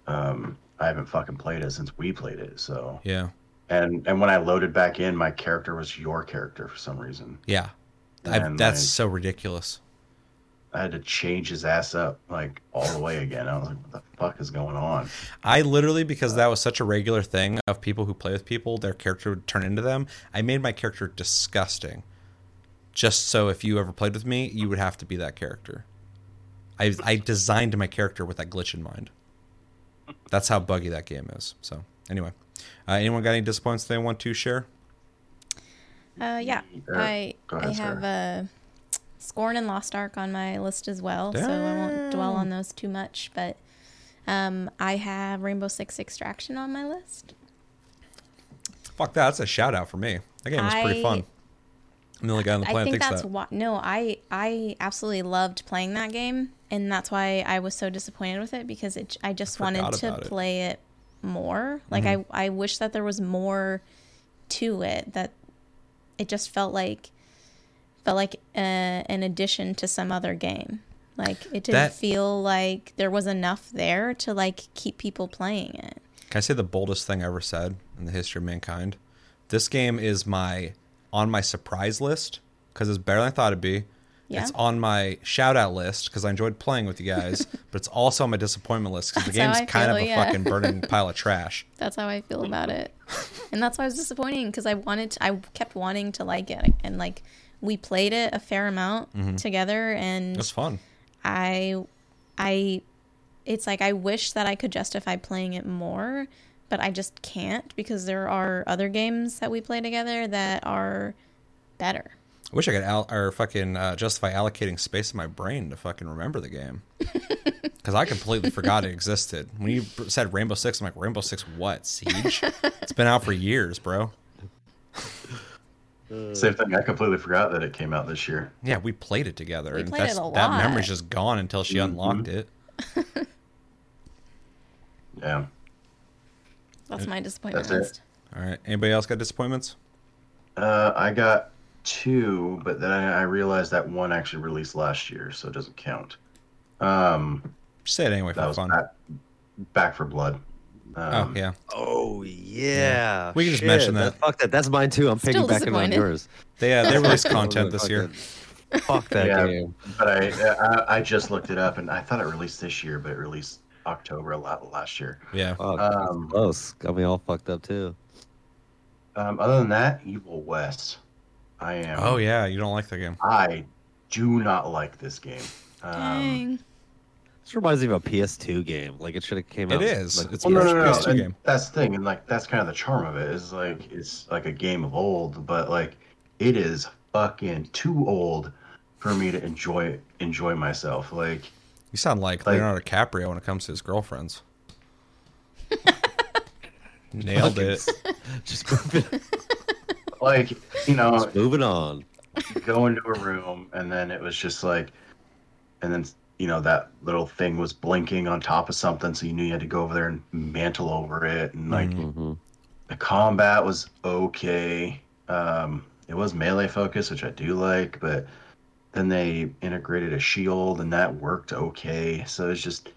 [SPEAKER 4] um, I haven't fucking played it since we played it. So
[SPEAKER 1] yeah,
[SPEAKER 4] and and when I loaded back in, my character was your character for some reason.
[SPEAKER 1] yeah, I, that's
[SPEAKER 4] like,
[SPEAKER 1] so ridiculous.
[SPEAKER 4] I had to change his ass up like all the way again. I was like, what the fuck is going on?
[SPEAKER 1] I literally, because that was such a regular thing of people who play with people, their character would turn into them. I made my character disgusting, just so if you ever played with me, you would have to be that character. I I designed my character with that glitch in mind. That's how buggy that game is. So anyway, uh, anyone got any disappointments they want to share?
[SPEAKER 2] Uh, yeah, I
[SPEAKER 4] ahead,
[SPEAKER 2] I have uh, Scorn and Lost Ark on my list as well, so I won't dwell on those too much. But um, I have Rainbow Six Extraction on my list.
[SPEAKER 1] Fuck that. That's a shout out for me. That game was pretty fun. I'm the only guy on the planet
[SPEAKER 2] I
[SPEAKER 1] think
[SPEAKER 2] that's
[SPEAKER 1] that.
[SPEAKER 2] why. No, I I absolutely loved playing that game, and that's why I was so disappointed with it because it. I just
[SPEAKER 1] I
[SPEAKER 2] wanted to
[SPEAKER 1] about it. Mm-hmm.
[SPEAKER 2] play it more. Like I I wish that there was more to it. That it just felt like felt like uh, an addition to some other game. Like it didn't
[SPEAKER 1] That-
[SPEAKER 2] feel like there was enough there to like keep people playing it.
[SPEAKER 1] Can I say the boldest thing I ever said in the history of mankind? This game is my on my surprise list because it's better than I thought it'd be.
[SPEAKER 2] Yeah.
[SPEAKER 1] It's on my shout out list because I enjoyed playing with you guys, but it's also on my disappointment list because the game's kind of a
[SPEAKER 2] yeah.
[SPEAKER 1] fucking burning pile of trash.
[SPEAKER 2] That's how I feel about it. And that's why I was disappointing because I wanted to, I kept wanting to like it. And like we played it a fair amount mm-hmm. together and
[SPEAKER 1] It was fun.
[SPEAKER 2] I I it's like I wish that I could justify playing it more, but I just can't because there are other games that we play together that are better.
[SPEAKER 1] I wish I could al- or fucking uh, justify allocating space in my brain to fucking remember the game because I completely forgot it existed. When you said Rainbow Six, I'm like Rainbow Six what Siege? it's been out for years, bro.
[SPEAKER 4] Same thing. I completely forgot that it came out this year.
[SPEAKER 1] Yeah, we played it together,
[SPEAKER 2] We
[SPEAKER 1] and
[SPEAKER 2] played
[SPEAKER 1] that's,
[SPEAKER 2] it a
[SPEAKER 1] that memory's just gone until she unlocked it.
[SPEAKER 4] Yeah.
[SPEAKER 2] That's my disappointment
[SPEAKER 4] That's it.
[SPEAKER 2] list.
[SPEAKER 1] All right, anybody else got disappointments?
[SPEAKER 4] Uh, I got two, but then I, I realized that one actually released last year, so it doesn't count. Um,
[SPEAKER 1] say it anyway
[SPEAKER 4] that
[SPEAKER 1] for
[SPEAKER 4] was
[SPEAKER 1] fun.
[SPEAKER 4] back, Back 4 Blood.
[SPEAKER 1] Oh
[SPEAKER 4] Um,
[SPEAKER 1] yeah,
[SPEAKER 3] Oh yeah.
[SPEAKER 1] We can just
[SPEAKER 3] Shit,
[SPEAKER 1] mention that.
[SPEAKER 3] Fuck that. That's mine too. I'm
[SPEAKER 2] Still
[SPEAKER 3] piggybacking on yours.
[SPEAKER 1] they uh, they released
[SPEAKER 3] Oh,
[SPEAKER 1] content this year.
[SPEAKER 3] that. Fuck that
[SPEAKER 4] Yeah.
[SPEAKER 3] game.
[SPEAKER 4] But I, I I just looked it up and I thought it released this year, but it released October a lot last year.
[SPEAKER 1] Yeah,
[SPEAKER 3] Oh,
[SPEAKER 4] Um,
[SPEAKER 3] close. Got me all fucked up too.
[SPEAKER 4] Um, other than that, Evil West. I am.
[SPEAKER 1] Oh yeah, you don't like the game?
[SPEAKER 4] I do not like this game. Um,
[SPEAKER 2] Dang.
[SPEAKER 3] This reminds me of a PS2 game. Like it should have came
[SPEAKER 1] It
[SPEAKER 3] out.
[SPEAKER 1] is.
[SPEAKER 3] Like,
[SPEAKER 1] It's
[SPEAKER 4] well, no, no, no.
[SPEAKER 1] PS2
[SPEAKER 4] and
[SPEAKER 1] game.
[SPEAKER 4] That's the thing, and like that's kind of the charm of it. Is like it's like a game of old, but like it is fucking too old for me to enjoy enjoy myself. Like
[SPEAKER 1] You sound like,
[SPEAKER 4] Like-
[SPEAKER 1] Leonardo DiCaprio when it comes to his girlfriends. Nailed it.
[SPEAKER 3] just moving,
[SPEAKER 4] like you know,
[SPEAKER 3] moving on.
[SPEAKER 4] go into a room and then it was just like and then you know that little thing was blinking on top of something so you knew you had to go over there and mantle over it and like
[SPEAKER 3] hmm
[SPEAKER 4] the combat was okay. Um it was melee focus which i do like but then they integrated a shield and that worked okay. So it's just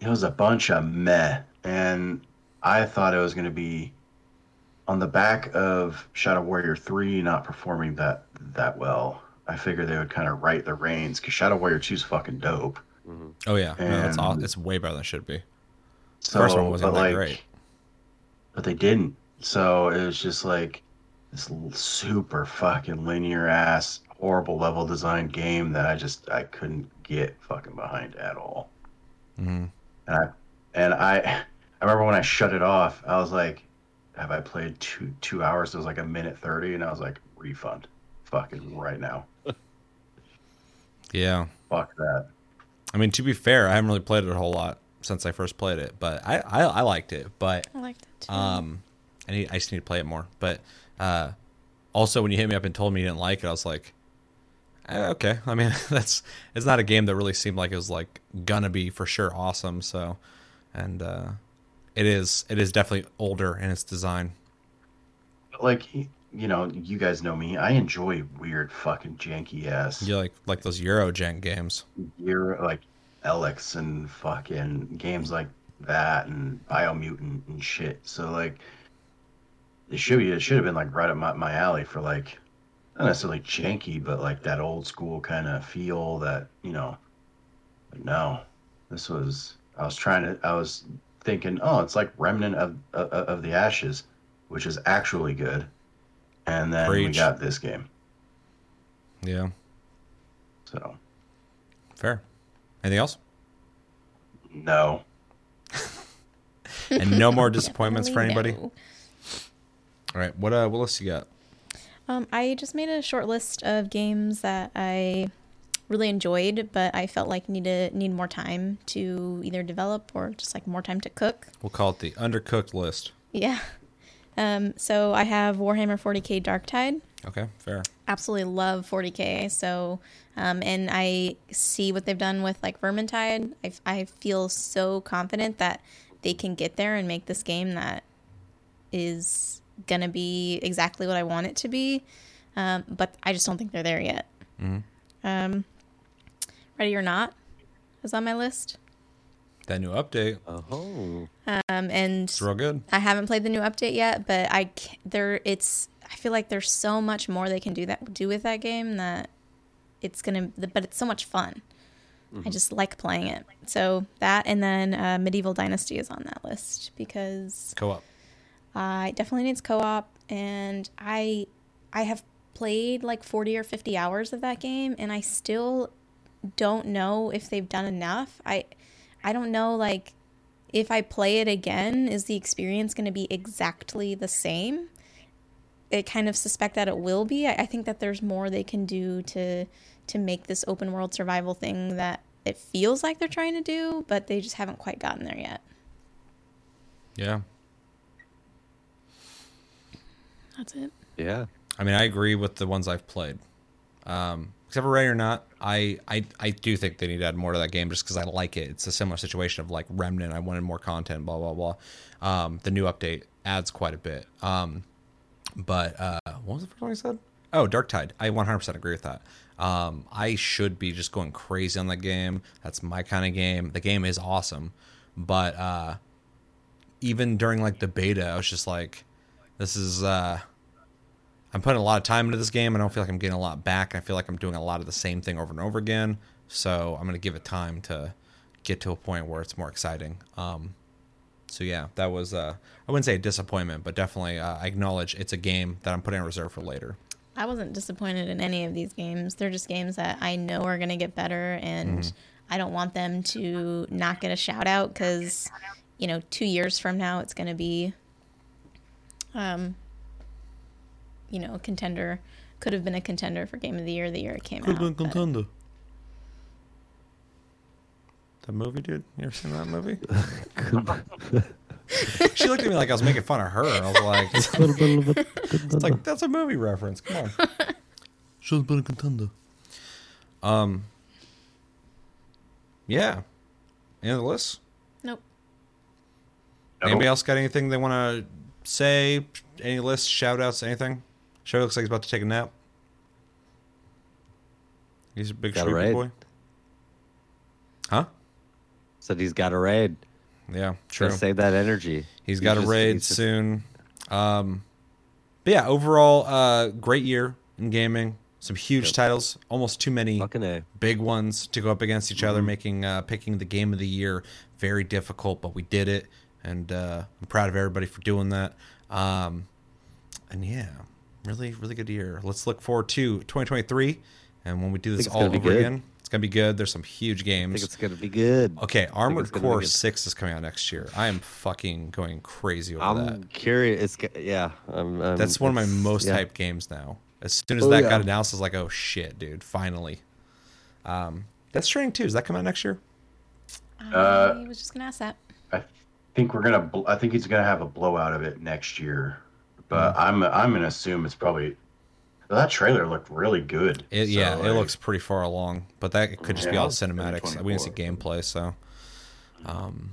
[SPEAKER 4] it was a bunch of meh and i thought it was going to be on the back of Shadow Warrior 3 not performing that that well, I figured they would kind of right the reins because Shadow Warrior 2 is fucking dope.
[SPEAKER 1] Oh yeah, no, it's
[SPEAKER 4] And-
[SPEAKER 1] it's way better than it should be.
[SPEAKER 4] So,
[SPEAKER 1] First one wasn't that
[SPEAKER 4] like,
[SPEAKER 1] great.
[SPEAKER 4] But they didn't. So it was just like this super fucking linear ass, horrible level design game that I just I couldn't get fucking behind at all.
[SPEAKER 1] hmm
[SPEAKER 4] And I and I I remember when I shut it off, I was like, have I played two two hours? It was like a minute thirty, and I was like, refund, fucking right now.
[SPEAKER 1] Yeah,
[SPEAKER 4] Fuck that.
[SPEAKER 1] I mean to be fair, I haven't really played it a whole lot since I first played it, but I I, I liked it. But
[SPEAKER 2] I liked it too.
[SPEAKER 1] um, I need I just need to play it more. But uh, also when you hit me up and told me you didn't like it, I was like, eh, okay. I mean that's it's not a game that really seemed like it was like gonna be for sure awesome. So, and uh, it is it is definitely older in its design.
[SPEAKER 4] Like you know, you guys know me. I enjoy weird fucking janky ass.
[SPEAKER 1] You like like those Eurojank games.
[SPEAKER 4] You're like Elex and fucking games like that and Biomutant and shit. So like it should be it should have been like right up my, my alley for like not necessarily janky, but like that old school kind of feel that, you know but no. This was I was trying to I was thinking, oh, it's like Remnant of of, of the Ashes, which is actually good. And then we got this game.
[SPEAKER 1] Yeah,
[SPEAKER 4] So
[SPEAKER 1] fair. Anything else?
[SPEAKER 4] no.
[SPEAKER 1] And no more disappointments for anybody.
[SPEAKER 2] no.
[SPEAKER 1] All right, what uh, what list you got?
[SPEAKER 2] Um, I just made a short list of games that I really enjoyed, but I felt like needed need more time to either develop or just like more time to cook.
[SPEAKER 1] We'll call it the undercooked list.
[SPEAKER 2] Yeah. Um, so I have Warhammer 40k Darktide.
[SPEAKER 1] Okay, fair.
[SPEAKER 2] Absolutely love 40k. So, um, and I see what they've done with like Vermintide. I, I feel so confident that they can get there and make this game that is gonna be exactly what I want it to be. Um, but I just don't think they're there yet. Hmm. Um, Ready or Not is on my list.
[SPEAKER 1] That new update,
[SPEAKER 3] Oh,
[SPEAKER 2] Um, and
[SPEAKER 1] it's real good.
[SPEAKER 2] I haven't played the new update yet, but I there it's I feel like there's so much more they can do that do with that game that it's gonna but it's so much fun. I just like playing it. So that and then uh, Medieval Dynasty is on that list because
[SPEAKER 1] Co-op.
[SPEAKER 2] uh, it definitely needs co-op and I I have played like 40 or 50 hours of that game and I still don't know if they've done enough. I I don't know like if I play it again is the experience going to be exactly the same? I kind of suspect that it will be. I, I think that there's more they can do to to make this open world survival thing that it feels like they're trying to do, but they just haven't quite gotten there yet.
[SPEAKER 1] Yeah.
[SPEAKER 2] That's it.
[SPEAKER 3] yeah.
[SPEAKER 1] I mean, I agree with the ones I've played. Um, except for Ready or Not, I, I I do think they need to add more to that game just because I like it. It's a similar situation of like Remnant. I wanted more content. Blah blah blah. Um, the new update adds quite a bit. Um, but uh, what was the first one I said? Oh, Darktide. I 100% agree with that. Um, I should be just going crazy on that game. That's my kind of game. The game is awesome, but uh, even during like the beta, I was just like, this is. Uh, I'm putting a lot of time into this game. I don't feel like I'm getting a lot back. I feel like I'm doing a lot of the same thing over and over again. So I'm going to give it time to get to a point where it's more exciting. Um, so yeah, that was uh, I wouldn't say a disappointment, but definitely uh, I acknowledge it's a game that I'm putting in reserve for later.
[SPEAKER 2] I wasn't disappointed in any of these games. They're just games that I know are going to get better, and I don't want them to not get a shout out because, you know, two years from now it's going to be, um, you know, contender. Could have been a contender for Game of the Year the year it came out. but-
[SPEAKER 1] That movie, dude. You ever seen that movie? she looked at me like I was making fun of her, and I was like, "It's like that's a movie reference. Come on." Should have been a contender. Um. Yeah. Any other lists?
[SPEAKER 2] Nope.
[SPEAKER 1] Anybody else got anything they want to say? Any lists, shout outs, anything? Show looks like he's about to take a nap. He's a big
[SPEAKER 3] Got a
[SPEAKER 1] boy. Huh?
[SPEAKER 3] Said he's got a raid.
[SPEAKER 1] Yeah, true.
[SPEAKER 3] Gotta save that energy.
[SPEAKER 1] He's
[SPEAKER 3] He
[SPEAKER 1] got a raid
[SPEAKER 3] just-
[SPEAKER 1] soon. Um, but yeah, overall, uh, great year in gaming. some huge titles, almost too many big ones to go up against each other, making uh, picking the game of the year very difficult. But we did it, and uh, I'm proud of everybody for doing that. Um, and yeah, really, really good year. Let's look forward to 2023, and when we do this
[SPEAKER 3] it's
[SPEAKER 1] all
[SPEAKER 3] gonna be
[SPEAKER 1] over
[SPEAKER 3] good.
[SPEAKER 1] again, it's gonna be good. There's some huge
[SPEAKER 3] I think
[SPEAKER 1] games.
[SPEAKER 3] it's gonna be good.
[SPEAKER 1] Okay, Armored
[SPEAKER 3] it's gonna be
[SPEAKER 1] Core. Six is coming out next year. I am fucking going crazy over
[SPEAKER 3] I'm
[SPEAKER 1] that.
[SPEAKER 3] curious. It's yeah. I'm, I'm,
[SPEAKER 1] That's one of my most
[SPEAKER 3] yeah.
[SPEAKER 1] hyped games now. As soon as
[SPEAKER 3] Oh,
[SPEAKER 1] that
[SPEAKER 3] yeah.
[SPEAKER 1] got announced, I was like, "Oh shit, dude! Finally." Um, that's Stranding Two. Does that come out next year?
[SPEAKER 4] Uh,
[SPEAKER 2] I was just gonna ask that.
[SPEAKER 4] I think we're gonna. bl- I think he's gonna have a blowout of it next year, but I'm I'm gonna assume it's probably. That trailer looked really good.
[SPEAKER 1] It,
[SPEAKER 4] So,
[SPEAKER 1] yeah, it looks pretty far along, but that could just be all cinematics. We didn't see gameplay, so. Um,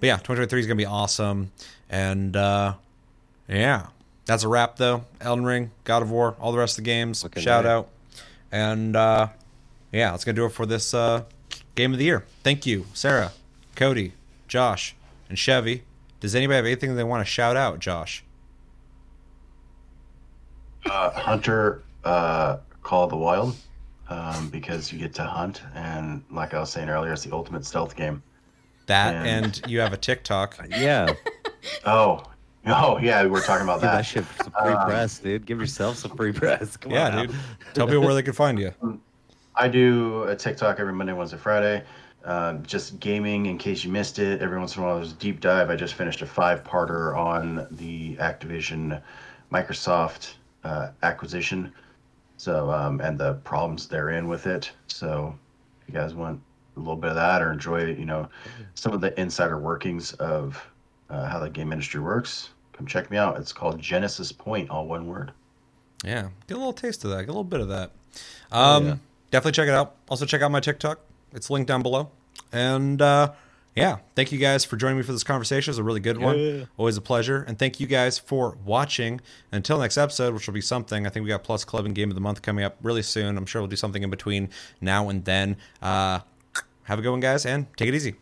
[SPEAKER 1] but yeah, 2023 is gonna be awesome, and uh, yeah, that's a wrap though. Elden Ring, God of War, all the rest of the games.
[SPEAKER 3] Fucking
[SPEAKER 1] shout out, and uh, yeah, that's gonna do it for this uh, game of the year. Thank you, Sarah, Cody, Josh, and Chevy. Does anybody have anything they want to shout out, Josh?
[SPEAKER 4] Uh, Hunter uh, Call of the Wild um, because you get to hunt, and like I was saying earlier, it's the ultimate stealth game.
[SPEAKER 1] That
[SPEAKER 4] Yeah.
[SPEAKER 1] and you have a TikTok.
[SPEAKER 3] Yeah.
[SPEAKER 4] Oh, oh yeah, we were talking about
[SPEAKER 3] Give that
[SPEAKER 4] that.
[SPEAKER 3] shit some free
[SPEAKER 4] Um,
[SPEAKER 3] press, dude. Give yourself some free press. Come
[SPEAKER 1] Yeah,
[SPEAKER 3] now.
[SPEAKER 1] dude. Tell people where they can find you.
[SPEAKER 4] I do a TikTok every Monday, Wednesday, Friday. Uh, just gaming in case you missed it. Every once in a while, there's a deep dive. I just finished a five parter on the Activision Microsoft uh, acquisition. So, um, and the problems therein with it. So, if you guys want a little bit of that or enjoy, you know, some of the insider workings of uh, how the game industry works, come check me out. It's called Genesis Point, all one word.
[SPEAKER 1] Yeah, get a little taste of that. Get a little bit of that. Um,
[SPEAKER 3] yeah.
[SPEAKER 1] Definitely check it out. Also, check out my TikTok. It's linked down below. And uh, yeah, thank you guys for joining me for this conversation. It was a really good
[SPEAKER 3] Yeah.
[SPEAKER 1] one. Always a pleasure. And thank you guys for watching. Until next episode, which will be something. I think we got Plus Club and Game of the Month coming up really soon. I'm sure we'll do something in between now and then. Uh, have a good one, guys, and take it easy.